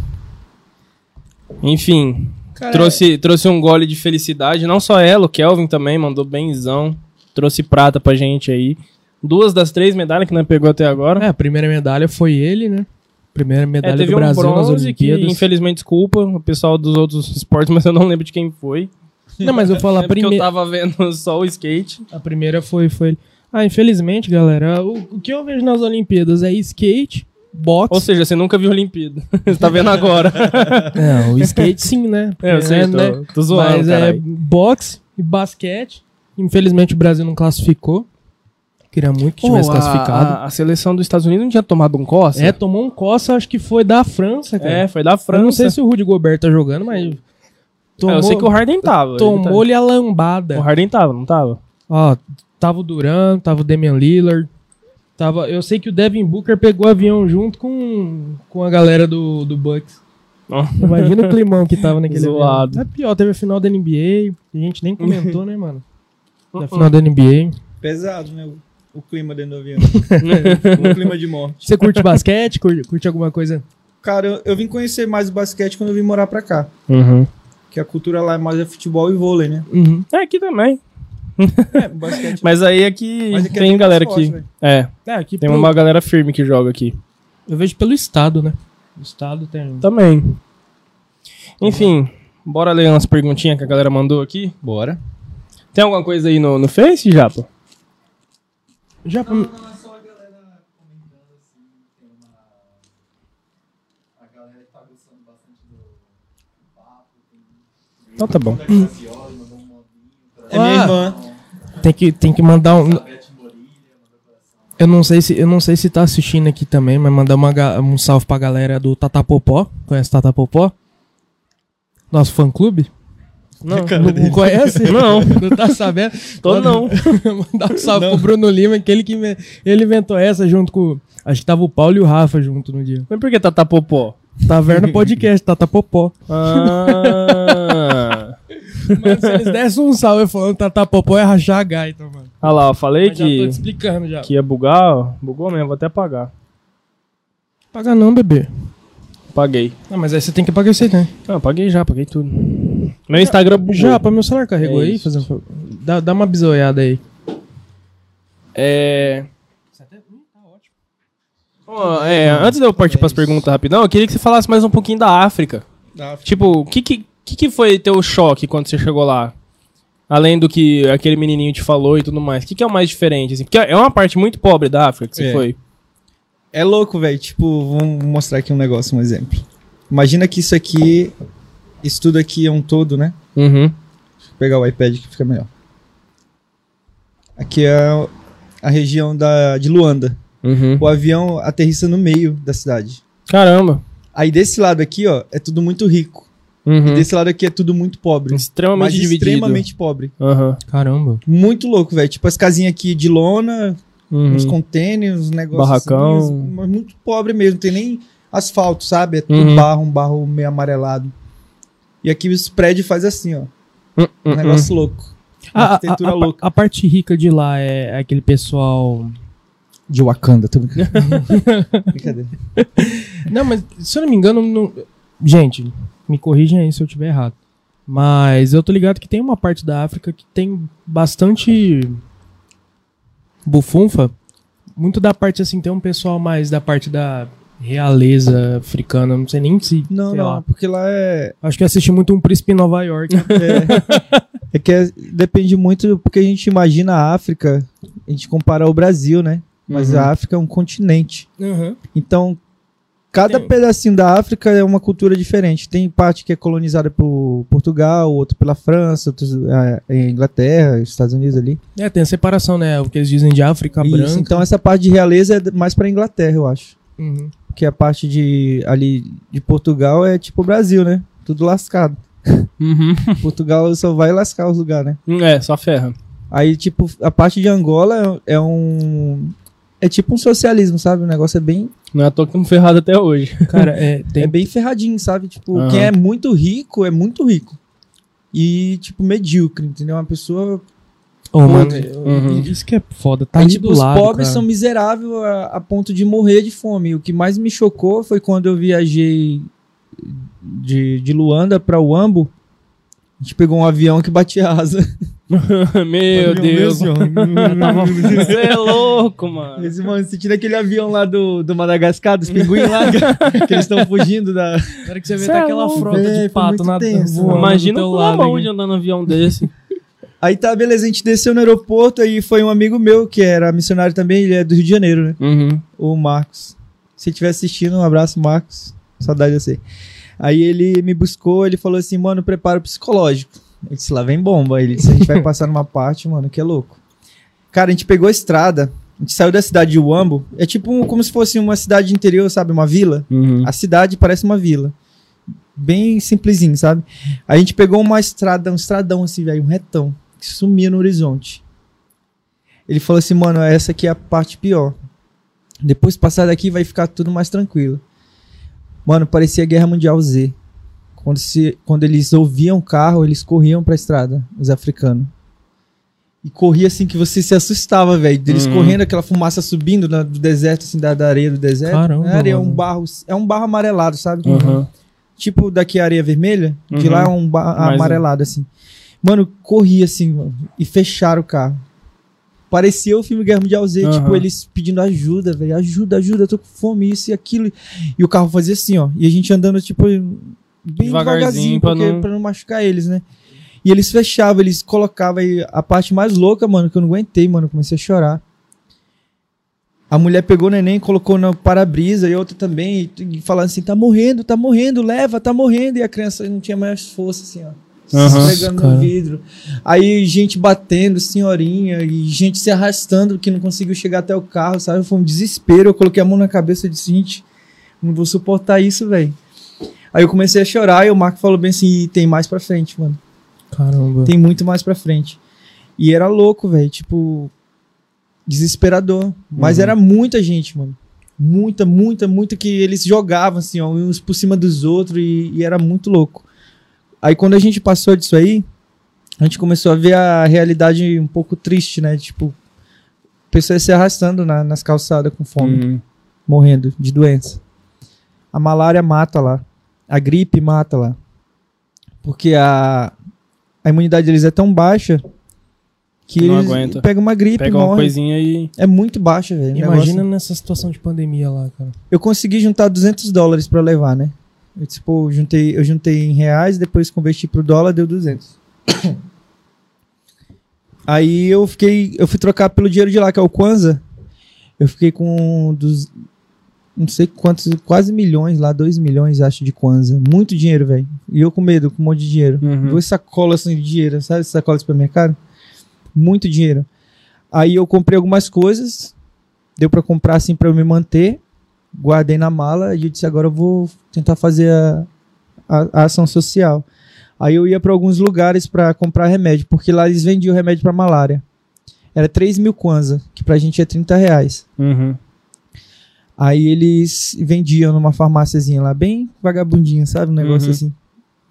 Enfim, Cara, trouxe, trouxe um gole de felicidade. Não só ela, o Kelvin também mandou benzão. Trouxe prata pra gente aí. Duas das três medalhas que não pegou até agora. É, a primeira medalha foi ele, né? Primeira É, medalha teve do um Brasil nas bronze que, Olimpíadas. infelizmente, desculpa o pessoal dos outros esportes, mas eu não lembro de quem foi. Não, mas eu falo a Lembro que eu tava vendo só o skate. A primeira foi, foi ele. Ah, infelizmente, galera, o, o que eu vejo nas Olimpíadas é skate, boxe. Ou seja, você nunca viu Olimpíada. você tá vendo agora. Não, o skate sim, né? É, eu sei, É, tô, né? tô zoando, Mas é caralho. boxe e basquete. Infelizmente o Brasil não classificou. Queria muito que tivesse Pô, classificado. A, a, a seleção dos Estados Unidos não tinha tomado um coça? É, tomou um coça, acho que foi da França, cara. É, foi da Eu França. não sei se o Rudy Gobert tá jogando, mas. É, Tomou, eu sei que o Harden tava. tomou-lhe a tá- lambada. O Harden tava, não tava? Ó, tava o Duran, tava o Damian Lillard. Tava, eu sei que o Devin Booker pegou o avião junto com, com a galera do, do Bucks. Ó. Imagina o climão que tava naquele Zoado. avião. É pior, teve a final da NBA. A gente nem comentou, né, mano? Uh-uh. Da final da NBA. Pesado, né? O, o clima dentro do avião. um clima de morte. Você curte basquete? Curte, curte alguma coisa? Cara, eu, eu vim conhecer mais o basquete quando eu vim morar pra cá. Uhum. Que a cultura lá é mais é futebol e vôlei, né? Uhum. É, aqui também. É, basquete. Mas aí aqui, Mas aqui é tem bem galera aqui. velho. É, É, aqui tem pro- uma galera firme que joga aqui. Eu vejo pelo estado, né? O estado tem. Também. Enfim, bora ler umas perguntinhas que a galera mandou aqui. Bora. Tem alguma coisa aí no, no Face, Japa? Já pra... Então tá bom. É minha Ah. irmã. Tem que, tem que mandar um. Eu não sei se eu não sei se tá assistindo aqui também, mas mandar uma, um salve pra galera do Tatapopó. Conhece Tatapopó? Nosso fã clube? Não, Não, não conhece? Não. Não tá sabendo? tô não. Mandar um salve pro Bruno Lima, que ele que ele inventou essa junto com. Acho que tava o Paulo e o Rafa junto no dia. Mas por que Tata Popó? Taverna Podcast, Tatapopó. Ah. Mano, se eles dessem um salve falando Tatapopó é rachar a gaita, mano. Olha lá, eu falei Mas já tô que, te explicando já. que ia bugar, ó. Bugou mesmo, vou até apagar. Paga não, bebê. Paguei. Não, mas aí você tem que pagar isso aí, né? Não, paguei já, paguei tudo. Meu Instagram bugou. Já, pra meu celular carregou É aí? Fazendo... favor. Dá, dá uma bisoiada aí. É... Ó, é, antes de eu partir pras perguntas rapidão, eu queria que você falasse mais um pouquinho da África. Tipo, o que, que, que que foi teu choque quando você chegou lá? Além do que aquele menininho te falou e tudo mais. O que, que é o mais diferente? Assim? Porque é uma parte muito pobre da África que você É. foi. É louco, velho. Tipo, vamos mostrar aqui um negócio, um exemplo. Imagina que isso aqui, isso tudo aqui é um todo, né? Uhum. Vou pegar o iPad que fica melhor. Aqui é a região da, de Luanda. Uhum. O avião aterrissa no meio da cidade. Caramba. Aí desse lado aqui, ó, é tudo muito rico. Uhum. E desse lado aqui é tudo muito pobre. Extremamente Mas dividido. extremamente pobre. Aham. Caramba. Muito louco, velho. Tipo as casinhas aqui de lona, Uhum. uns containers, uns negócios Barracão. assim, mas muito pobre mesmo, não tem nem asfalto, sabe? É tudo Uhum. barro, um barro meio amarelado. E aqui os prédios faz assim, ó. Hum, Um hum, negócio louco. Uma A, a, a, louca. a parte rica de lá é aquele pessoal. De Wakanda, tô brincando. Brincadeira. Não, mas se eu não me engano. não- Gente, me corrigem aí se eu estiver errado. Mas eu tô ligado que tem uma parte da África que tem bastante bufunfa. Muito da parte assim, tem um pessoal mais da parte da realeza africana. Não sei nem se. Não, não, lá. porque lá é. Acho que assisti muito um príncipe em Nova York. É, é que é- depende muito, porque a gente imagina a África, a gente compara ao Brasil, né? Mas Uhum. a África é um continente. Uhum. Então, Cada Tem. pedacinho da África é uma cultura diferente. Tem parte que é colonizada por Portugal, outro pela França, outros é, é Inglaterra, Estados Unidos ali. É, tem a separação, né? O que eles dizem de África Isso, branca. então essa parte de realeza é mais pra Inglaterra, eu acho. Uhum. Porque a parte de ali de Portugal é tipo o Brasil, né? Tudo lascado. Uhum. Portugal só vai lascar os lugares, né? É, só ferra. Aí, tipo, a parte de Angola é um. É tipo um socialismo, sabe? O negócio é bem, Não é à toa que estamos ferrados até hoje. Cara, é, tem é bem ferradinho, sabe? Tipo, Aham. quem é muito rico é muito rico. E, tipo, medíocre, entendeu? Uma pessoa. Ô, mano, podre. Uhum. isso que é foda. Tá Aí, ali tipo, os lado, pobres cara. são miseráveis a, a ponto de morrer de fome. O que mais me chocou foi quando eu viajei de, de Luanda pra Uambo. A gente pegou um avião que batia asa. Meu Deus. Você é louco, mano. Esse, mano, sentindo aquele avião lá do, do Madagascar, dos pinguins lá, que eles estão fugindo da. Hora que você vê tá é aquela louco, frota de pato na tenso, voando Imagina com lado a mão aqui. de andar num avião desse. Aí tá, beleza, a gente desceu no aeroporto aí foi um amigo meu, que era missionário também, ele é do Rio de Janeiro, né? Uhum. O Marcos. Se estiver assistindo, um abraço, Marcos. Saudade de você. Aí ele me buscou, ele falou assim, mano, preparo psicológico. Eu disse, lá vem bomba. Ele disse, a gente vai passar numa parte, mano, que é louco. Cara, a gente pegou a estrada, a gente saiu da cidade de Uambo. É tipo um- como se fosse uma cidade interior, sabe? Uma vila. Uhum. A cidade parece uma vila. Bem simplesinho, sabe? A gente pegou uma estrada, um estradão assim, velho, um retão, que sumia no horizonte. Ele falou assim, mano, essa aqui é a parte pior. Depois de passar daqui vai ficar tudo mais tranquilo. Mano, parecia Guerra Mundial Z. Quando, se, quando eles ouviam o carro, eles corriam pra estrada, os africanos. E corria assim que você se assustava, velho. Eles Uhum. correndo, aquela fumaça subindo na- do deserto, assim, da, da areia do deserto. Caramba, é areia, é um barro, é um barro amarelado, sabe? Uhum. Tipo daqui a areia vermelha, de Uhum. lá é um ba- Mais amarelado, assim. Mano, corria assim, mano, e fecharam o carro. Parecia o filme Guerra Mundial Z, Aham. tipo, eles pedindo ajuda, velho. Ajuda, ajuda, eu tô com fome, isso e aquilo. E o carro fazia assim, ó. E a gente andando, tipo, bem Devagarzinho, devagarzinho, pra porque, não- pra não machucar eles, né? E eles fechavam, eles colocavam aí a parte mais louca, mano, que eu não aguentei, mano. Comecei a chorar. A mulher pegou o neném, colocou no para-brisa e outra também, e falando assim: tá morrendo, tá morrendo, leva, tá morrendo. E a criança não tinha mais força, assim, ó. Esfregando Cara. no vidro. Aí gente batendo, senhorinha, e gente se arrastando que não conseguiu chegar até o carro, sabe? Foi um desespero. Eu coloquei a mão na cabeça e disse: gente, não vou suportar isso, velho. Aí eu comecei a chorar e o Marco falou bem assim: "E tem mais pra frente, mano. Caramba. Tem muito mais pra frente. E era louco, velho. Tipo, desesperador. Mas Uhum. era muita gente, mano. Muita, muita, muita que eles jogavam, assim, ó, uns por cima dos outros e, e era muito louco. Aí quando a gente passou disso aí, a gente começou a ver a realidade um pouco triste, né? Tipo, pessoas se arrastando na- nas calçadas com fome Uhum. morrendo de doença. A malária mata lá. A gripe mata lá. Porque a, a imunidade deles é tão baixa que Não eles aguenta. pegam uma gripe e Pega uma coisinha e. É muito baixa, velho. Imagina negócio. nessa situação de pandemia lá, cara. Eu consegui juntar 200 dólares pra levar, né? Eu, tipo, eu juntei, eu juntei em reais, depois converti pro dólar, deu 200. Aí eu fiquei, eu fui trocar pelo dinheiro de lá, que é o Kwanza. Eu fiquei com dos, não sei quantos, quase milhões lá, 2 milhões acho de Kwanza. Muito dinheiro, velho. E eu com medo, com um monte de dinheiro. Uhum. Duas sacolas assim, de dinheiro, sabe? Sacola de supermercado. Muito dinheiro. Aí eu comprei algumas coisas, deu pra comprar assim pra eu me manter. Guardei na mala e eu disse: agora eu vou tentar fazer a, a- a ação social. Aí eu ia pra alguns lugares pra comprar remédio, porque lá eles vendiam remédio pra malária. Era 3 mil kwanza, que pra gente é 30 reais. Uhum. Aí eles vendiam numa farmáciazinha lá, bem vagabundinha, sabe? Um negócio Uhum. assim.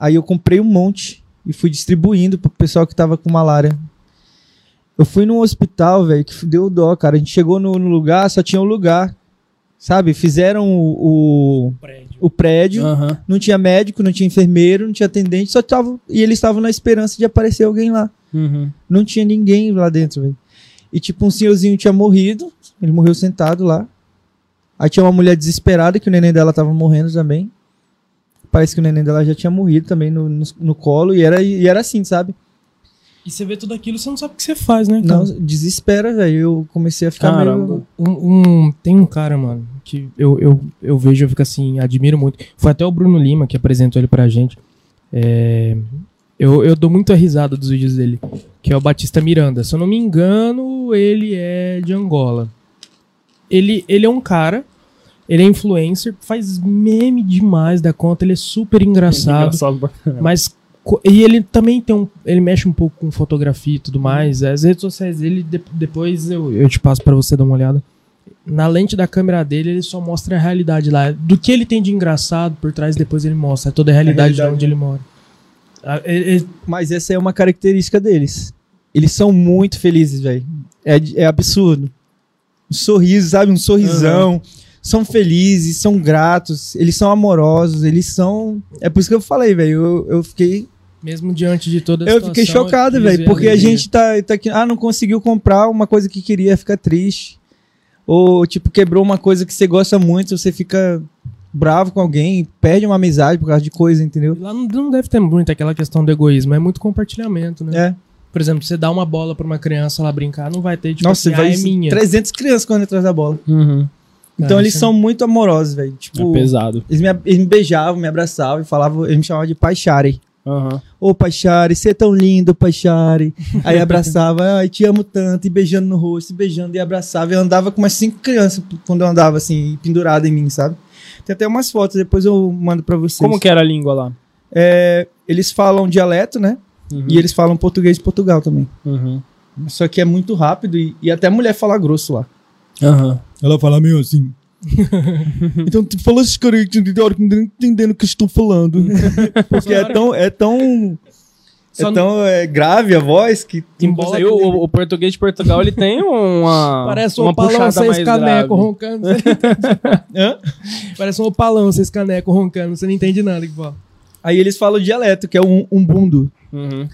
Aí eu comprei um monte e fui distribuindo pro pessoal que tava com malária. Eu fui num hospital, velho, que deu dó, cara. A gente chegou no, no lugar, só tinha um lugar. Sabe? Fizeram o, o, o prédio, Aham. não tinha médico, não tinha enfermeiro, não tinha atendente, só tava. E eles estavam na esperança de aparecer alguém lá. Uhum. Não tinha ninguém lá dentro, velho. E tipo, um senhorzinho tinha morrido, ele morreu sentado lá. Aí tinha uma mulher desesperada que o neném dela tava morrendo também. Parece que o neném dela já tinha morrido também no, no, no colo e era, e era assim, sabe? E você vê tudo aquilo, você não sabe o que você faz, né? cara? Não, desespera, velho. Eu comecei a ficar Caramba. meio... Um, um- tem um cara, mano, que eu, eu, eu vejo, eu fico assim, admiro muito. Foi até o Bruno Lima que apresentou ele pra gente. É, eu, eu dou muita risada dos vídeos dele, que é o Batista Miranda. Se eu não me engano, ele é de Angola. Ele, ele é um cara, ele é influencer, faz meme demais da conta, ele é super engraçado. Engraçado pra caramba. Mas e ele também tem um, ele mexe um pouco com fotografia e tudo mais. As redes sociais dele de- depois eu, eu te passo pra você dar uma olhada. Na lente da câmera dele, ele só mostra a realidade lá. Do que ele tem de engraçado por trás, depois ele mostra toda a realidade, realidade, de onde ele mora. Ah, ele- ele- Mas essa é uma característica deles. Eles são muito felizes, velho. É, é absurdo. Um sorriso, sabe? Um sorrisão. São felizes, são gratos, eles são amorosos, eles são. É por isso que eu falei, velho. Eu, eu fiquei. Mesmo diante de toda a Eu fiquei situação, chocado, velho. Porque a gente tá, tá aqui. Ah, não conseguiu comprar uma coisa que queria, fica triste. Ou, tipo, quebrou uma coisa que você gosta muito, você fica bravo com alguém, perde uma amizade por causa de coisa, entendeu? Lá não, não deve ter muito aquela questão do egoísmo, é muito compartilhamento, né? É. Por exemplo, você dá uma bola pra uma criança lá brincar, não vai ter, tipo Nossa, assim, vai ah, é minha. 300 crianças correndo atrás da bola. Uhum. Então Ah, eles é- são muito amorosos, velho. Tipo, É pesado. eles me, eles me beijavam, me abraçavam e falavam, eles me chamavam de Pai Chari. Aham. Ô, Pai Chari, você é tão lindo, Pai Chari. Aí abraçava, ai, te amo tanto, e beijando no rosto, e beijando e abraçava. Eu andava com umas cinco crianças quando eu andava assim, pendurada em mim, sabe? Tem até umas fotos, depois eu mando pra vocês. Como que era a língua lá? É, eles falam dialeto, né? Uhum. E eles falam português de Portugal também. Uhum. Só que é muito rápido e, e até a mulher fala grosso lá. Aham. Ela fala meio assim. então, tu fala esses caras que não entendendo o que estão falando. Porque é tão, é tão, Só é tão é, grave a voz que E consegue o, o- o português de Portugal, ele tem uma Parece um uma opalão, seis mais canecos grave. roncando. Hã? Parece um opalão, seis canecos roncando, você não entende nada que fala. Aí eles falam dialeto, que é um umbundo. Uhum.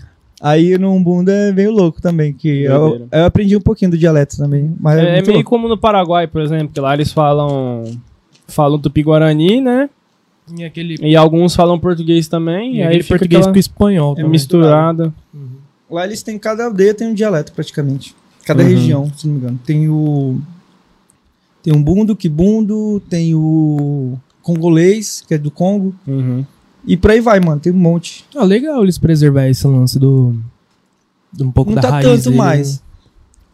Aí no umbundo é meio louco também, que eu, eu aprendi um pouquinho do dialeto também. Mas é, É, é meio louco. como no Paraguai, por exemplo, que lá eles falam falam tupi-guarani, né? E aquele, E alguns falam português também, e e aí português aquela com espanhol. É também. misturada. Lá eles têm, cada aldeia tem um dialeto praticamente. Cada Uhum. região, se não me engano. Tem o. Tem o Bundo, Kibundo, tem o Congolês, que é do Congo. Uhum. E por aí vai, mano. Tem um monte. Ah, legal eles preservar esse lance do. de um pouco não da tá raiz. tanto dele, mais. né?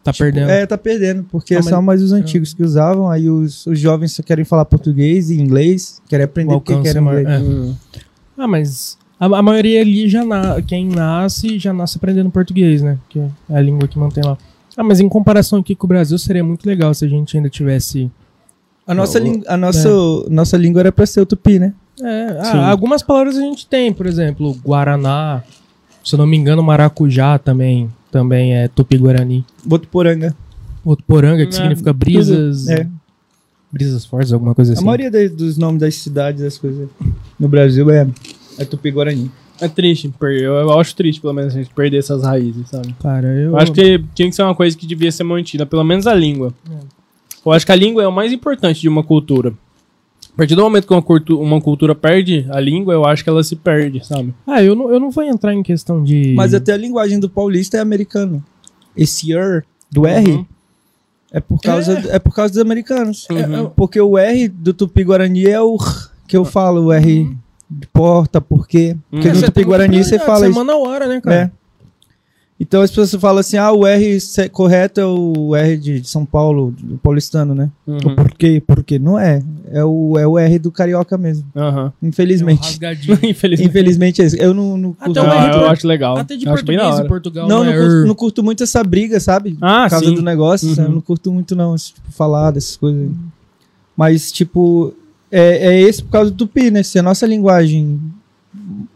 Tá perdendo. É, tá perdendo. Porque Ah, é só mais os antigos que usavam. Aí os, os jovens só querem falar português e inglês. Querem aprender O alcance querem é maior. É. Ah, mas a, a maioria ali já na, quem nasce já nasce aprendendo português, né? Que é a língua que mantém lá. Ah, mas em comparação aqui com o Brasil, seria muito legal se a gente ainda tivesse. A nossa, Não, língua- a nossa, nossa língua era pra ser o tupi, né? É, ah, algumas palavras a gente tem, por exemplo, Guaraná. Se eu não me engano, maracujá também, também é tupi-guarani. Botuporanga. Votuporanga, que É, significa brisas. É. Brisas fortes, alguma coisa assim. A maioria de- dos nomes das cidades, das coisas no Brasil é, é tupi-guarani. É triste, eu, eu acho triste, pelo menos, a gente perder essas raízes, sabe? Cara, eu. Eu acho que tinha que ser uma coisa que devia ser mantida, pelo menos a língua. Eu acho que a língua é o mais importante de uma cultura. A partir do momento que uma, cultu- uma cultura perde a língua, eu acho que ela se perde, sabe? Ah, eu não, eu não vou entrar em questão de. Mas até a linguagem do paulista é americano. Esse R do R Uhum. é por causa é. por causa dos americanos. Uhum. É- é- porque o R do tupi-guarani é o que eu falo, o R de porta, por quê? Porque Uhum. no Você tem tupi-guarani você fala você isso. hora, né, cara? É. Então as pessoas falam assim, ah, o R correto é o R de São Paulo, do paulistano, né? Uhum. porquê? Porque não é. É o, é o R do carioca mesmo. Aham. É um Infelizmente. Infelizmente. Infelizmente é isso. Eu não, não curto. Até R eu por- acho legal. Até de Eu acho bem da português em Portugal. Não, não, é curto, não curto muito essa briga, sabe? Ah, Por causa sim. do negócio, Uhum. eu não curto muito não, esse, tipo, falar dessas coisas. aí. Mas, tipo, é, é esse por causa do tupi, né? Se a nossa linguagem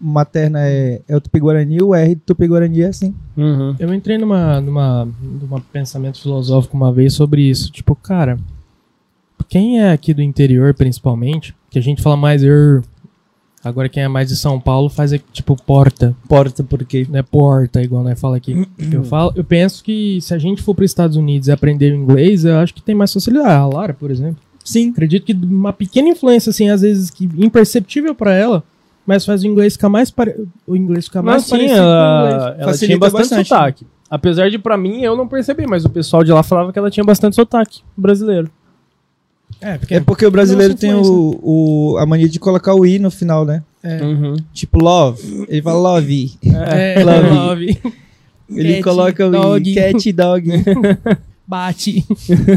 materna é, é o tupi-guarani, o R do tupi-guarani é assim. Uhum. Eu entrei numa, numa, numa pensamento filosófico uma vez sobre isso. Tipo, cara, quem é aqui do interior, principalmente, que a gente fala mais er, agora quem é mais de São Paulo faz é, tipo porta, Porta, porque... né? Porta, igual nós fala aqui. eu, falo, eu penso que se a gente for para os Estados Unidos e aprender o inglês, eu acho que tem mais facilidade. A Lara, por exemplo. Sim. Acredito que uma pequena influência, assim, às vezes que imperceptível para ela, mas faz o inglês ficar mais pare... o inglês ficar mais Mas sim, parecido ela, ela tinha bastante, bastante. sotaque. Apesar de, pra mim, eu não percebi, mas o pessoal de lá falava que ela tinha bastante sotaque brasileiro. É, porque É porque o brasileiro tem o, o- a mania de colocar o i no final, né? é, Uhum. Tipo love. Ele fala love. é, Love. love. Ele Cat, coloca o dog. i. Cat dog. Bate.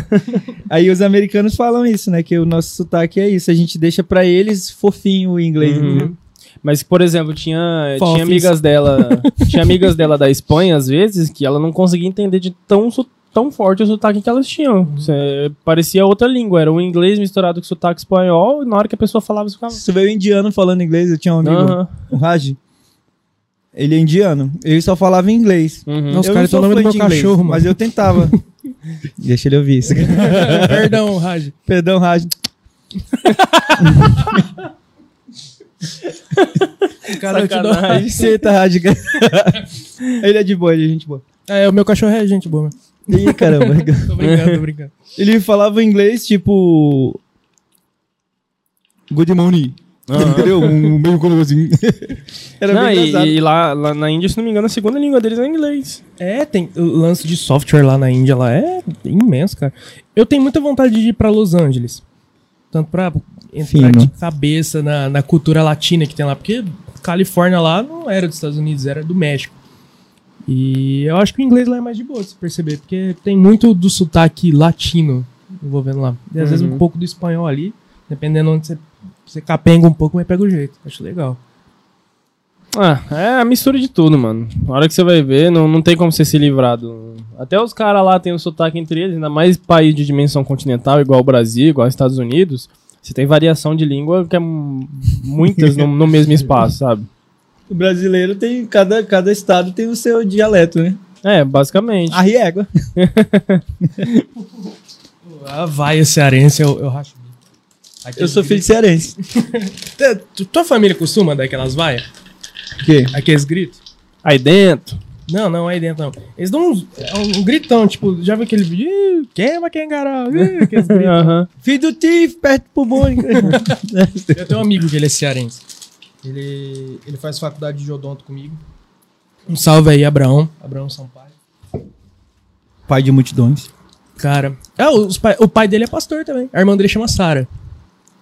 Aí os americanos falam isso, né? Que o nosso sotaque é isso. A gente deixa pra eles fofinho o inglês. Uhum. entendeu? Mas, por exemplo, tinha, Fofis. tinha amigas dela. tinha amigas dela da Espanha, às vezes, que ela não conseguia entender de tão, tão forte o sotaque que elas tinham. Cê- parecia outra língua, era o inglês misturado com sotaque espanhol, e na hora que a pessoa falava, você ficava. Se tu vê o indiano falando inglês, eu tinha um amigo, Aham. o Raj. Ele é indiano. Ele só falava inglês. Uhum. Nossa, eu cara, não sou nome do inglês, cachorro, mano. Mas eu tentava. Deixa ele ouvir isso. Perdão, Raj. Perdão, Raj. Cara, eu te dou- Sacanagem. Senta, Raj. ele é de boa, ele é gente boa. É, o meu cachorro é gente boa. Ih, caramba. Tô brincando, tô brincando. Ele falava inglês tipo. Good morning. Aham. Entendeu? Um meio como assim. Era Não, bem e, e lá, lá na Índia, se não me engano, a segunda língua deles é inglês. É, tem o lance de software lá na Índia, lá é imenso, cara. Eu tenho muita vontade de ir pra Los Angeles. Tanto pra entrar Fino. de cabeça na, na cultura latina que tem lá. Porque Califórnia lá não era dos Estados Unidos, era do México. E eu acho que o inglês lá é mais de boa, se perceber. Porque tem muito do sotaque latino envolvendo lá. E às vezes Uhum. um pouco do espanhol ali. Dependendo onde você, você capenga um pouco, mas pega o jeito. Acho legal. Ah, é a mistura de tudo, mano. Na hora que você vai ver, não, não tem como você se livrar do... Até os caras lá têm o sotaque entre eles, ainda mais país de dimensão continental, igual o Brasil, igual os Estados Unidos. Você tem variação de língua que é muitas no, no mesmo espaço, sabe? O brasileiro tem. Cada, cada estado tem o seu dialeto, né? É, basicamente. A riégua. A vaia cearense, eu, eu racho. Aqui Eu sou filho de cearense. Tu- Tua família costuma dar aquelas vaias? O quê? Aqueles gritos? Aí dentro. Não, não, aí dentro não. Eles dão uns- é um, gritão, tipo, já viu aquele vídeo? "Ih, Queima quem. Aham. Filho do Tif, perto do pulmão. Eu tenho um amigo que ele é cearense. Ele, ele faz faculdade de odonto comigo. Um salve aí, Abraão. Abraão Sampaio. Pai de multidões. Cara. Ah, os pai- o pai dele é pastor também. A irmã dele chama Sara.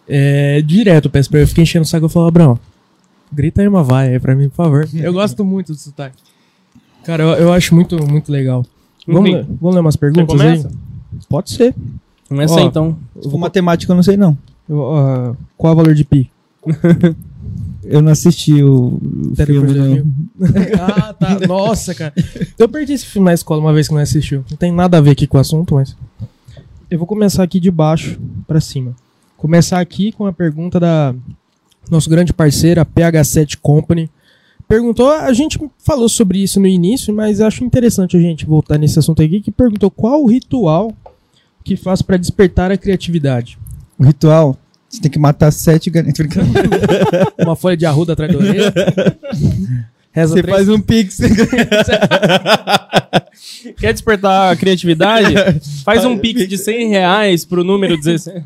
É, direto, eu peço pra ele. Eu fiquei enchendo o saco e eu falo, Abraão, grita aí uma vaia aí pra mim, por favor. Eu gosto muito do sotaque. Cara, eu, eu acho muito, muito legal. Vamos, ler, vamos ler umas perguntas aí? Pode ser. Começa Ó. aí, então. Com matemática eu não sei, não. Eu, ó, qual é o valor de pi? Eu não assisti o, filme. não. ah, tá. Nossa, cara. Eu perdi esse filme na escola uma vez que não assistiu. Não tem nada a ver aqui com o assunto, mas. Eu vou começar aqui de baixo pra cima. Começar aqui com a pergunta da nosso grande parceiro, a PH7 Company. Perguntou, a gente falou sobre isso no início, mas acho interessante a gente voltar nesse assunto aqui, que perguntou qual o ritual que faz pra despertar a criatividade. O ritual, você tem que matar sete galinhas. Uma folha de arruda atrás da orelha. Reza Você três faz um pix. Quer despertar a criatividade? Faz um pix de 100 reais pro número 16.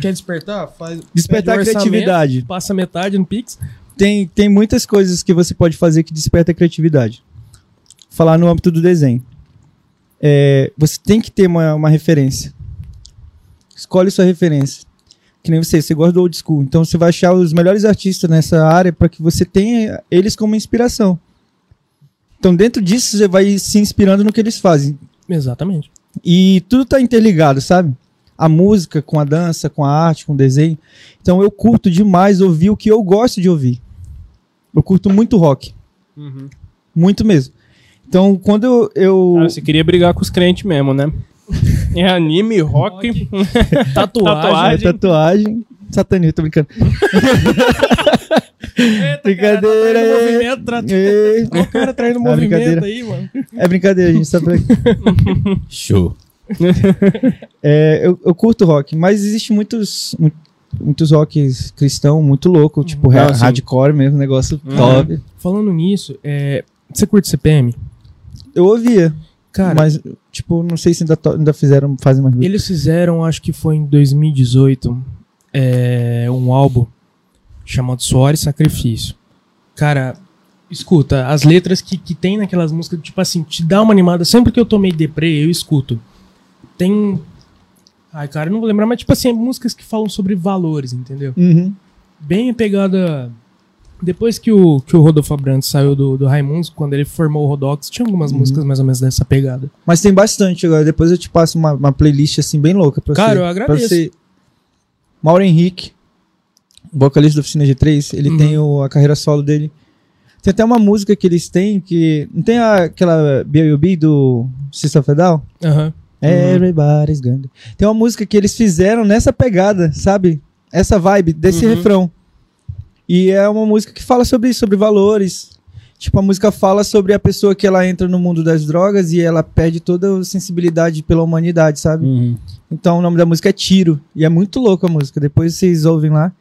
Quer despertar? Faz, Despertar a criatividade. Passa metade no Pix. Tem, tem muitas coisas que você pode fazer que desperta a criatividade. Falar no âmbito do desenho. É, você tem que ter uma, uma referência. Escolhe sua referência. Que nem você, você gosta do old school. Então você vai achar os melhores artistas nessa área para que você tenha eles como inspiração. Então dentro disso você vai se inspirando no que eles fazem. Exatamente. E tudo tá interligado, sabe? A música com a dança, com a arte, com o desenho. Então eu curto demais ouvir o que eu gosto de ouvir. Eu curto muito rock. Muito mesmo. Então, quando eu. eu- Cara, você queria brigar com os crentes mesmo, né? É anime, rock. Tatuagem. Tatuagem. tatuagem. Satanismo, tô brincando. brincadeira, Traindo é. movimento, tra- É, o cara traindo É movimento brincadeira. aí, mano. é brincadeira, gente. Só pra... Show. É, eu, eu curto rock, mas existe muitos, mu- muitos rocks cristão muito louco, tipo Ah, hardcore mesmo, negócio Uhum. top. Falando nisso, é, você curte CPM? Eu ouvia, Cara, mas tipo, não sei se ainda, ainda fizeram, fazem mais. eles fizeram, acho que foi em 2018, é, um álbum chamado Suor e Sacrifício. Cara, escuta, as letras que, que tem naquelas músicas, tipo assim, te dá uma animada. Sempre que eu tomei deprê, eu escuto. Tem. Ai, cara, eu não vou lembrar, mas tipo assim, músicas que falam sobre valores, entendeu? Uhum. Bem pegada. Depois que o, que o Rodolfo Abrantes saiu do, do Raimundos, quando ele formou o Rodox, tinha algumas Uhum. músicas mais ou menos dessa pegada. Mas tem bastante agora. Depois eu te passo uma, uma playlist assim bem louca pra Cara, você. eu agradeço. Você... Mauro Henrique, vocalista da Oficina G3, ele Uhum. tem o- a carreira solo dele. Tem até uma música que eles têm que. Não tem a- aquela B.O.B. do System of a Down? Aham. Everybody's gonna. Tem uma música que eles fizeram nessa pegada, sabe? Essa vibe desse Uhum. refrão. E é uma música que fala sobre isso, sobre valores. Tipo, a música fala sobre a pessoa que ela entra no mundo das drogas e ela perde toda a sensibilidade pela humanidade, sabe? Uhum. Então o nome da música é Tiro. E é muito louco a música. Depois vocês ouvem lá.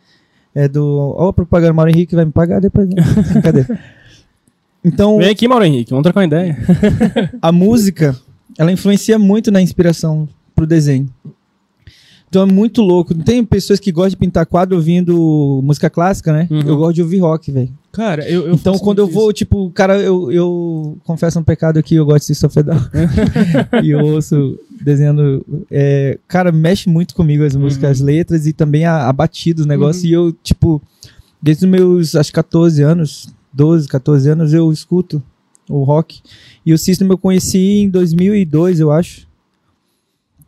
É do. Ó, a propaganda Mauro Henrique vai me pagar depois. Né? Brincadeira. Então, Vem aqui, Mauro Henrique, vamos trocar uma ideia. a música, ela influencia muito na inspiração pro desenho. Então é muito louco. Tem pessoas que gostam de pintar quadro ouvindo música clássica, né? Uhum. Eu gosto de ouvir rock, velho. Cara, eu. eu Então quando eu vou, tipo, cara, eu, eu confesso um pecado aqui, eu gosto de sofredal. e eu ouço desenhando. é, cara, mexe muito comigo as músicas, as letras e também a, a batida do negócio. E eu, tipo, desde os meus, acho, 14 anos, 12, 14 anos, eu escuto o rock. E o System eu conheci em 2002, eu acho.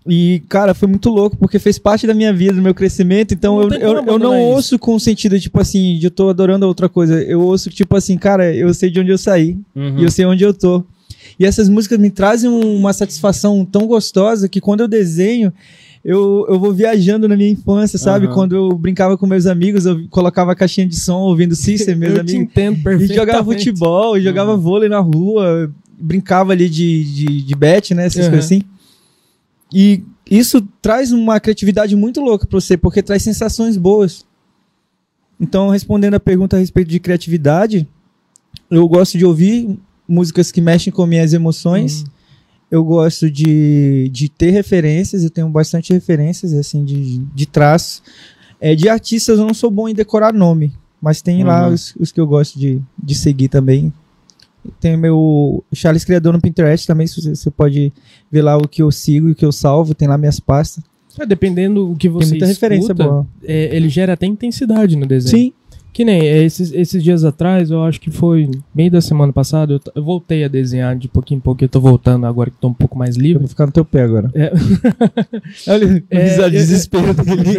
E, cara, foi muito louco, porque fez parte da minha vida, do meu crescimento. Então, Não eu, eu, eu não isso. ouço com o sentido, tipo assim, de eu tô adorando outra coisa. Eu ouço, tipo assim, cara, eu sei de onde eu saí. Uhum. E eu sei onde eu tô. E essas músicas me trazem um- uma satisfação tão gostosa que quando eu desenho, eu, eu vou viajando na minha infância, sabe? Aham. Quando eu brincava com meus amigos, eu colocava a caixinha de som ouvindo System, meus eu te amigos. entendo E perfeitamente. jogava futebol, e jogava vôlei na rua, brincava ali de, de, de bet, né? Essas Aham. coisas assim. E isso traz uma criatividade muito louca pra você, porque traz sensações boas. Então, respondendo a pergunta a respeito de criatividade, eu gosto de ouvir músicas que mexem com minhas emoções. Eu gosto de, de ter referências, eu tenho bastante referências, assim, de, de traços. É, de artistas eu não sou bom em decorar nome, mas tem lá Uhum. os, os que eu gosto de, de seguir também. Tem meu Charles Criador no Pinterest também, se você, você pode ver lá o que eu sigo e o que eu salvo, tem lá minhas pastas. É, dependendo do que você tem muita referência escuta, boa. é, ele gera até intensidade no desenho. Sim, Que nem é, esses, esses dias atrás, eu acho que foi meio da semana passada, eu, eu voltei a desenhar de pouquinho em pouquinho, eu tô voltando agora que tô um pouco mais eu livre. vou ficar no teu pé agora. É. Olha É, de é, desespero dele.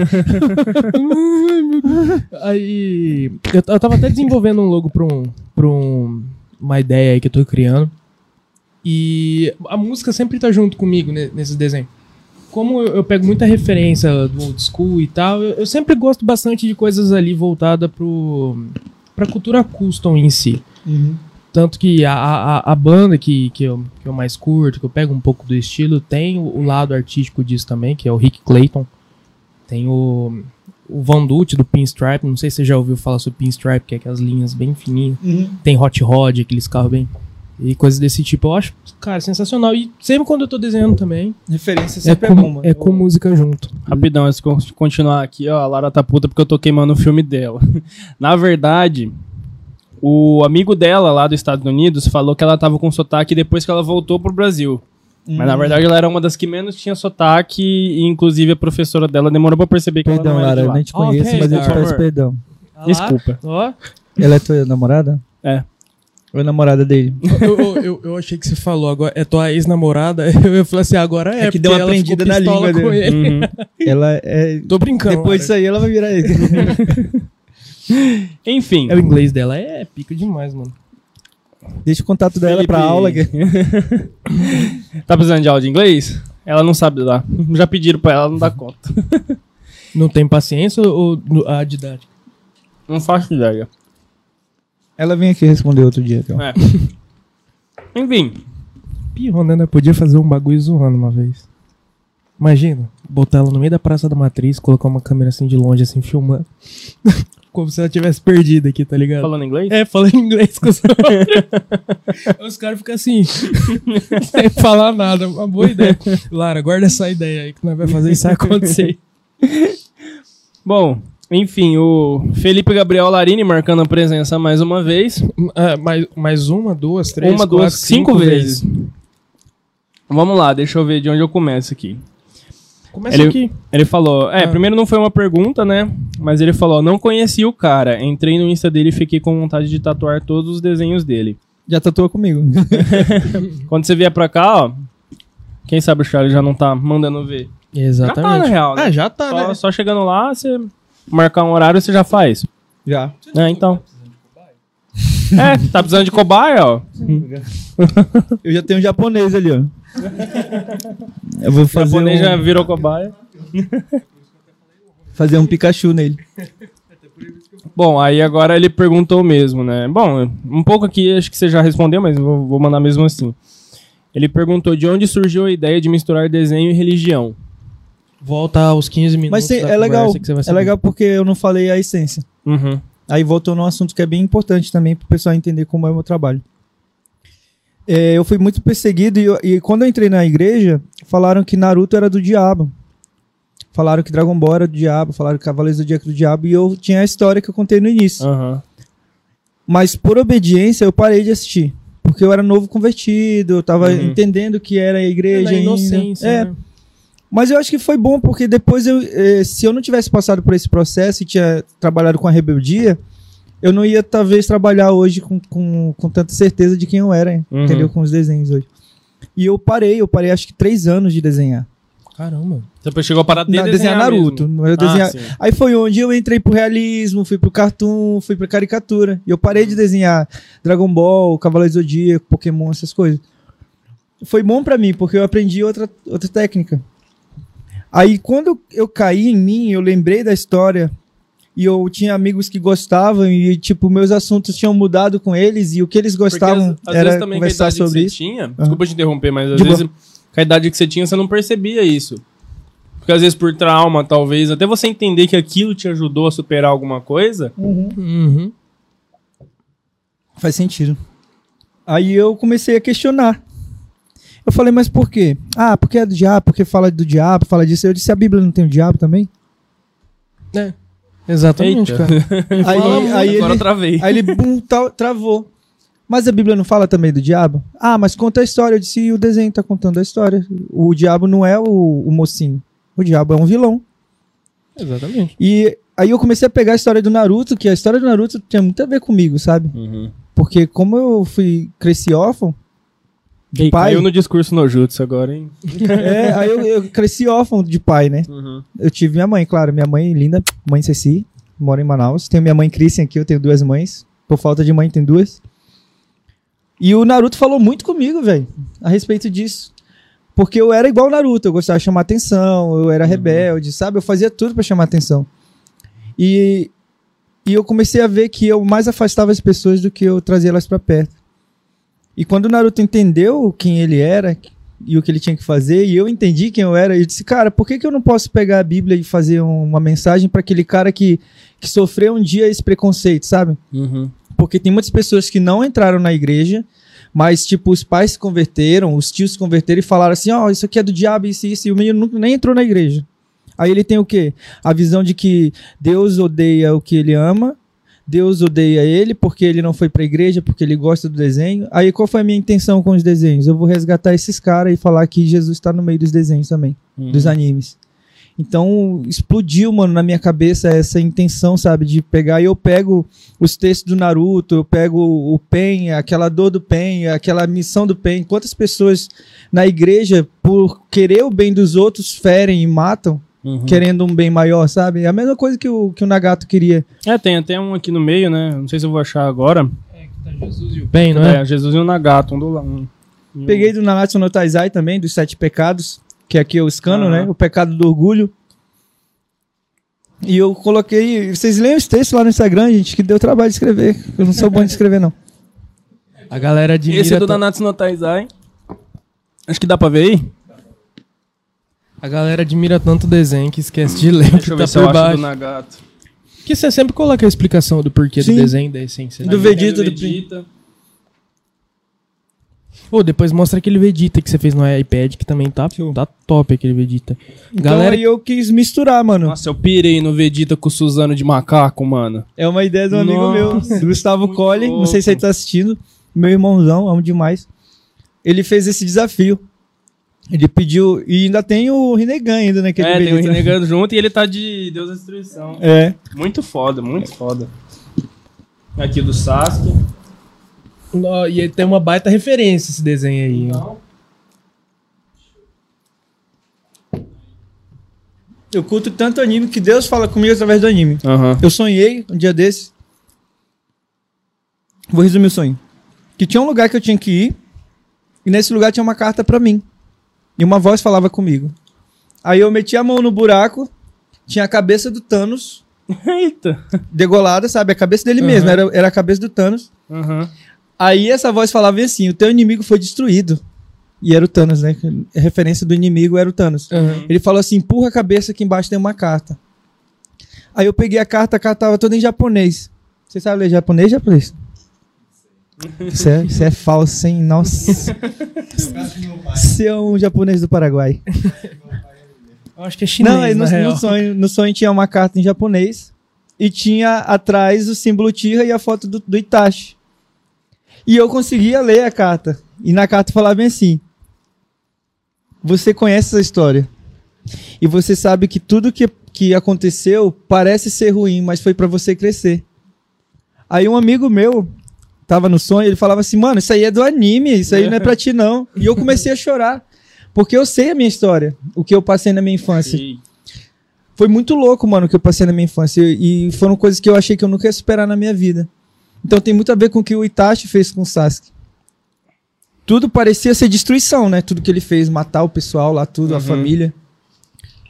Aí. Eu, eu tava até desenvolvendo um logo pra, um, pra um- uma ideia aí que eu tô criando. E a música sempre tá junto comigo ne- nesses desenhos. Como eu, eu pego muita referência do old school e tal, eu, eu sempre gosto bastante de coisas ali voltada pro, pra cultura custom em si. Uhum. Tanto que a, a, a banda que, que, eu, que eu mais curto, que eu pego um pouco do estilo, tem o, o lado artístico disso também, que é o Rick Clayton. Tem o, o Von Dutch do Pinstripe, não sei se você já ouviu falar sobre Pinstripe, que é aquelas linhas bem fininhas. Uhum. Tem Hot Rod, aqueles carros bem. E coisas desse tipo. Eu acho, cara, sensacional. E sempre quando eu tô desenhando também, Referência é sempre com, é, bom, mano. é com música junto. Rapidão, antes de con- continuar aqui, ó, a Lara tá puta porque eu tô queimando o filme dela. Na verdade, o amigo dela lá dos Estados Unidos falou que ela tava com sotaque depois que ela voltou pro Brasil. Mas na Hum. verdade ela era uma das que menos tinha sotaque e inclusive a professora dela demorou pra perceber que Perdão, ela não era Lara, eu nem te conheço, Ok, mas eu te peço perdão. Desculpa. Ó, Ela é tua namorada? É. Ou é namorada dele? eu, eu, eu, eu achei que você falou agora, é tua ex-namorada. Eu falei assim, agora é. É que deu uma ela ficou prendida na língua com dele. ele. Uhum. Ela é. Tô brincando. Depois disso aí ela vai virar ele. Enfim, É, o inglês dela é pica demais, mano. Deixa o contato dela Felipe- pra aula. que- tá precisando de aula de inglês? Ela não sabe dar. Já pediram pra ela, não dá conta. Não tem paciência ou ou a didática? Não faço ideia. Ela vem aqui responder outro dia. Então. É. Enfim, Pirro, né? Nós Podia fazer um bagulho zoando uma vez. Imagina, botar ela no meio da Praça da Matriz, colocar uma câmera assim de longe, assim, filmando. Como se ela tivesse perdido aqui, tá ligado? falando inglês? É, falando inglês com os. Os caras ficam assim, sem falar nada. Uma boa ideia. Lara, guarda essa ideia aí que nós vai fazer isso acontecer. Bom, Enfim, o Felipe Gabriel Larini marcando a presença mais uma vez. É, mais, mais uma, duas, três, uma, quatro, duas, cinco, vezes. Vamos lá, deixa eu ver de onde eu começo aqui. Começa Ele- aqui. Ele falou, é, Ah. primeiro não foi uma pergunta, né? Mas ele falou, não conheci o cara. Entrei no Insta dele e fiquei com vontade de tatuar todos os desenhos dele. Já tatuou comigo. Quando você vier pra cá, ó, quem sabe o Charlie já não tá mandando ver. Exatamente. Já tá, na real, né? Ah, já tá, Só, né? só chegando lá, você marcar um horário, você já faz. Já. É, então. É, tá precisando de cobaia, ó. Eu já tenho um japonês ali, ó. Eu vou O fazer japonês um, já virou cobaia. fazer um Pikachu nele. Bom, aí agora ele perguntou mesmo, né? Bom, um pouco aqui acho que você já respondeu, mas vou, vou mandar mesmo assim. Ele perguntou de onde surgiu a ideia de misturar desenho e religião. Volta aos 15 minutos. Mas tem- da é legal, conversa que você vai é legal porque eu não falei a essência. Uhum. Aí voltou num assunto que é bem importante também para o pessoal entender como é o meu trabalho. É, eu fui muito perseguido e, eu- e quando eu entrei na igreja, falaram que Naruto era do diabo. Falaram que Dragon Ball era do diabo, falaram que Cavaleiros do Zodíaco era do diabo e eu tinha a história que eu contei no início. Aham. Mas por obediência eu parei de assistir. Porque eu era novo convertido, eu tava Uhum. entendendo que era a É, igreja na ainda. inocência, É, né? Mas eu acho que foi bom, porque depois eu, eh, se eu não tivesse passado por esse processo e tinha trabalhado com a rebeldia, eu não ia talvez trabalhar hoje com, com, com tanta certeza de quem eu era, hein? Uhum. entendeu? Com os desenhos hoje. E eu parei, eu parei acho que três anos de desenhar. Caramba. Você depois chegou a parar de Na- desenhar desenhar Naruto. mesmo. Eu desenhar- Ah. Aí foi onde eu entrei pro realismo, fui pro cartoon, fui pra caricatura. E eu parei de desenhar Dragon Ball, Cavaleiro do Zodíaco, Pokémon, essas coisas. Foi bom pra mim, porque eu aprendi outra, outra técnica. Aí quando eu caí em mim, eu lembrei da história e eu tinha amigos que gostavam e tipo meus assuntos tinham mudado com eles e o que eles gostavam Porque às, às era vezes também conversar idade que sobre você isso. tinha, desculpa te interromper, mas às De boa. vezes com a idade que você tinha, você não percebia isso. Porque às vezes por trauma, talvez, até você entender que aquilo te ajudou a superar alguma coisa, Uhum. Faz sentido. Aí eu comecei a questionar. Eu falei, mas por quê? Ah, porque é do diabo, porque fala do diabo, fala disso. Eu disse, a Bíblia não tem o diabo também? Exatamente, Eita. cara. Aí, muito, aí agora ele, travei. aí ele bum, tal- travou. Mas a Bíblia não fala também do diabo? Ah, mas conta a história. Eu disse, e o desenho tá contando a história. O diabo não é o, o mocinho. O diabo é um vilão. Exatamente. E aí eu comecei a pegar a história do Naruto, que a história do Naruto tinha muito a ver comigo, sabe? Uhum. Porque como eu fui, cresci órfão, de E pai... caiu no discurso no Jutsu agora, hein? É, aí eu, eu cresci órfão de pai, né? Uhum. Eu tive minha mãe, claro, minha mãe linda, mãe Ceci, mora em Manaus. Tenho minha mãe Christian aqui, eu tenho duas mães. Por falta de mãe, tem duas. E o Naruto falou muito comigo, velho, a respeito disso. Porque eu era igual o Naruto, eu gostava de chamar atenção, eu era rebelde, sabe? Eu fazia tudo pra chamar atenção. E, e eu comecei a ver que eu mais afastava as pessoas do que eu trazia elas pra perto. E quando o Naruto entendeu quem ele era e o que ele tinha que fazer, e eu entendi quem eu era, eu disse, cara, por que, que eu não posso pegar a Bíblia e fazer um- uma mensagem para aquele cara que, que sofreu um dia esse preconceito, sabe? Uhum. Porque tem muitas pessoas que não entraram na igreja, mas, tipo, os pais se converteram, os tios se converteram e falaram assim: ó, isso aqui é do diabo, isso e isso, e o menino nunca nem entrou na igreja. Aí ele tem o quê? A visão de que Deus odeia o que ele ama, Deus odeia ele porque ele não foi pra igreja, porque ele gosta do desenho. Aí qual foi a minha intenção com os desenhos? Eu vou resgatar esses caras e falar que Jesus está no meio dos desenhos também Uhum. dos animes. Então explodiu, mano, na minha cabeça essa intenção, sabe, de pegar e eu pego os textos do Naruto, eu pego o Pen, aquela dor do Pen, aquela missão do Pen. Quantas pessoas na igreja, por querer o bem dos outros, ferem e matam, Uhum. querendo um bem maior, sabe? É a mesma coisa que o, que o Nagato queria. É, tem até um aqui no meio, né? Não sei se eu vou achar agora. Jesus e o bem, não é? É, Jesus e o Nagato, um do lado. Um, um- Peguei do Nanatsu no Taizai também, dos sete pecados, que aqui eu escano, Aham. né? O pecado do orgulho. E eu coloquei. Vocês leem os textos lá no Instagram, gente, que deu trabalho de escrever. Eu não sou bom de escrever, não. A galera admira. Esse é do Nanatsu no Taizai. Acho que dá pra ver aí. A galera admira tanto o desenho que esquece de ler o que tá por do baixo. Nagato. Que você sempre coloca a explicação do porquê Sim. do desenho, da essência. Do né? Vegeta, do Vegeta. Ô, depois mostra aquele Vegeta que você fez no iPad, que também tá, tá top aquele Vegeta. Então Galera, aí eu quis misturar, mano. Nossa, eu pirei no Vegeta com o Suzano de macaco, mano. É uma ideia de um amigo Nossa, meu, Gustavo Colli. Não sei se ele tá assistindo. Meu irmãozão, amo demais. Ele fez esse desafio. Ele pediu. E ainda tem o Rinnegan ainda, né? aquele é, tem o. Renegando junto e ele tá de Deus da Destruição. É. Muito foda, muito foda. Aqui do Sasuke. Ó, e ele tem uma baita referência esse desenho aí. ó. Eu curto tanto anime que Deus fala comigo através do anime. Aham. Eu sonhei um dia desse. Vou resumir o sonho. Que tinha um lugar que eu tinha que ir. E nesse lugar tinha uma carta pra mim. E uma voz falava comigo. Aí eu meti a mão no buraco. Tinha a cabeça do Thanos Eita. degolada, sabe? A cabeça dele Uhum. mesmo. Era, era a cabeça do Thanos. Aham. Aí essa voz falava assim: o teu inimigo foi destruído. E era o Thanos, né? A referência do inimigo era o Thanos. Aham. Ele falou assim: empurra a cabeça aqui embaixo tem uma carta. Aí eu peguei a carta, a carta tava toda em japonês. Você sabe ler japonês, japonês? Isso é, isso é falso, hein? Nossa. Você é um japonês do Paraguai. Eu acho que é chinês, Não, aí no, no sonho, no sonho tinha uma carta em japonês e tinha atrás o símbolo Tira e a foto do, do Itachi. E eu conseguia ler a carta. E na carta falava bem assim: Você conhece essa história. E você sabe que tudo que, que aconteceu parece ser ruim, mas foi pra você crescer. Aí um amigo meu tava no sonho, ele falava assim: Mano, isso aí é do anime, isso aí não é pra ti não. E eu comecei a chorar. Porque eu sei a minha história, o que eu passei na minha infância. E- Foi muito louco, mano, o que eu passei na minha infância. E foram coisas que eu achei que eu nunca ia superar na minha vida. Então tem muito a ver com o que o Itachi fez com o Sasuke. Tudo parecia ser destruição, né? Tudo que ele fez, matar o pessoal lá, tudo, a Uhum. família.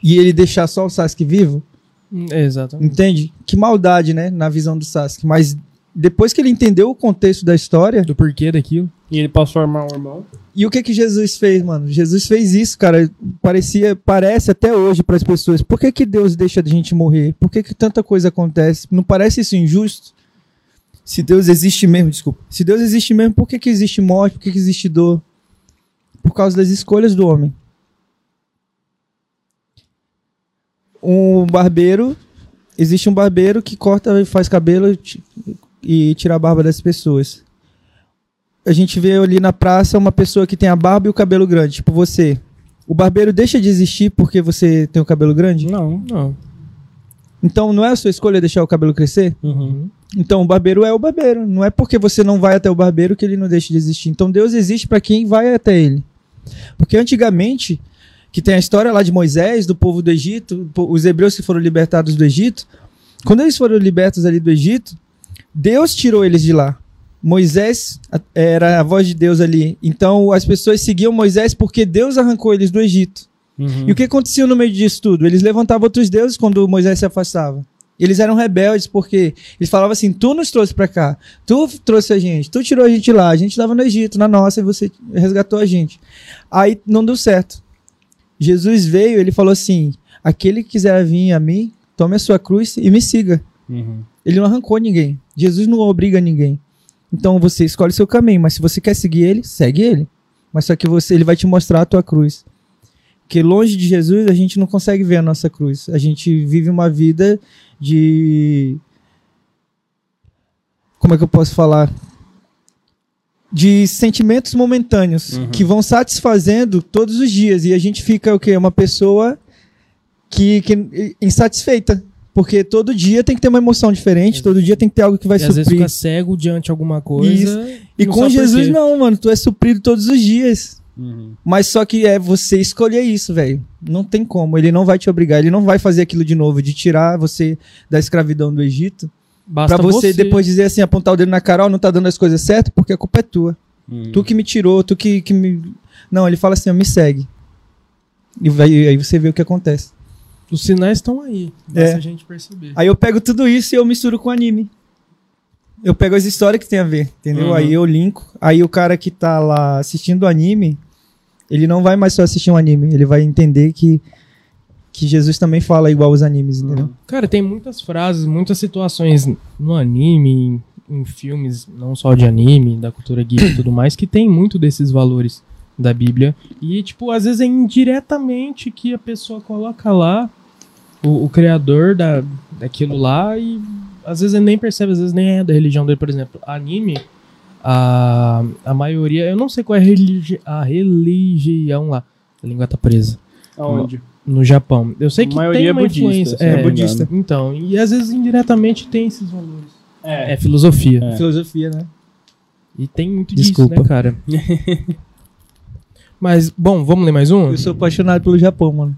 E ele deixar só o Sasuke vivo. Hum, Exatamente. Entende? Que maldade, né? Na visão do Sasuke. Mas depois que ele entendeu o contexto da história, Do porquê daquilo. E ele passou a armar um irmão. E o que que Jesus fez, mano? Jesus fez isso, cara. Parecia, parece até hoje para as pessoas. Por que que Deus deixa a gente morrer? Por que que tanta coisa acontece? Não parece isso injusto? Se Deus existe mesmo, desculpa. Se Deus existe mesmo, por que que existe morte? Por que que existe dor? Por causa das escolhas do homem. Um barbeiro, existe um barbeiro que corta e faz cabelo e tira a barba das pessoas a gente vê ali na praça uma pessoa que tem a barba e o cabelo grande, tipo você. O barbeiro deixa de existir porque você tem o cabelo grande? Não. Não. Então não é a sua escolha deixar o cabelo crescer? Uhum. Então o barbeiro é o barbeiro. Não é porque você não vai até o barbeiro que ele não deixa de existir. Então Deus existe para quem vai até ele. Porque antigamente, que tem a história lá de Moisés, do povo do Egito, os hebreus que foram libertados do Egito, quando eles foram libertos ali do Egito, Deus tirou eles de lá. Moisés era a voz de Deus ali. Então as pessoas seguiam Moisés porque Deus arrancou eles do Egito. Uhum. E o que acontecia no meio disso tudo? Eles levantavam outros deuses quando Moisés se afastava. Eles eram rebeldes porque eles falavam assim: Tu nos trouxe pra cá, tu trouxe a gente, tu tirou a gente lá, a gente estava no Egito, na nossa, e você resgatou a gente. Aí não deu certo. Jesus veio, ele falou assim: Aquele que quiser vir a mim, tome a sua cruz e me siga. Uhum. Ele não arrancou ninguém. Jesus não obriga ninguém. Então você escolhe seu caminho, mas se você quer seguir ele, segue ele. Mas só que você, ele vai te mostrar a tua cruz. Porque longe de Jesus a gente não consegue ver a nossa cruz. A gente vive uma vida de como é que eu posso falar? De sentimentos momentâneos Uhum. que vão satisfazendo todos os dias e a gente fica o quê? Uma pessoa que, que insatisfeita. Porque todo dia tem que ter uma emoção diferente, todo dia tem que ter algo que vai e às vezes suprir. fica cego diante de alguma coisa. Isso. E com Jesus não, mano, tu é suprido todos os dias. Uhum. Mas só que é você escolher isso, velho. Não tem como, ele não vai te obrigar, ele não vai fazer aquilo de novo, de tirar você da escravidão do Egito, Basta Pra você, depois dizer assim, apontar o dedo na cara, ó, não tá dando as coisas certas, porque a culpa é tua. Uhum. Tu que me tirou, tu que, que me. Não, ele fala assim, ó, me segue. E vai, aí você vê o que acontece. Os sinais estão aí. Basta É. a gente perceber. Aí eu pego tudo isso e eu misturo com anime. Eu pego as histórias que tem a ver, entendeu? Uhum. Aí eu linko. Aí o cara que tá lá assistindo o anime, ele não vai mais só assistir um anime, ele vai entender que, que Jesus também fala igual os animes, entendeu? Cara, tem muitas frases, muitas situações no anime, em filmes, não só de anime, da cultura geek e tudo mais, que tem muito desses valores da Bíblia. E, tipo, às vezes é indiretamente que a pessoa coloca lá o, o criador da, daquilo lá e às vezes ele nem percebe, às vezes nem é da religião dele, por exemplo. Anime, a, a maioria, eu não sei qual é a, religi a religião lá. A língua tá presa. Aonde? No Japão. Eu sei que A maioria tem é uma budista, influência. se não É, me budista. Então, e às vezes indiretamente tem esses valores. É. É filosofia. É. Filosofia, né? E tem muito Desculpa. disso, né, cara? Mas, bom, vamos ler mais um? Eu sou apaixonado pelo Japão, mano.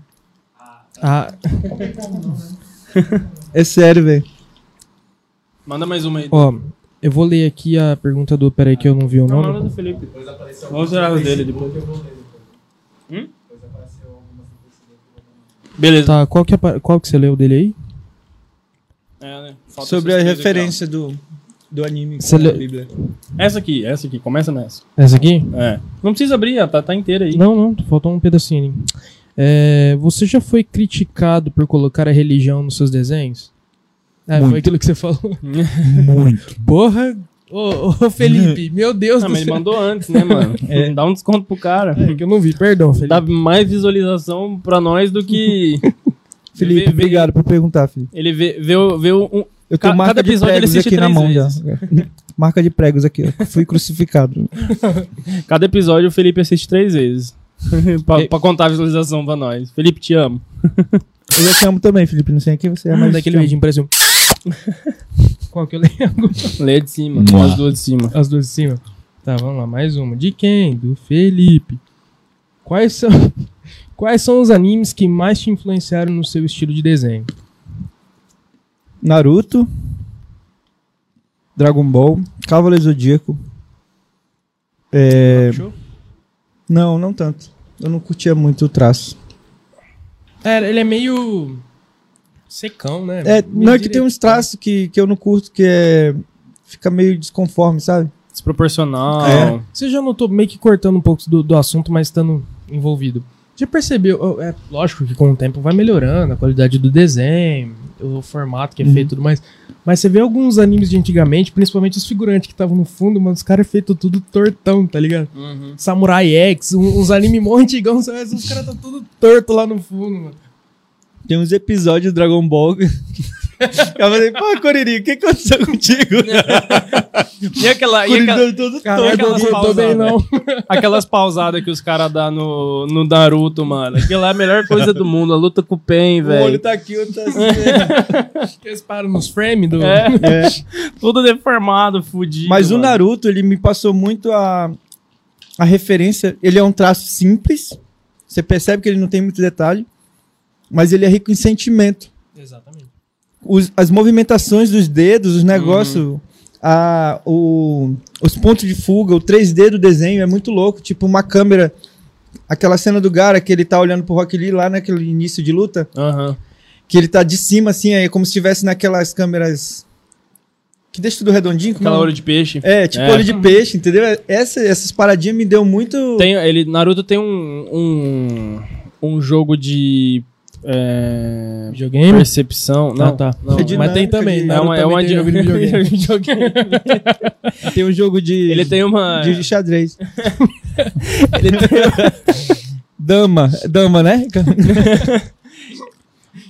Ah, É sério, velho. Manda mais uma aí. ó, eu vou ler aqui a pergunta do. Peraí, que eu não vi o Não, manda nome. do Felipe. Vamos tirar os dele depois. Hum? Beleza. Tá, qual que, é, qual que você leu dele aí? É, né? Falta Sobre a referência do, do anime Você com a lê- Bíblia. Essa aqui, essa aqui. Começa nessa. Essa aqui? É. Não precisa abrir, tá, tá inteira aí. Não, não, faltou um pedacinho. ali. É, você já foi criticado por colocar a religião nos seus desenhos? É, foi Muito. aquilo que você falou. Muito. Porra! Ô, ô, Felipe, meu Deus Ah, do mas ele céu. mandou antes, né, mano? É. Dá um desconto pro cara. É que eu não vi, perdão, Felipe. Dá mais visualização pra nós do que. Felipe, Vê- vê- obrigado por perguntar, Felipe. Ele vê, vê, vê um. Eu tenho marca cada de episódio ele pregos assiste aqui na três mão vezes. já. Marca de pregos aqui, ó. Fui crucificado. Cada episódio o Felipe assiste três vezes. pra, pra contar a visualização pra nós. Felipe, te amo. Eu já te amo também, Felipe. Não sei aqui você é mais. daquele vídeo impressão. Qual que eu leio? Lê de cima. Mua. As duas de cima. As duas de cima. Tá, vamos lá, mais uma. De quem? Do Felipe. Quais são, quais são os animes que mais te influenciaram no seu estilo de desenho? Naruto. Dragon Ball. Cavaleiro Zodíaco. É... Show? Não, não tanto. Eu não curtia muito o traço. É, ele é meio secão, né? É, Meio não é que tem uns traços que, que eu não curto, que é. Fica meio desconforme, sabe? Desproporcional. É. Você já notou meio que cortando um pouco do, do assunto, mas estando envolvido. Já percebeu? É lógico que com o tempo vai melhorando a qualidade do desenho, o formato que é Uhum. feito e tudo mais. Mas você vê alguns animes de antigamente, principalmente os figurantes que estavam no fundo, mano, os caras feitos tudo tortão, tá ligado? Uhum. Samurai X, um- uns animes mó antigão, os caras tá tudo torto lá no fundo, mano. Tem uns episódios do Dragon Ball. Eu falei, pô, Coriri, o que aconteceu contigo? E aquela. E todo aquelas pausadas, não. aquelas pausadas que os caras dão no, no Naruto, mano. Aquilo é a melhor coisa do mundo. A luta com o Pen, O olho velho. tá aqui, o outro tá assim. Eles param nos frames do... É, É. tudo deformado, fudido. Mas o mano. Naruto, ele me passou muito a, a referência. Ele é um traço simples. Você percebe que ele não tem muito detalhe. Mas ele é rico em sentimento. Exatamente. Os- as movimentações dos dedos, os negócios, a, o, os pontos de fuga, o 3D do desenho é muito louco. Tipo, uma câmera. Aquela cena do Gara que ele tá olhando pro Rock Lee lá naquele início de luta. Aham. Que ele tá de cima, assim, é como se estivesse naquelas câmeras. Que deixa tudo redondinho. como Aquela é? olho de peixe. É, tipo É. olho de peixe, entendeu? Essa, essas paradinhas me deu muito. Tem, ele, Naruto tem um, um, um jogo de é, Videogame? percepção. Não, Ah, tá. não. É Mas tem também, né? É uma, é uma de jogo de videogame. videogame. Tem um jogo de. Ele tem uma. de xadrez. Ele tem, Dama. Dama, né?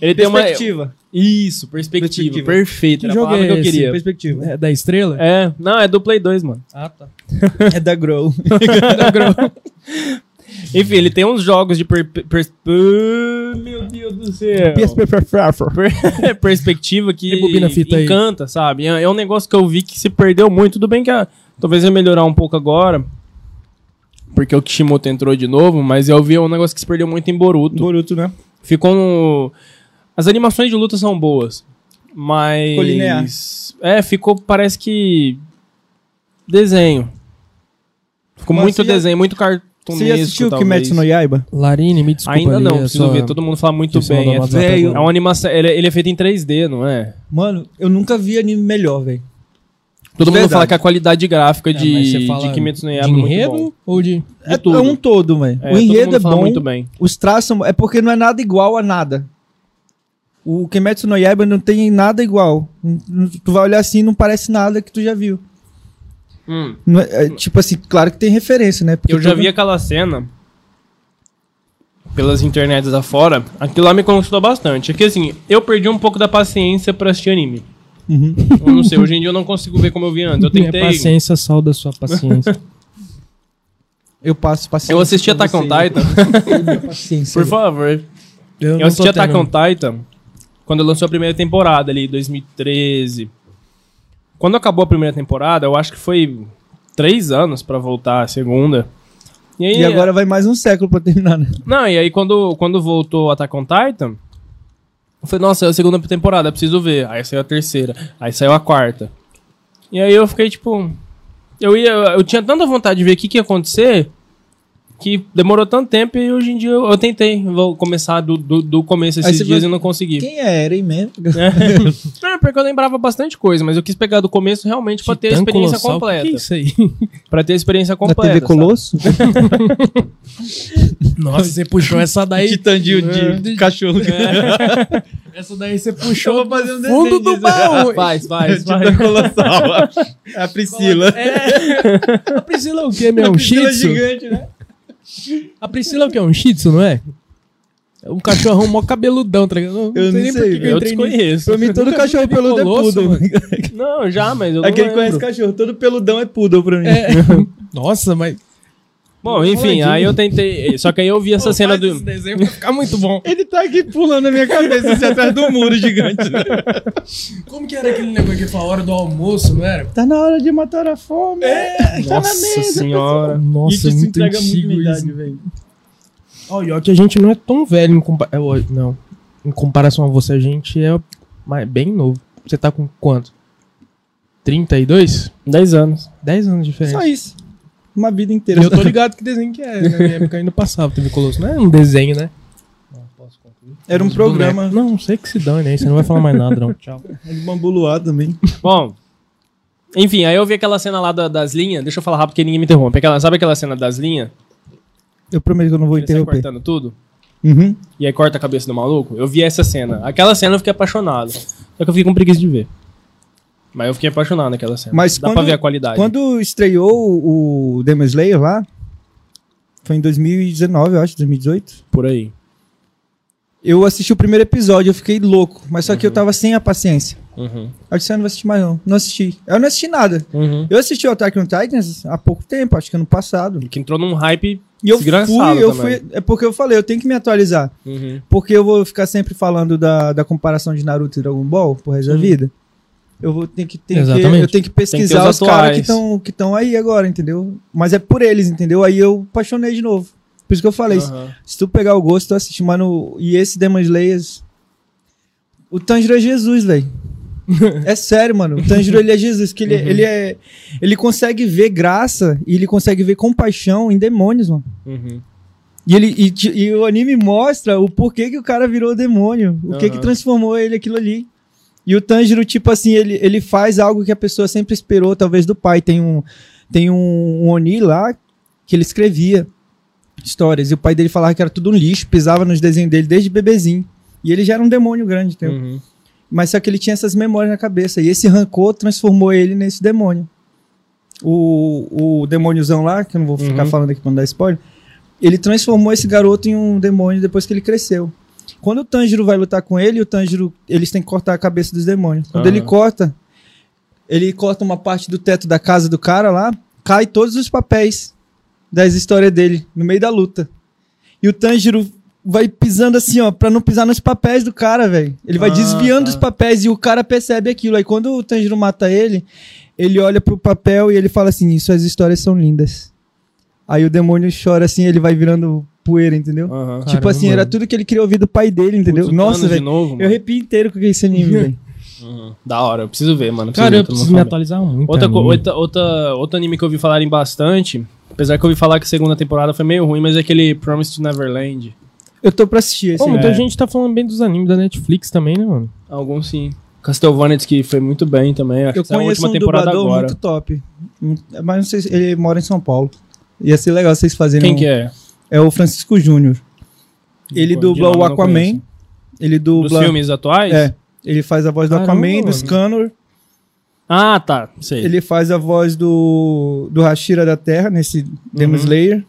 ele tem uma. Perspectiva. Isso, perspectiva. Perspectiva. Perfeito. Que Era a jogo palavra é que eu esse? queria. Perspectiva. É da estrela? É, não, é do Play 2, mano. Ah, tá. É da Grow. Enfim, ele tem uns jogos de per, per, per- meu Deus do céu. Per- perspectiva que encanta, sabe? É, é um negócio que eu vi que se perdeu muito. Tudo bem que a- talvez vai melhorar um pouco agora, porque o Kishimoto entrou de novo, mas eu vi um negócio que se perdeu muito em Boruto. Boruto, né? Ficou no... As animações de luta são boas, mas... Ficou linear. É, ficou, parece que... Desenho. Ficou Mas muito já- desenho, muito cartunesco, Você já assistiu talvez. Kimetsu no Yaiba? Larine, me desculpa. Ainda ali, não, é preciso só- ver. Todo mundo fala muito Preciso bem. É, um velho. é uma animação. Ele, ele é feito em 3D, não é? Mano, eu nunca vi anime melhor, velho. Todo mundo Verdade. fala que a qualidade gráfica É, você de, fala de Kimetsu no de Yaiba é muito enredo bom. ou de... De É, tudo. é um todo, velho. É, o enredo é bom. muito bem. Os traços são. É porque não é nada igual a nada. O Kimetsu no Yaiba não tem nada igual. Tu vai olhar assim e não parece nada que tu já viu. Hum, Não é- é, tipo assim, claro que tem referência, né? Porque eu já vi aquela cena pelas internets afora. Aquilo lá me conquistou bastante. É que assim, eu perdi um pouco da paciência pra assistir anime. Uhum. Eu não sei, hoje em dia eu não consigo ver como eu vi antes. Eu Minha tentei. paciência salda sua paciência. Eu passo paciência. Eu assisti Attack on. Titan. Minha. Por favor. Eu, Eu assisti Attack on Titan quando lançou a primeira temporada ali, 2013. Quando acabou a primeira temporada, eu acho que foi três anos pra voltar a segunda. E aí, E agora vai mais um século pra terminar, né? Não, e aí quando, quando voltou Attack on Titan, eu falei, nossa, é a segunda temporada, preciso ver. Aí saiu a terceira, aí saiu a quarta. E aí eu fiquei tipo. Eu, ia, eu tinha tanta vontade de ver o que, que ia acontecer que demorou tanto tempo e hoje em dia eu, eu tentei. Vou começar do, do, do começo esses dias e não consegui. Quem é Eren mesmo? É, porque eu lembrava bastante coisa, mas eu quis pegar do começo realmente pra ter a experiência Colossal, completa. Que é isso aí? Pra ter a experiência completa. TV Colosso? Nossa, você puxou essa daí. Titã de, É. de cachorro. Essa daí você puxou Eu vou fazer um do fundo do baú. Faz, faz, faz. Colossal. É a Priscila. É. A Priscila é o quê, meu? Um shih tzu? gigante, né? A Priscila é o quê? Um shih tzu, não é? É um cachorrão mó cabeludão, tá ligado? Eu não nem sei, por que que Eu nisso. desconheço. Pra mim, todo cachorro peludo é poodle. Não, já, mas eu não É que conhece cachorro, todo peludão é poodle pra mim. É. Nossa, mas. Bom, enfim, aí eu tentei. Só que aí eu vi essa cena do. Esse desenho vai ficar muito bom. Ele tá aqui pulando na minha cabeça, assim, atrás do muro gigante. né? Como que era aquele negócio que foi a hora do almoço, não era? Tá na hora de matar a fome. É, tá na Nossa mesa. senhora. Nossa, é muito entrega muito antigo idade, velho. Ó, ó, que a gente não é tão velho em comparação. Não. Em comparação a você, a gente é bem novo. Você tá com quanto? 32? 10 anos. 10 anos de diferença. Só isso. Uma vida E inteira. eu tô ligado que desenho que é. Na minha época ainda passava TV Colosso. Não é um desenho, né? Não, posso concluir. Era um Os programa. bonecos. Não, sei que se dane aí. Você não vai falar mais nada, não. Tchau. É de bambu luar também. Bom. Enfim, aí eu vi aquela cena lá da- das linhas. Deixa eu falar rápido porque ninguém me interrompe. Aquela, sabe aquela cena das linhas? Eu prometo que eu não vou Ele interromper. cortando tudo? Uhum. E aí corta a cabeça do maluco? Eu vi essa cena. Aquela cena eu fiquei apaixonado. Só que eu fiquei com preguiça de ver. Mas eu fiquei apaixonado naquela cena. Mas Dá quando- pra ver a qualidade. Quando estreou o Demon Slayer lá, foi em 2019, eu acho, 2018. Por aí. Eu assisti o primeiro episódio, eu fiquei louco. Mas só que eu tava sem a paciência. Uhum. Eu disse, "Ah, não vou assistir mais não. Não assisti. Eu não assisti nada. Uhum. Eu assisti o Attack on Titans há pouco tempo, acho que ano passado. Que entrou num hype E eu fui, eu também. fui. É porque eu falei, eu tenho que me atualizar. Uhum. Porque eu vou ficar sempre falando da, da comparação de Naruto e Dragon Ball pro resto da vida. Eu vou ter que, ter que eu tenho que pesquisar os os caras que estão que estão aí agora, entendeu? Mas é por eles, entendeu? Aí eu apaixonei de novo. Por isso que eu falei, Aham. se tu pegar o gosto, tu assiste, mano, e esse Demon Slayers o Tanjiro é Jesus, velho. É sério, mano. O Tanjiro ele é Jesus, que ele, Uhum. ele é ele consegue ver graça e ele consegue ver compaixão em demônios, mano. Uhum. E, ele, e, e o anime mostra o porquê que o cara virou demônio. O que que transformou ele aquilo ali. E o Tanjiro, tipo assim, ele, ele faz algo que a pessoa sempre esperou, talvez do pai. Tem um, tem um, um Oni lá que ele escrevia histórias. E o pai dele falava que era tudo um lixo, pisava nos desenhos dele desde bebezinho. E ele já era um demônio grande, entendeu? Uhum. Mas só que ele tinha essas memórias na cabeça. E esse rancor transformou ele nesse demônio. O, o demôniozão lá, que eu não vou ficar Uhum. falando aqui pra não dar spoiler, ele transformou esse garoto em um demônio depois que ele cresceu. Quando o Tanjiro vai lutar com ele, o Tanjiro, eles têm que cortar a cabeça dos demônios. Quando Aham. ele corta, ele corta uma parte do teto da casa do cara lá, cai todos os papéis das histórias dele no meio da luta. E o Tanjiro vai pisando assim, ó, pra não pisar nos papéis do cara, velho. Ele vai Ah, desviando tá. dos papéis e o cara percebe aquilo. Aí quando o Tanjiro mata ele, ele olha pro papel e ele fala assim: Suas histórias são lindas. Aí o demônio chora assim, ele vai virando poeira, entendeu? Tipo Caramba, assim, era tudo que ele queria ouvir do pai dele, entendeu? Putz, Nossa, velho. Eu arrepio inteiro com esse anime, velho. Uhum. Da hora, eu preciso ver, mano. Cara, ver, eu preciso me fala. atualizar muito. Outra, outra, outra, outro anime que eu ouvi falarem bastante, apesar que eu ouvi falar que a segunda temporada foi meio ruim, mas é aquele Promise to Neverland. Eu tô pra assistir esse Pô, anime. muita É. gente tá falando bem dos animes da Netflix também, né, mano? Alguns sim. Castlevania disse que foi muito bem também. Acho Eu que conheço última um temporada dublador agora. muito top. Mas não sei se ele mora em São Paulo. Ia ser legal vocês fazerem Quem um- que é? É o Francisco Júnior. Ele dubla o Aquaman. Ele Dos dubla. filmes atuais? É. Ele faz a voz do Caramba, Aquaman, do. Scanner. Ah, tá. Sei. Ele faz a voz do, do Hashira da Terra, nesse Demon Uhum. Slayer.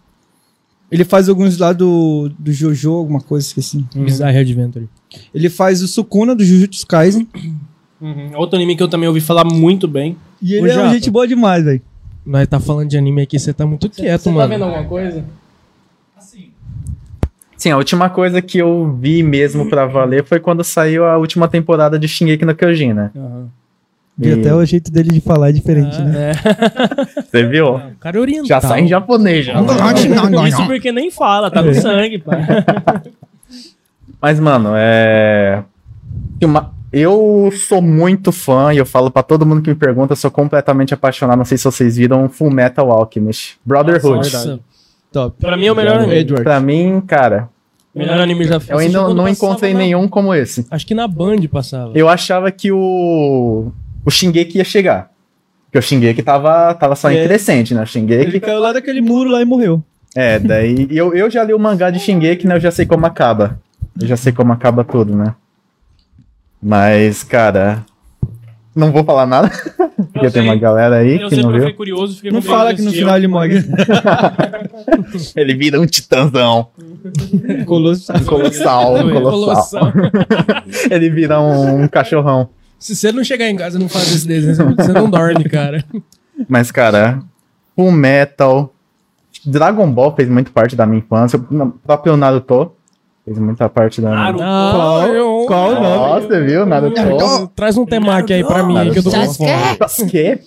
Ele faz alguns lá do, do Jojo, alguma coisa, esqueci. Bizarre Adventure. Ele faz o Sukuna do Jujutsu Kaisen. Uhum. Outro anime que eu também ouvi falar muito bem. E Ô, ele é Japa. uma gente boa demais, velho. Nós tá falando de anime aqui, você tá muito quieto, Você tá mano. vendo alguma coisa? Sim, a última coisa que eu vi mesmo pra valer foi quando saiu a última temporada de Shingeki no Kyojin, né? E E- até o jeito dele de falar é diferente, né? Você viu? O cara é oriental. Já sai em japonês já. Isso porque nem fala, tá no sangue, pai. Mas, mano, é. uma- Eu sou muito fã e eu falo pra todo mundo que me pergunta, eu sou completamente apaixonado. Não sei se vocês viram Full Metal Alchemist. Brotherhood. Nossa, Top. Pra mim é o melhor. Edward. Pra mim, cara, Melhor anime já eu feito. ainda quando não encontrei na- nenhum como esse. Acho que na Band passava. Eu achava que o. O Shingeki ia chegar. Porque o Shingeki tava, tava só em É. crescente, né? O Ele Shingeki. caiu lá daquele muro lá e morreu. É, daí. Eu, eu já li o mangá de Shingeki, né? Eu já sei como acaba. Eu já sei como acaba tudo, né? Mas, cara. Não vou falar nada. Porque tem uma galera aí Eu que sempre não viu. fui curioso, fiquei Não fala que no final ele morre. Ele vira um titãzão. Colosso. Um colossal. Um colossal. Ele vira um, um cachorrão. Se você não chegar em casa e não fazer esse desenho, você não dorme, cara. Mas, cara, o Metal. Dragon Ball fez muito parte da minha infância. O próprio Naruto fez muita parte da. Não, eu- qual o nome? Nossa, você viu? Naruto. Traz um temaki aí pra mim aí que eu tô com fome. Sasuke?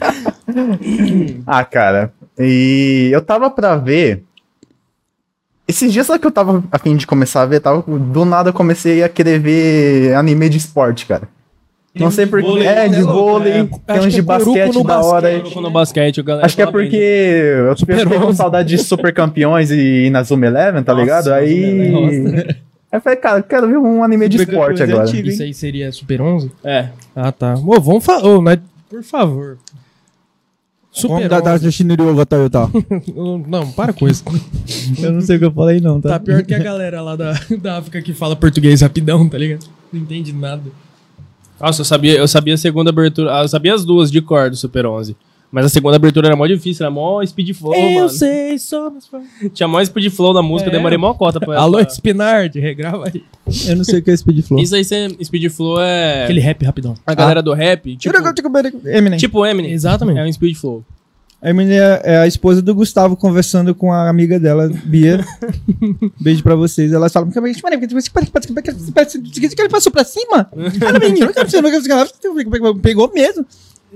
ah, cara. E eu tava pra ver. Esses dias só que eu tava a fim de começar a ver, tava, do nada eu comecei a querer ver anime de esporte, cara. Não sei porquê. vôlei, É, de né, vôlei, É, tem acho uns que de é basquete da hora. no basquete, galera Acho que é porque né? eu fiquei com saudade de Super Campeões e Inazuma Eleven, tá ligado? Aí. Aí eu falei, cara, eu quero ver um anime de Super esporte é agora. Isso aí seria Super 11? É. Ah, tá. Ô, vamos falar. Nós- por favor. Super Vamos dar 11. da Shinryu Gata Yuta. Não, para com isso. Eu não sei o que eu falei, não, tá? Tá pior que a galera lá da, da África que fala português rapidão, tá ligado? Não entende nada. Nossa, eu sabia, eu sabia a segunda abertura. ah, Eu sabia as duas de cor do Super 11. Mas a segunda abertura era mó difícil, era mó speed flow, mano. sei, somos... Tinha mó speed flow na música, É. demorei mó cota pra Alô, pra- Spinard, regrava aí. Eu não sei o que é Speed Flow. Isso aí, speed flow é. Aquele rap rapidão. A galera do rap, tipo, Eminem. tipo Eminem. Exatamente. É um speed flow. A Eminem é é a esposa do Gustavo conversando com a amiga dela, Bia. Beijo pra vocês. Elas falam, que ele passou pra cima? Ah, menino, pegou mesmo.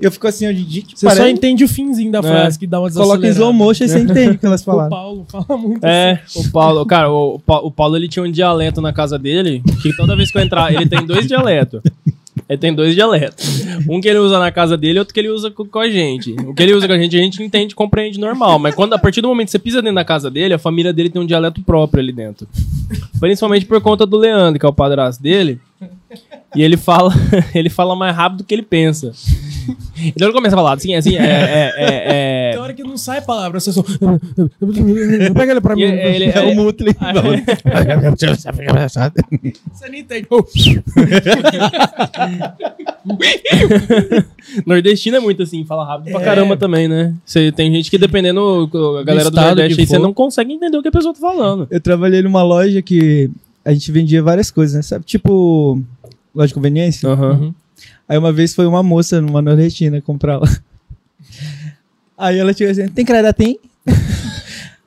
Eu fico assim, gente, Você só entende o finzinho da frase que dá uma Coloca em slow motion e você entende o que elas O falaram. Paulo fala muito É, o Paulo, cara, o, o o Paulo ele tinha um dialeto na casa dele, que toda vez que eu entrar, ele tem dois dialetos. Ele tem dois dialetos. Um que ele usa na casa dele outro que ele usa co- com, a gente. O que ele usa com a gente, a gente entende, compreende normal. Mas quando, a partir do momento que você pisa dentro da casa dele, a família dele tem um dialeto próprio ali dentro. Principalmente por conta do Leandro, que é o padrasto dele. E ele fala, ele fala mais rápido do que ele pensa. Então ele começa a falar assim, assim, é. é, é, Tem é hora que não sai palavra, você só... Pega ele pra mim. E ele- É o Mutley. Você não entende. Nordestino é muito assim, fala rápido pra caramba também, né? Você tem gente que dependendo, a galera do, estado Nordeste aí, você não consegue entender o que a pessoa tá falando. Eu trabalhei numa loja que a gente vendia várias coisas, né? Sabe, tipo, loja de conveniência? Aham. Aí uma vez foi uma moça numa nordestina comprar lá. Aí ela chegou assim, tem credatim?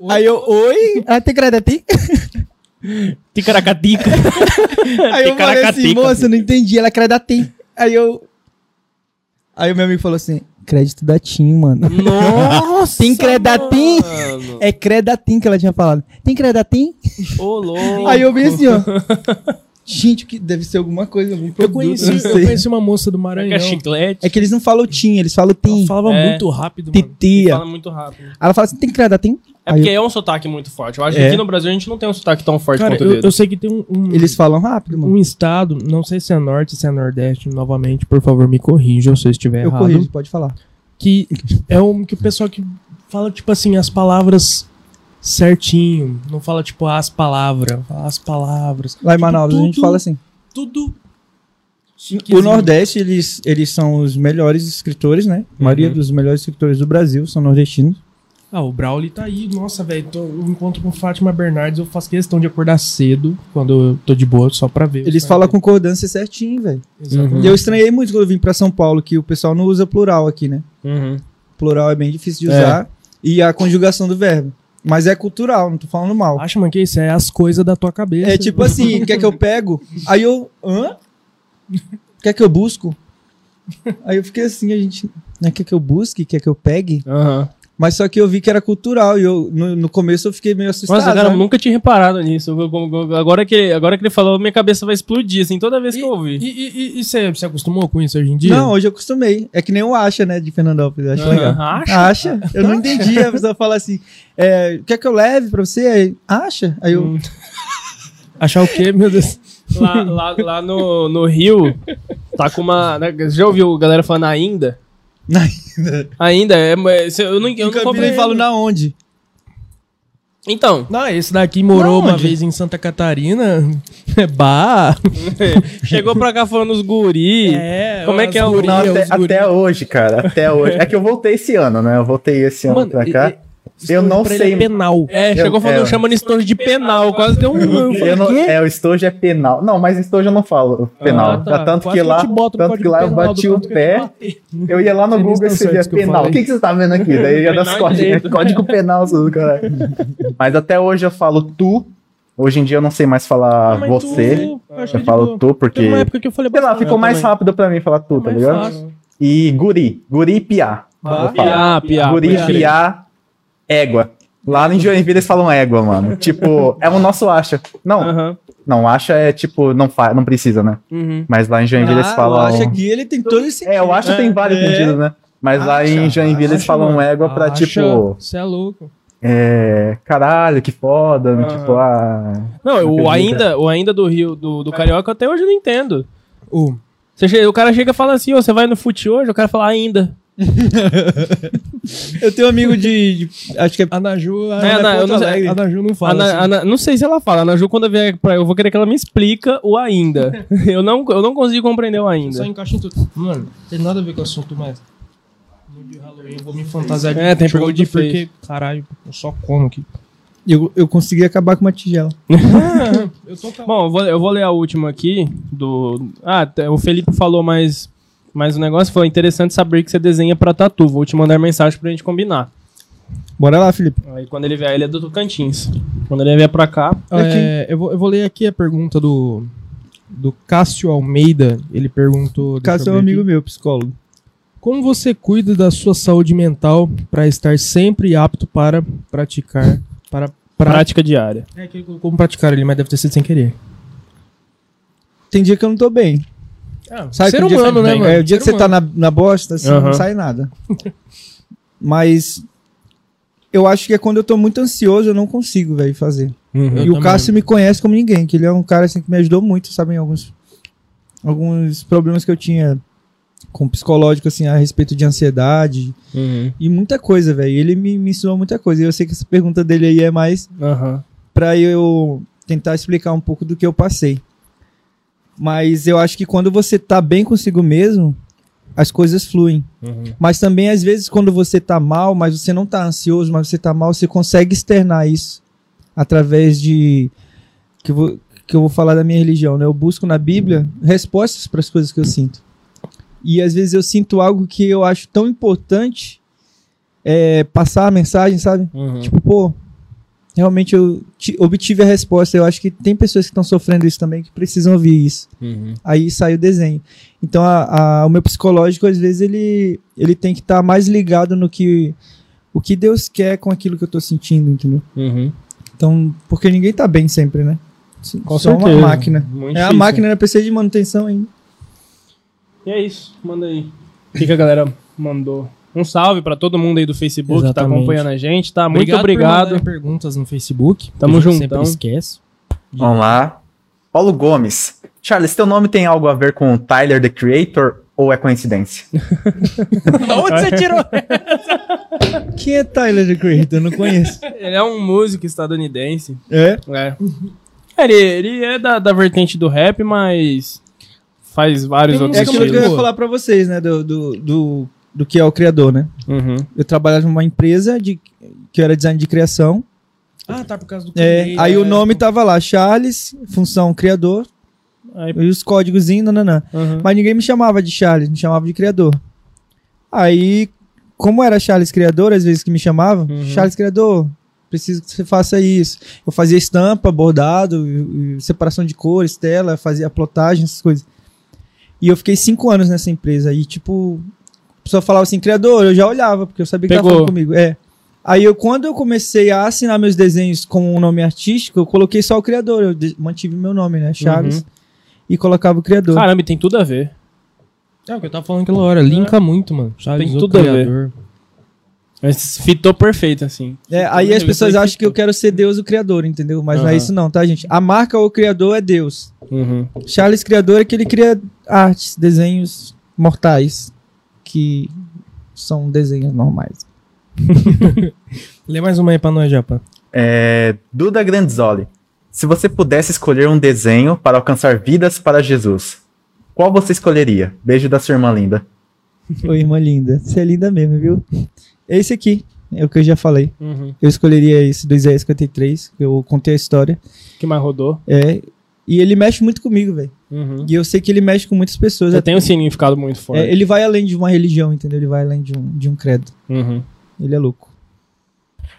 Aí eu, oi? Ela tem credatim? Ticaracatica. Aí eu falei assim, moça, não entendi, ela é credatim. Aí eu... Aí o meu amigo falou assim, crédito da TIM, mano. Nossa! Tem credatim? mano. É credatim que ela tinha falado. Tem credatim? Ô, louco. Aí eu vi assim, ó. Gente, que deve ser alguma coisa, algum Eu produto, conheci, não eu conheci uma moça do É Maranhão. chiclete. É que eles não falam TIM, eles falam Ela TIM. falava É. muito rápido, mano. Titia. Fala muito rápido. Ela fala assim, tem credatim? É Aí porque é um sotaque muito forte. Eu acho que É. aqui no Brasil a gente não tem um sotaque tão forte Cara, quanto eu, o dele. eu sei que tem um, um, Eles falam rápido, mano. um estado, não sei se é norte, se é nordeste, novamente, por favor, me corrijam se eu estiver Eu errado. corrijo, pode falar. Que é um que o pessoal que fala, tipo assim, as palavras certinho. Não fala, tipo, as palavras. Fala as palavras. Lá em Tipo, Manaus a gente tudo- fala assim. Tudo. O Nordeste, eles, eles são os melhores escritores, né? A maioria dos melhores escritores do Brasil são nordestinos. Ah, o Brauli tá aí. Nossa, velho. Eu encontro com Fátima Bernardes. Eu faço questão de acordar cedo quando eu tô de boa, só pra ver. Eles falam a concordância certinho, velho. Exatamente. E eu estranhei muito quando eu vim pra São Paulo, que o pessoal não usa plural aqui, né? Uhum. Plural é bem difícil de É. usar. E a conjugação do verbo. Mas é cultural, não tô falando mal. Acha, mano, que isso é as coisas da tua cabeça. É tipo assim, quer que eu pego? Aí eu. Hã? Quer que eu busco? Aí eu fiquei assim, a gente. Né, quer que eu busque? Quer que eu pegue? Aham. Mas só que eu vi que era cultural e eu, no, no começo eu fiquei meio assustado. Nossa, cara, eu né? nunca tinha reparado nisso. Eu- eu- eu- Agora que, agora que ele falou, minha cabeça vai explodir, assim, toda vez que eu E, ouvir. e, e- e você você acostumou com isso hoje em dia? Não, hoje eu acostumei. É que nem o Acha, né, de Fernandópolis. Eu acho legal. Acha? Acha? Eu não entendi. A pessoa fala assim: é, quer que eu leve pra você? Aí, acha? Aí eu. Hum. Achar o quê, meu Deus? Lá, lá, lá no, no Rio, tá com uma. né, Já ouviu a galera falando ainda? Ainda. Ainda, é, mas eu não, eu não eu falo na onde? Então, Não, esse daqui morou Não, uma onde? vez em Santa Catarina. É bah. chegou pra cá falando os guri. É, Como é que é o- guri, Não, até, guri. até hoje, cara. Até hoje. É que eu voltei esse ano, né? Eu voltei esse ano Mano, pra e- cá. e- Eu não pra sei. Ele é penal. É, Eu- chegou falando, é. chamando estojo de penal, quase deu um. Eu não, é, o estojo é penal. Não, mas estojo eu não falo penal. Ah, tá. Tanto Quase que lá, tanto que código lá eu bati o pé. Eu ia lá no Vocês Google e escrevia penal. O que, que você tá vendo aqui? Daí ia das Penal códigos, direito. código penal, cara. Mas até hoje eu falo tu. Hoje em dia eu não sei mais falar Ah, você. tu, eu falo tu porque. Uma época que eu falei Sei lá, ficou mais também. rápido pra mim falar tu, tá ligado? fácil. E guri. Guri e piá. Falo. Piá, piá. Guri, crer. piá, égua. Lá em Joinville eles falam égua, mano. Tipo, é o nosso acha. Não, Aham. não, acha é tipo, não, fa não precisa, né? Uhum. Mas lá em Joinville eles Ah, falam. eu acho que ele tem todo esse. É, eu acho que tem vários É. sentidos, né? Mas lá em Joinville eles Acha, falam mano. égua pra Acha, tipo, Você é louco. é, caralho, que foda, Aham. tipo, ah. Não, o acredita. ainda, o ainda do Rio, do, do Carioca, até hoje eu não entendo. O Você che- o cara chega e fala assim, ô, você vai no fute hoje? O cara fala ainda. Eu tenho um amigo de. de- acho que é. a Naju, a, É, Ana Ana- eu não sei- Alegre. a Naju não A fala. Ana- assim. Ana- não sei se ela fala, a Ana Ju, quando eu vier pra eu vou querer que ela me explica o ainda. eu, não, eu não consigo compreender o Só ainda. encaixa em tudo. Mano, tem nada a ver com o assunto, mas. No de Halloween eu vou me fantasiar de É, tem pergunta de porque, caralho, eu só como aqui. Eu, eu consegui acabar com uma tigela. eu tô calmo. Bom, eu vou, eu vou ler a última aqui do... Ah, o Felipe falou mais, mais um negócio, foi interessante saber que você desenha pra tatu. Vou te mandar mensagem pra gente combinar. Bora lá, Felipe. Aí quando ele vier, ele é do Tocantins. Quando ele vier pra cá... É, eu, vou, eu vou ler aqui a pergunta do, do Cássio Almeida. Ele perguntou. Cássio é um amigo aqui. meu, psicólogo. Como você cuida da sua saúde mental para estar sempre apto para praticar. Para pra... Prática diária. É que ele colocou como praticar ali, mas deve ter sido sem querer. Tem dia que eu não tô bem. Ser que o dia humano, que- né, mano? É, o dia que Ser você tá na, na bosta, assim, Aham. não sai nada. Mas eu acho que é quando eu tô muito ansioso, eu não consigo, velho, fazer. Eu e o também. Cássio me conhece como ninguém, que ele é um cara assim que me ajudou muito, sabe, em alguns alguns problemas que eu tinha com psicológico assim a respeito de ansiedade Uhum. e muita coisa, velho. Ele me, me ensinou muita coisa. E eu sei que essa pergunta dele aí é mais Aham. pra eu tentar explicar um pouco do que eu passei. Mas eu acho que quando você tá bem consigo mesmo, as coisas fluem. Uhum. Mas também, às vezes, quando você tá mal, mas você não tá ansioso, mas você tá mal, você consegue externar isso através de. Que eu vou, que eu vou falar da minha religião, né? Eu busco na Bíblia respostas para as coisas que eu sinto. E às vezes eu sinto algo que eu acho tão importante é, passar a mensagem, sabe? Uhum. Tipo, pô, realmente eu ti- obtive a resposta. Eu acho que tem pessoas que estão sofrendo isso também que precisam ouvir isso. Uhum. Aí sai o desenho. Então a- a- o meu psicológico, às vezes, ele, ele tem que estar mais ligado no que o que Deus quer com aquilo que eu tô sentindo, entendeu? Uhum. Então, porque ninguém tá bem sempre, né? Com Só certeza. uma máquina. Muito é a difícil. máquina, né? Precisa de manutenção ainda. E é isso, manda aí. O que, que a galera mandou? Um salve pra todo mundo aí do Facebook que tá Exatamente. acompanhando a gente, tá? Muito obrigado. mandarem perguntas no Facebook. Tamo juntão. Sempre esquece. Vamos lá. Paulo Gomes. Charles, teu nome tem algo a ver com Tyler, the Creator? ou é coincidência? Onde você tirou? Quem é Tyler the Creator? Eu não conheço. Ele é um músico estadunidense. É? É. Ele, ele é da, da vertente do rap, mas faz vários Tem outros É aquilo que eu ia falar pra vocês, né? Do, do, do, do que é o criador, né? Uhum. Eu trabalhava numa empresa de, que era design de criação. Ah, tá por causa do É, aí o é. nome tava lá, Charles, função criador, Aí, e os códigozinhos, nananã. uhum. Mas ninguém me chamava de Charles, me chamava de criador. Aí, como era Charles criador, às vezes que me chamavam, Uhum. Charles criador, preciso que você faça isso. Eu fazia estampa, bordado, separação de cores, tela, fazia plotagem, essas coisas. E eu fiquei cinco anos nessa empresa. E, tipo, a pessoa falava assim, criador, eu já olhava, porque eu sabia que tava Pegou. falando comigo. É. Aí, eu, quando eu comecei a assinar meus desenhos com um nome artístico, eu coloquei só o criador. Eu mantive meu nome, né? Charles. Uhum. E colocava o criador. Caramba, e tem tudo a ver. É o que eu tava falando aquela hora. Linka muito, mano. Charles, Tem o tudo a ver. criador. Mas fitou perfeito, assim. É, aí as pessoas acham que eu quero ser Deus o Criador, entendeu? Mas não é isso não, tá, gente? A marca ou o Criador é Deus. Uhum. Charles Criador é que ele cria artes, desenhos mortais, que são desenhos normais. Lê mais uma aí pra nós, Japa. É, Duda Grandzoli. Se você pudesse escolher um desenho para alcançar vidas para Jesus, qual você escolheria? Beijo da sua irmã linda. Ô, irmã linda. Você é linda mesmo, viu? Esse aqui, é o que eu já falei. Uhum. Eu escolheria esse do Isaías 53, que eu contei a história. que mais rodou? É, e ele mexe muito comigo, velho. Uhum. E eu sei que ele mexe com muitas pessoas. Já tem um significado muito forte. É, ele vai além de uma religião, entendeu? Ele vai além de um, de um credo. Uhum. Ele é louco.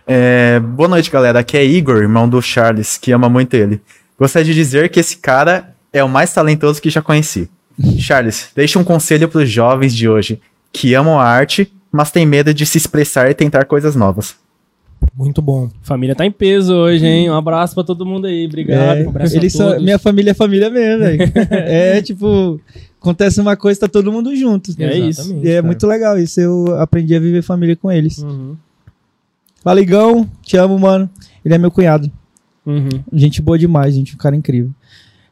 É, boa noite, galera. Aqui é Igor, irmão do Charles, que ama muito ele. Gostaria de dizer que esse cara é o mais talentoso que já conheci. Charles, deixa um conselho para os jovens de hoje que amam a arte, mas têm medo de se expressar e tentar coisas novas. Muito bom. Família tá em peso hoje, hein? Um abraço pra todo mundo aí. Obrigado. É, um abraço a eles são- minha família é família mesmo, velho. é tipo, acontece uma coisa, tá todo mundo junto. É isso. E é cara. muito legal isso. Eu aprendi a viver família com eles. Uhum. Valigão, te amo, mano. Ele é meu cunhado. Uhum. Gente boa demais, gente. Um cara incrível.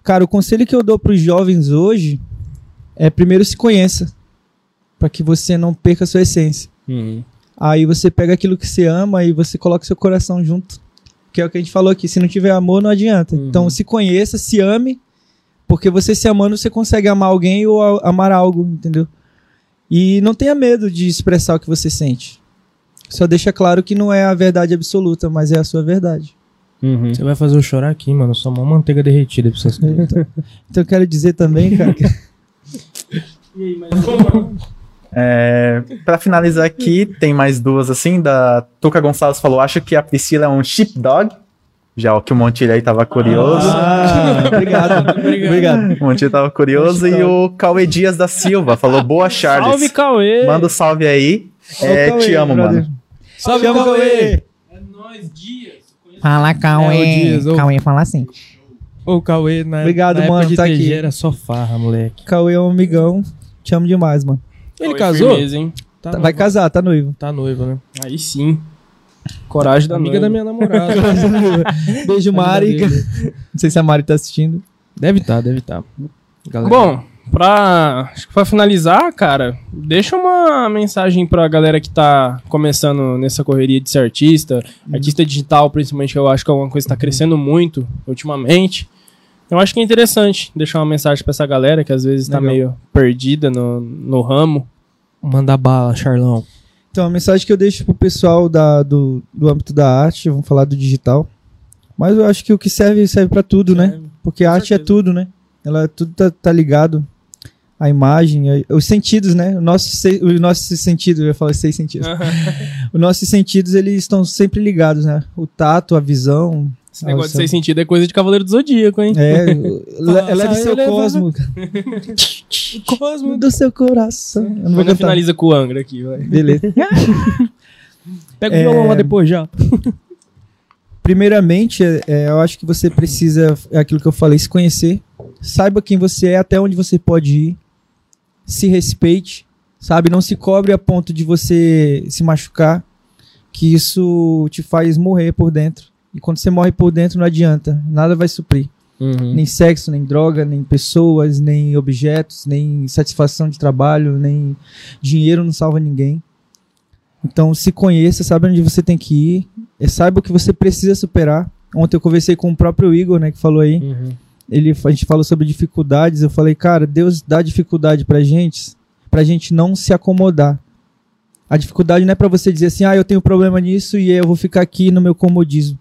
Cara, o conselho que eu dou pros jovens hoje é primeiro se conheça. Pra que você não perca a sua essência. Uhum. Aí você pega aquilo que você ama e você coloca seu coração junto. Que é o que a gente falou aqui. Se não tiver amor, não adianta. Uhum. Então se conheça, se ame. Porque você se amando, você consegue amar alguém ou a- amar algo, entendeu? E não tenha medo de expressar o que você sente. Só deixa claro que não é a verdade absoluta, mas é a sua verdade. Uhum. Você vai fazer eu chorar aqui, mano. Só uma manteiga derretida pra vocês. Então, então eu quero dizer também, cara, que E aí, mais uma? É, para finalizar aqui, tem mais duas assim, da Tuca Gonçalves falou, acho que a Priscila é um sheepdog, já o que o Montilho aí tava curioso. Ah, obrigado. obrigado. O Montilho tava curioso e o Cauê Dias da Silva falou, boa Charles. Salve, Cauê! Manda o salve aí. É, Cauê, te amo, brother. mano. Salve, amo, Cauê! É nóis, Dias. Fala, Cauê. É, Dias, ô. Cauê fala assim. Ô, o Cauê, na, Obrigado, na época mano, de tá TG aqui. era só farra, moleque. Cauê é um amigão. Te amo demais, mano. Ele casou? firmeza, hein? Tá Vai noivo. casar, tá noivo. Tá noivo, né? Aí sim. Coragem da Amiga noiva. da minha namorada. Beijo, Mari. Não sei se a Mari tá assistindo. Deve tá, deve tá. Galera. Bom, pra, acho que pra finalizar, cara, deixa uma mensagem pra galera que tá começando nessa correria de ser artista, artista digital, principalmente, que eu acho que é uma coisa que tá crescendo muito ultimamente. Eu acho que é interessante deixar uma mensagem pra essa galera que às vezes tá Legal. meio perdida no, no ramo. Manda bala, Charlão. Então, a mensagem que eu deixo pro pessoal da, do, do âmbito da arte, vamos falar do digital. Mas eu acho que o que serve, serve pra tudo, né? Porque a Com arte é certeza. tudo, né? Ela tudo tá, tá ligado. A imagem, a- os sentidos, né? O nosso, os nossos sentidos, eu ia falar seis sentidos. Os nossos sentidos, eles estão sempre ligados, né? O tato, a visão. Esse negócio Nossa. de ser sentido é coisa de Cavaleiro do Zodíaco, hein? É, le- eleve seu eleva- cosmo. Cosmo. do seu coração. Eu não vou cantar. finaliza com o Angra aqui, vai. Beleza. Pega o É. violão lá depois já. Primeiramente, é, é, eu acho que você precisa, é aquilo que eu falei, se conhecer. Saiba quem você é, até onde você pode ir. Se respeite, sabe? Não se cobre a ponto de você se machucar, que isso te faz morrer por dentro. E quando você morre por dentro, não adianta, nada vai suprir. Uhum. Nem sexo, nem droga, nem pessoas, nem objetos, nem satisfação de trabalho, nem dinheiro não salva ninguém. Então se conheça, saiba onde você tem que ir, eh, saiba o que você precisa superar. Ontem eu conversei com o próprio Igor, né, que falou aí. Uhum. Ele, a gente falou sobre dificuldades. Eu falei, cara, Deus dá dificuldade pra gente, pra gente não se acomodar. A dificuldade não é pra você dizer assim, ah, eu tenho problema nisso e eu vou ficar aqui no meu comodismo.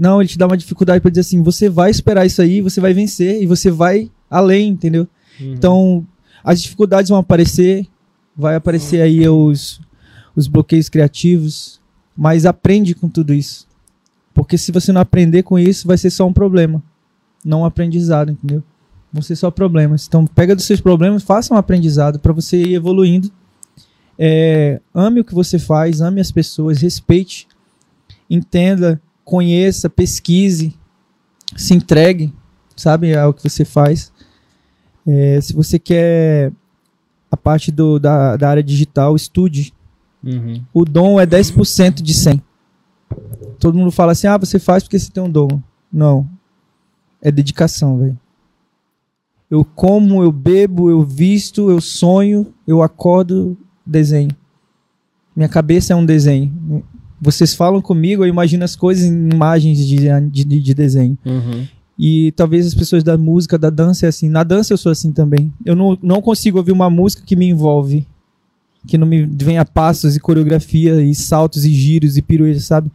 Não, ele te dá uma dificuldade pra dizer assim, você vai esperar isso aí, você vai vencer e você vai além, entendeu? Uhum. Então, as dificuldades vão aparecer, vai aparecer aí os, os bloqueios criativos, mas aprende com tudo isso. Porque se você não aprender com isso, vai ser só um problema, não um aprendizado, entendeu? Vão ser só problemas. Então, pega dos seus problemas, faça um aprendizado para você ir evoluindo. É, ame o que você faz, ame as pessoas, respeite, entenda, conheça, pesquise, se entregue, sabe, ao que você faz. É, se você quer a parte do, da, da área digital, estude. Uhum. O dom é 10% de 100. Todo mundo fala assim, ah, você faz porque você tem um dom. Não. É dedicação, velho. Eu como, eu bebo, eu visto, eu sonho, eu acordo, desenho. Minha cabeça é um desenho. Vocês falam comigo, eu imagino as coisas em imagens de, de, de desenho. Uhum. E talvez as pessoas da música, da dança é assim. Na dança eu sou assim também. Eu não, não consigo ouvir uma música que me envolve. Que não me venha passos e coreografia e saltos e giros e piruetas, sabe?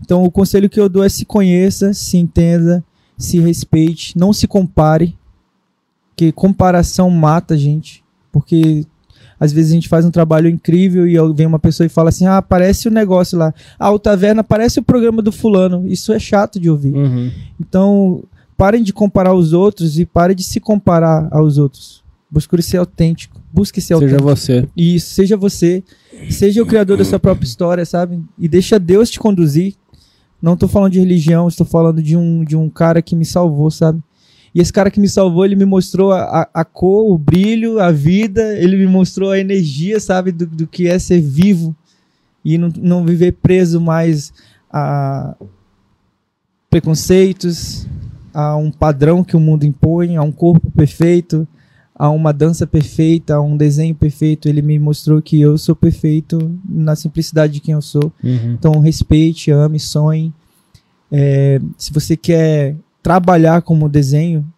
Então o conselho que eu dou é se conheça, se entenda, se respeite, não se compare. Que comparação mata a gente. Porque às vezes a gente faz um trabalho incrível e vem uma pessoa e fala assim: ah, parece o negócio lá. Ah, o Taverna parece o programa do fulano. Isso é chato de ouvir. Uhum. Então, parem de comparar os outros e parem de se comparar aos outros. Busque ser autêntico. Busque ser Seja autêntico. você. Isso, seja você. Seja o criador da sua própria história, sabe? E deixa Deus te conduzir. Não tô falando de religião, estou falando de um, de um cara que me salvou, sabe? E esse cara que me salvou, ele me mostrou a, a, cor, o brilho, a vida, ele me mostrou a energia, sabe, do, do que é ser vivo e não, não viver preso mais a preconceitos, a um padrão que o mundo impõe, a um corpo perfeito, a uma dança perfeita, a um desenho perfeito. Ele me mostrou que eu sou perfeito na simplicidade de quem eu sou. Uhum. Então, respeite, ame, sonhe. É, se você quer trabalhar como desenho,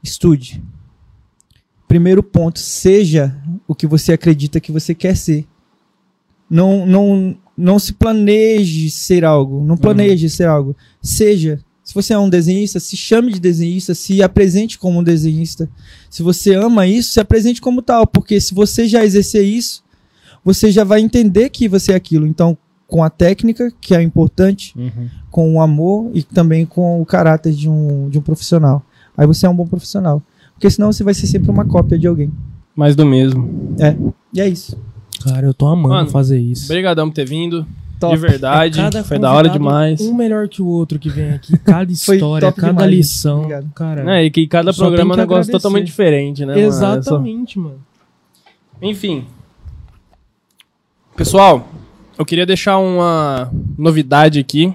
estude. Primeiro ponto, seja o que você acredita que você quer ser. Não, não, não se planeje ser algo. Não planeje ser algo. Seja. Se você é um desenhista, se chame de desenhista, se apresente como um desenhista. Se você ama isso, se apresente como tal. Porque se você já exercer isso, você já vai entender que você é aquilo. Então, com a técnica, que é importante, Uhum. com o amor e também com o caráter de um, de um profissional. Aí você é um bom profissional. Porque senão você vai ser sempre uma cópia de alguém. Mais do mesmo. E é isso. Cara, eu tô amando Mano, fazer isso. Obrigadão por ter vindo. Top. De verdade. Cada Foi da hora demais. Um melhor que o outro que vem aqui. Cada história, cada demais, lição. obrigado. Cara, É, e que cada Só programa é um negócio agradecer. totalmente diferente, né? mano? É só- Exatamente, mano. Enfim. Pessoal, eu queria deixar uma novidade aqui.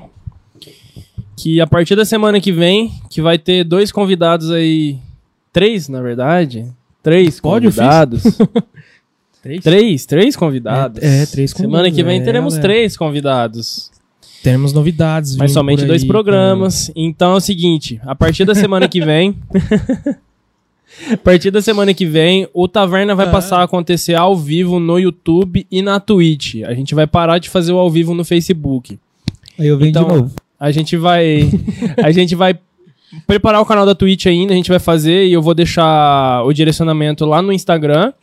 Que a partir da semana que vem, que vai ter dois convidados aí. Três, na verdade. Três Pode, convidados. Três? três, três convidados. É, é, três Semana convidados, que vem é, teremos galera. três convidados. Temos novidades. Mas somente por dois aí, programas. Então é o seguinte: a partir da semana que vem. a partir da semana que vem, o Taverna vai Ah. passar a acontecer ao vivo no YouTube e na Twitch. A gente vai parar de fazer o ao vivo no Facebook. Aí eu venho Então, de novo. A gente vai. a gente vai preparar o canal da Twitch ainda, a gente vai fazer e eu vou deixar o direcionamento lá no Instagram.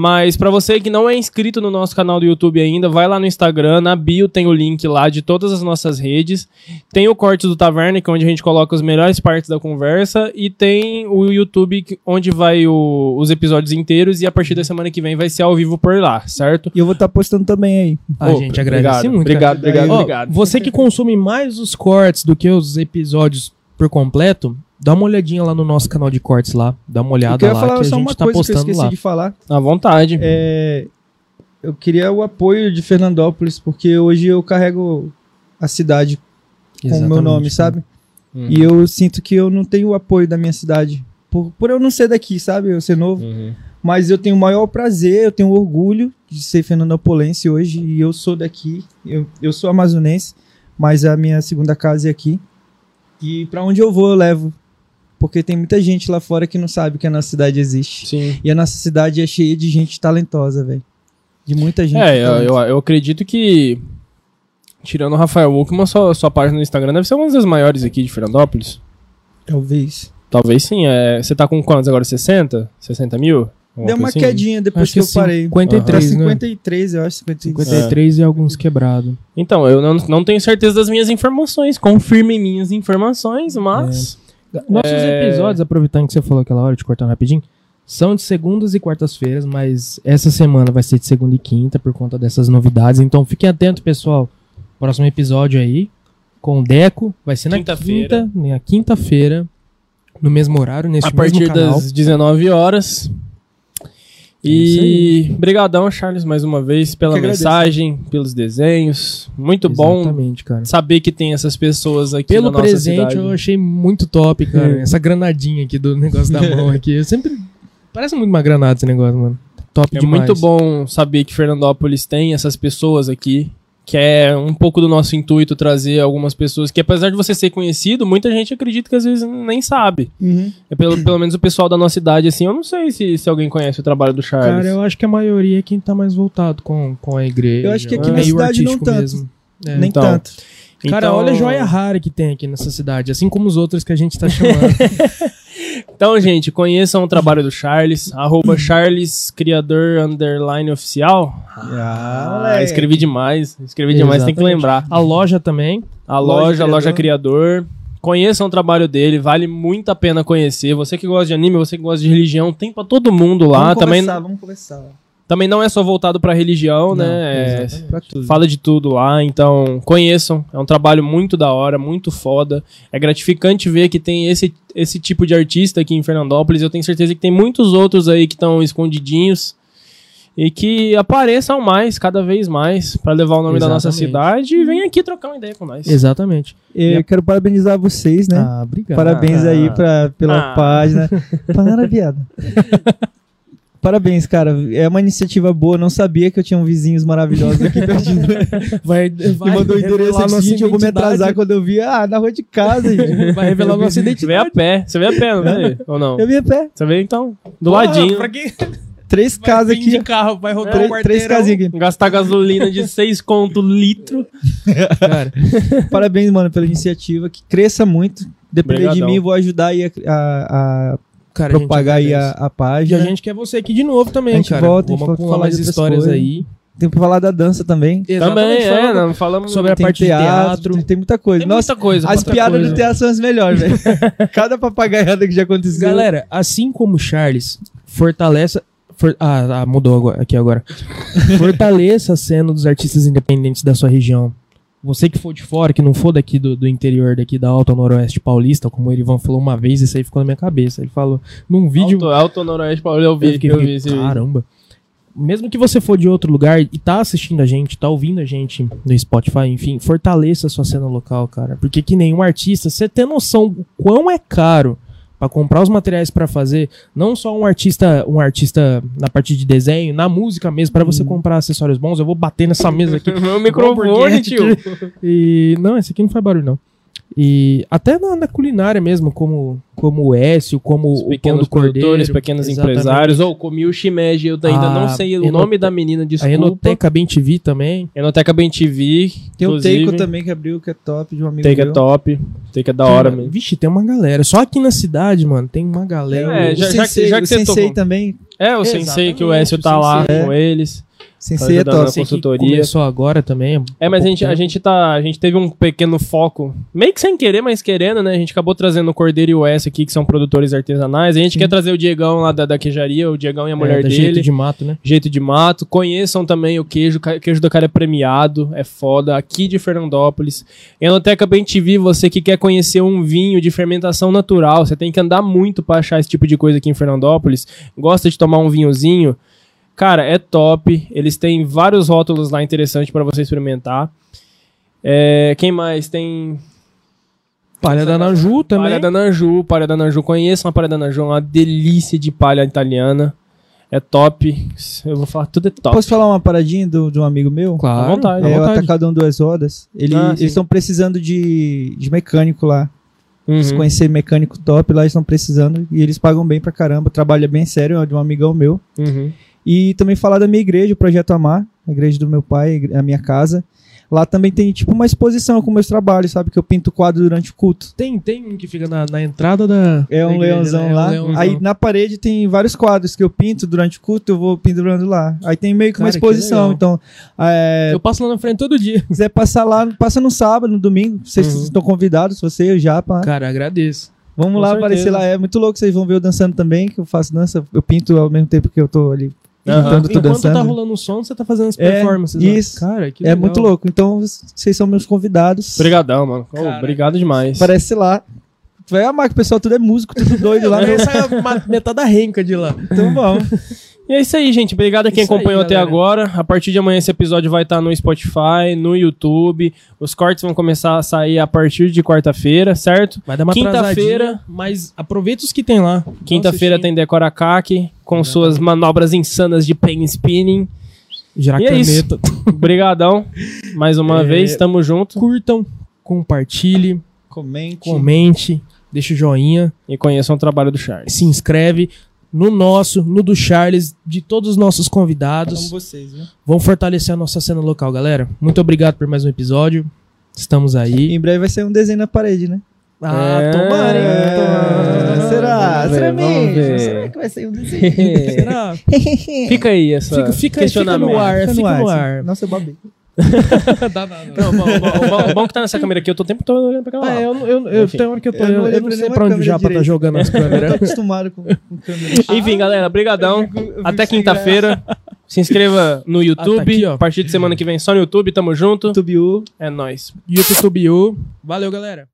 Mas pra você que não é inscrito no nosso canal do YouTube ainda, vai lá no Instagram, na bio tem o link lá de todas as nossas redes. Tem o corte do Taverna, que é onde a gente coloca as melhores partes da conversa, e tem o YouTube onde vai o- os episódios inteiros e a partir da semana que vem vai ser ao vivo por lá, certo? E eu vou estar postando também aí. A Ô, gente agradece obrigado, muito. Obrigado, obrigado, Ó, obrigado. Você que consome mais os cortes do que os episódios por completo, dá uma olhadinha lá no nosso canal de cortes lá. Dá uma Eu olhada queria lá falar que a só uma gente tá coisa que eu postando esqueci lá. de falar. À vontade. É, eu queria o apoio de Fernandópolis, porque hoje eu carrego a cidade com o meu nome, cara. sabe? Uhum. E eu sinto que eu não tenho o apoio da minha cidade. Por, por eu não ser daqui, sabe? Eu ser novo. Uhum. Mas eu tenho o maior prazer, eu tenho orgulho de ser fernandopolense hoje. E eu sou daqui. Eu, eu sou amazonense, mas a minha segunda casa é aqui. E pra onde eu vou, eu levo. Porque tem muita gente lá fora que não sabe que a nossa cidade existe. Sim. E a nossa cidade é cheia de gente talentosa, velho. De muita gente. É, eu, talentosa. eu, eu acredito que, tirando o Rafael Wuckman, sua, sua página no Instagram deve ser uma das maiores aqui de Fernandópolis. Talvez. Talvez sim. É, você tá com quantos agora? 60? 60 mil? Deu uma assim? quedinha depois Acho que, que eu parei. 53, Pra né? 53, eu acho. 53. 53 e alguns quebrados. Então, eu não, não tenho certeza das minhas informações. Confirme minhas informações, mas. Nossos É. episódios, aproveitando que você falou aquela hora, te cortando rapidinho, são de segundas e quartas-feiras, mas essa semana vai ser de segunda e quinta por conta dessas novidades. Então fiquem atentos, pessoal. Próximo episódio aí, com o Deco, vai ser na Quinta-feira. quinta, na quinta-feira, no mesmo horário, neste a partir mesmo canal. das 19 horas. É E brigadão, Charles, mais uma vez, pela mensagem, pelos desenhos. Muito bom Exatamente, cara. saber que tem essas pessoas aqui Pelo na nossa presente, cidade. eu achei muito top, cara. Essa granadinha aqui do negócio da mão aqui. Eu sempre. Parece muito uma granada esse negócio, mano. Top É demais. muito bom saber que Fernandópolis tem essas pessoas aqui, que é um pouco do nosso intuito trazer algumas pessoas que, apesar de você ser conhecido, muita gente acredita que às vezes nem sabe. Uhum. É pelo, pelo menos o pessoal da nossa idade, assim, eu não sei se, se alguém conhece o trabalho do Charles. Cara, eu acho que a maioria é quem tá mais voltado com, com a igreja. Eu acho que aqui na meio cidade não tanto. Mesmo. É. Nem então. tanto. Cara, Então- olha a joia rara que tem aqui nessa cidade, assim como os outros que a gente tá chamando. Então, gente, conheçam o trabalho do Charles, arroba Charles Criador Underline Oficial. Ah, Ah, escrevi demais, escrevi demais, tem que Exatamente. lembrar. a loja também. A Loja loja, a loja Criador. Criador. Conheçam o trabalho dele, vale muito a pena conhecer. Você que gosta de anime, você que gosta de religião, tem pra todo mundo lá. Vamos Também, conversar, vamos conversar. Também não é só voltado pra religião, Não, né? É, exatamente. Pra tudo. fala de tudo lá, então conheçam. É um trabalho muito da hora, muito foda. É gratificante ver que tem esse, esse tipo de artista aqui em Fernandópolis. Eu tenho certeza que tem muitos outros aí que estão escondidinhos e que apareçam mais, cada vez mais, pra levar o nome da nossa Exatamente. cidade e vem aqui trocar uma ideia com nós. Exatamente. Eu quero parabenizar vocês, né? Ah, obrigado. Parabéns aí pra, pela Ah. página. Para, viado. Parabéns, cara. É uma iniciativa boa. Não sabia que eu tinha um vizinhos maravilhosos aqui pertinho. Vai, Que vai mandou o endereço aqui, seguinte, eu vou me identidade. atrasar quando eu vi. Ah, na rua de casa, gente. Vai revelar nossa Você veio identidade. a pé. Você veio a pé, não veio? Ou não? Eu vim a pé. Você veio então? Do Porra, ladinho. Pra quem Três vai casas aqui. de carro, vai rodar Três, um três casinhas aqui. Gastar gasolina de 6 conto litro. Cara, Parabéns, mano, pela iniciativa. Que cresça muito. Depender de mim, vou ajudar aí a, a- a cara, propagar aí a, a E página. a gente quer você aqui de novo também, A gente cara. volta, a gente Vamos falar mais de histórias coisas. aí. Tem que falar da dança também. Também, é, não falamos sobre a parte de teatro. Tem, tem muita coisa. Tem Nossa, muita coisa. as piadas coisa. do teatro são as melhores, velho. Cada papagaiada que já aconteceu. Galera, assim como o Charles fortaleça. for- ah, ah, mudou agora- aqui agora. Fortaleça a cena dos artistas independentes da sua região. Você que for de fora, que não for daqui do, do interior, daqui da Alta Noroeste Paulista, como o Erivan falou uma vez, isso aí ficou na minha cabeça. Ele falou num vídeo. Alto, Alto Noroeste, Paulo, eu vi, Eu fiquei- eu vi caramba. Mesmo que você for de outro lugar e tá assistindo a gente, tá ouvindo a gente no Spotify, enfim, fortaleça a sua cena local, cara. Porque que nenhum artista, você tem noção o quão é caro pra comprar os materiais pra fazer, não só um artista, um artista na parte de desenho, na música mesmo, pra você comprar acessórios bons. Eu vou bater nessa mesa aqui. Meu microfone, tio. E não, esse aqui não faz barulho não. E até na, na culinária mesmo, como como o Écio, como Os o Pão pequenos do Cordeiro, produtores, pequenos exatamente. empresários. Ou comi o shimeji, eu ainda A não sei o Enote- nome da menina, A desculpa. Enoteca Bem TV também. Enoteca Bem TV. Tem o. Teiko também que abriu, que é top, de um amigo Take é top. Take é da hora Tem- mesmo. Vixe, tem uma galera. Só aqui na cidade, mano, tem uma galera. É, o já- já que- Sensei, já que o você Sensei tocou. também. É, o Sensei, que o Écio o tá lá Sensei. com eles. Sensei é top. que consultoria. começou agora também. É, mas a gente, a gente tá. A gente teve um pequeno foco, meio que sem querer, mas querendo, né? A gente acabou trazendo o Cordeiro e o S aqui, que são produtores artesanais. A gente quer trazer o Diegão lá da, da queijaria, o Diegão e a mulher é, da dele. Jeito de mato, né? Jeito de mato. Conheçam também o queijo. O queijo do cara é premiado, é foda. Aqui de Fernandópolis. Enoteca Bem TV, você que quer conhecer um vinho de fermentação natural, você tem que andar muito pra achar esse tipo de coisa aqui em Fernandópolis. Gosta de tomar um vinhozinho? Cara, é top. Eles têm vários rótulos lá interessantes pra você experimentar. É, quem mais? Tem. Palha da Naju também. Palha da Nanju, palha da Nanju. Conheçam a palha da Nanju, é uma delícia de palha italiana. É top. Eu vou falar, tudo é top. Posso falar uma paradinha do- de um amigo meu? Claro, À vontade. à É o vontade. Atacadão Duas Rodas. Ele- Ah, eles estão precisando de, de mecânico lá. Uhum. Se conhecer mecânico top, lá eles estão precisando. E eles pagam bem pra caramba. Trabalho é bem sério, é de um amigão meu. Uhum. E também falar da minha igreja, o Projeto Amar, a igreja do meu pai, a minha casa. Lá também tem tipo uma exposição com meus trabalhos, sabe? Que eu pinto quadro durante o culto. Tem, tem um que fica na, na entrada da. É da um igreja, leãozão né? É um lá. leãozão. Aí na parede tem vários quadros que eu pinto durante o culto, eu vou pendurando lá. Aí tem meio que uma Cara, que exposição. legal. Então, é, Eu passo lá na frente todo dia. se quiser passar lá, passa no sábado, no domingo. Vocês Uhum. estão convidados, você e o Japa. Cara, agradeço. Vamos com lá certeza. aparecer lá. É muito louco, vocês vão ver eu dançando também, que eu faço dança. Eu pinto ao mesmo tempo que eu tô ali Pintando, tô Enquanto dançando. tá rolando o som, você tá fazendo as É, performances. isso. Lá. Cara, que É legal. muito louco. Então, vocês são meus convidados. Obrigadão, mano. Cara, obrigado demais. Parece lá. Tu vai amar que o pessoal tudo é músico, tudo doido lá. né? Essa é a ma- metade da renca de lá. Então vamos. E é isso aí, gente. Obrigado a quem Isso aí, acompanhou até galera. agora. A partir de amanhã esse episódio vai estar no Spotify, no YouTube. Os cortes vão começar a sair a partir de quarta-feira, certo? Vai dar uma Quinta-feira- mas aproveita os que tem lá. Quinta-feira tem Decora Kaki com suas manobras insanas de pen spinning. Girar E é isso. Obrigadão. Mais uma É, vez, tamo junto. Curtam, compartilhe, Comente. comente, deixa o joinha, E conheçam o trabalho do Charles. se inscreve no nosso, no do Charles, de todos os nossos convidados. vocês, viu? Vamos fortalecer a nossa cena local, galera. Muito obrigado por mais um episódio. Estamos aí. Em breve vai sair um desenho na parede, né? Ah, É. tomara, hein? É, Tomara. será? Vamos será ver, vamos mesmo? ver. Será que vai sair um desenho? Será? Fica aí essa Fica, fica, fica questionamento. no ar, Fica fica no ar. Nossa, eu babei. Dá nada. Não, bom, bom, bom, bom que tá nessa câmera aqui, eu tô o tempo todo olhando pra aquela Ah, lá. eu, eu, eu, Enfim. tem hora que eu tô. Eu não Eu, eu não pra sei pra onde o Japa tá direito. jogando as Eu tô câmeras. acostumado com, com câmera. Enfim, galera, brigadão. Fico- Até quinta-feira. Se inscreva no YouTube. Ah, tá aqui, a partir de semana que vem só no YouTube. Tamo junto. Tubiu. É nóis. YouTube, Valeu, galera.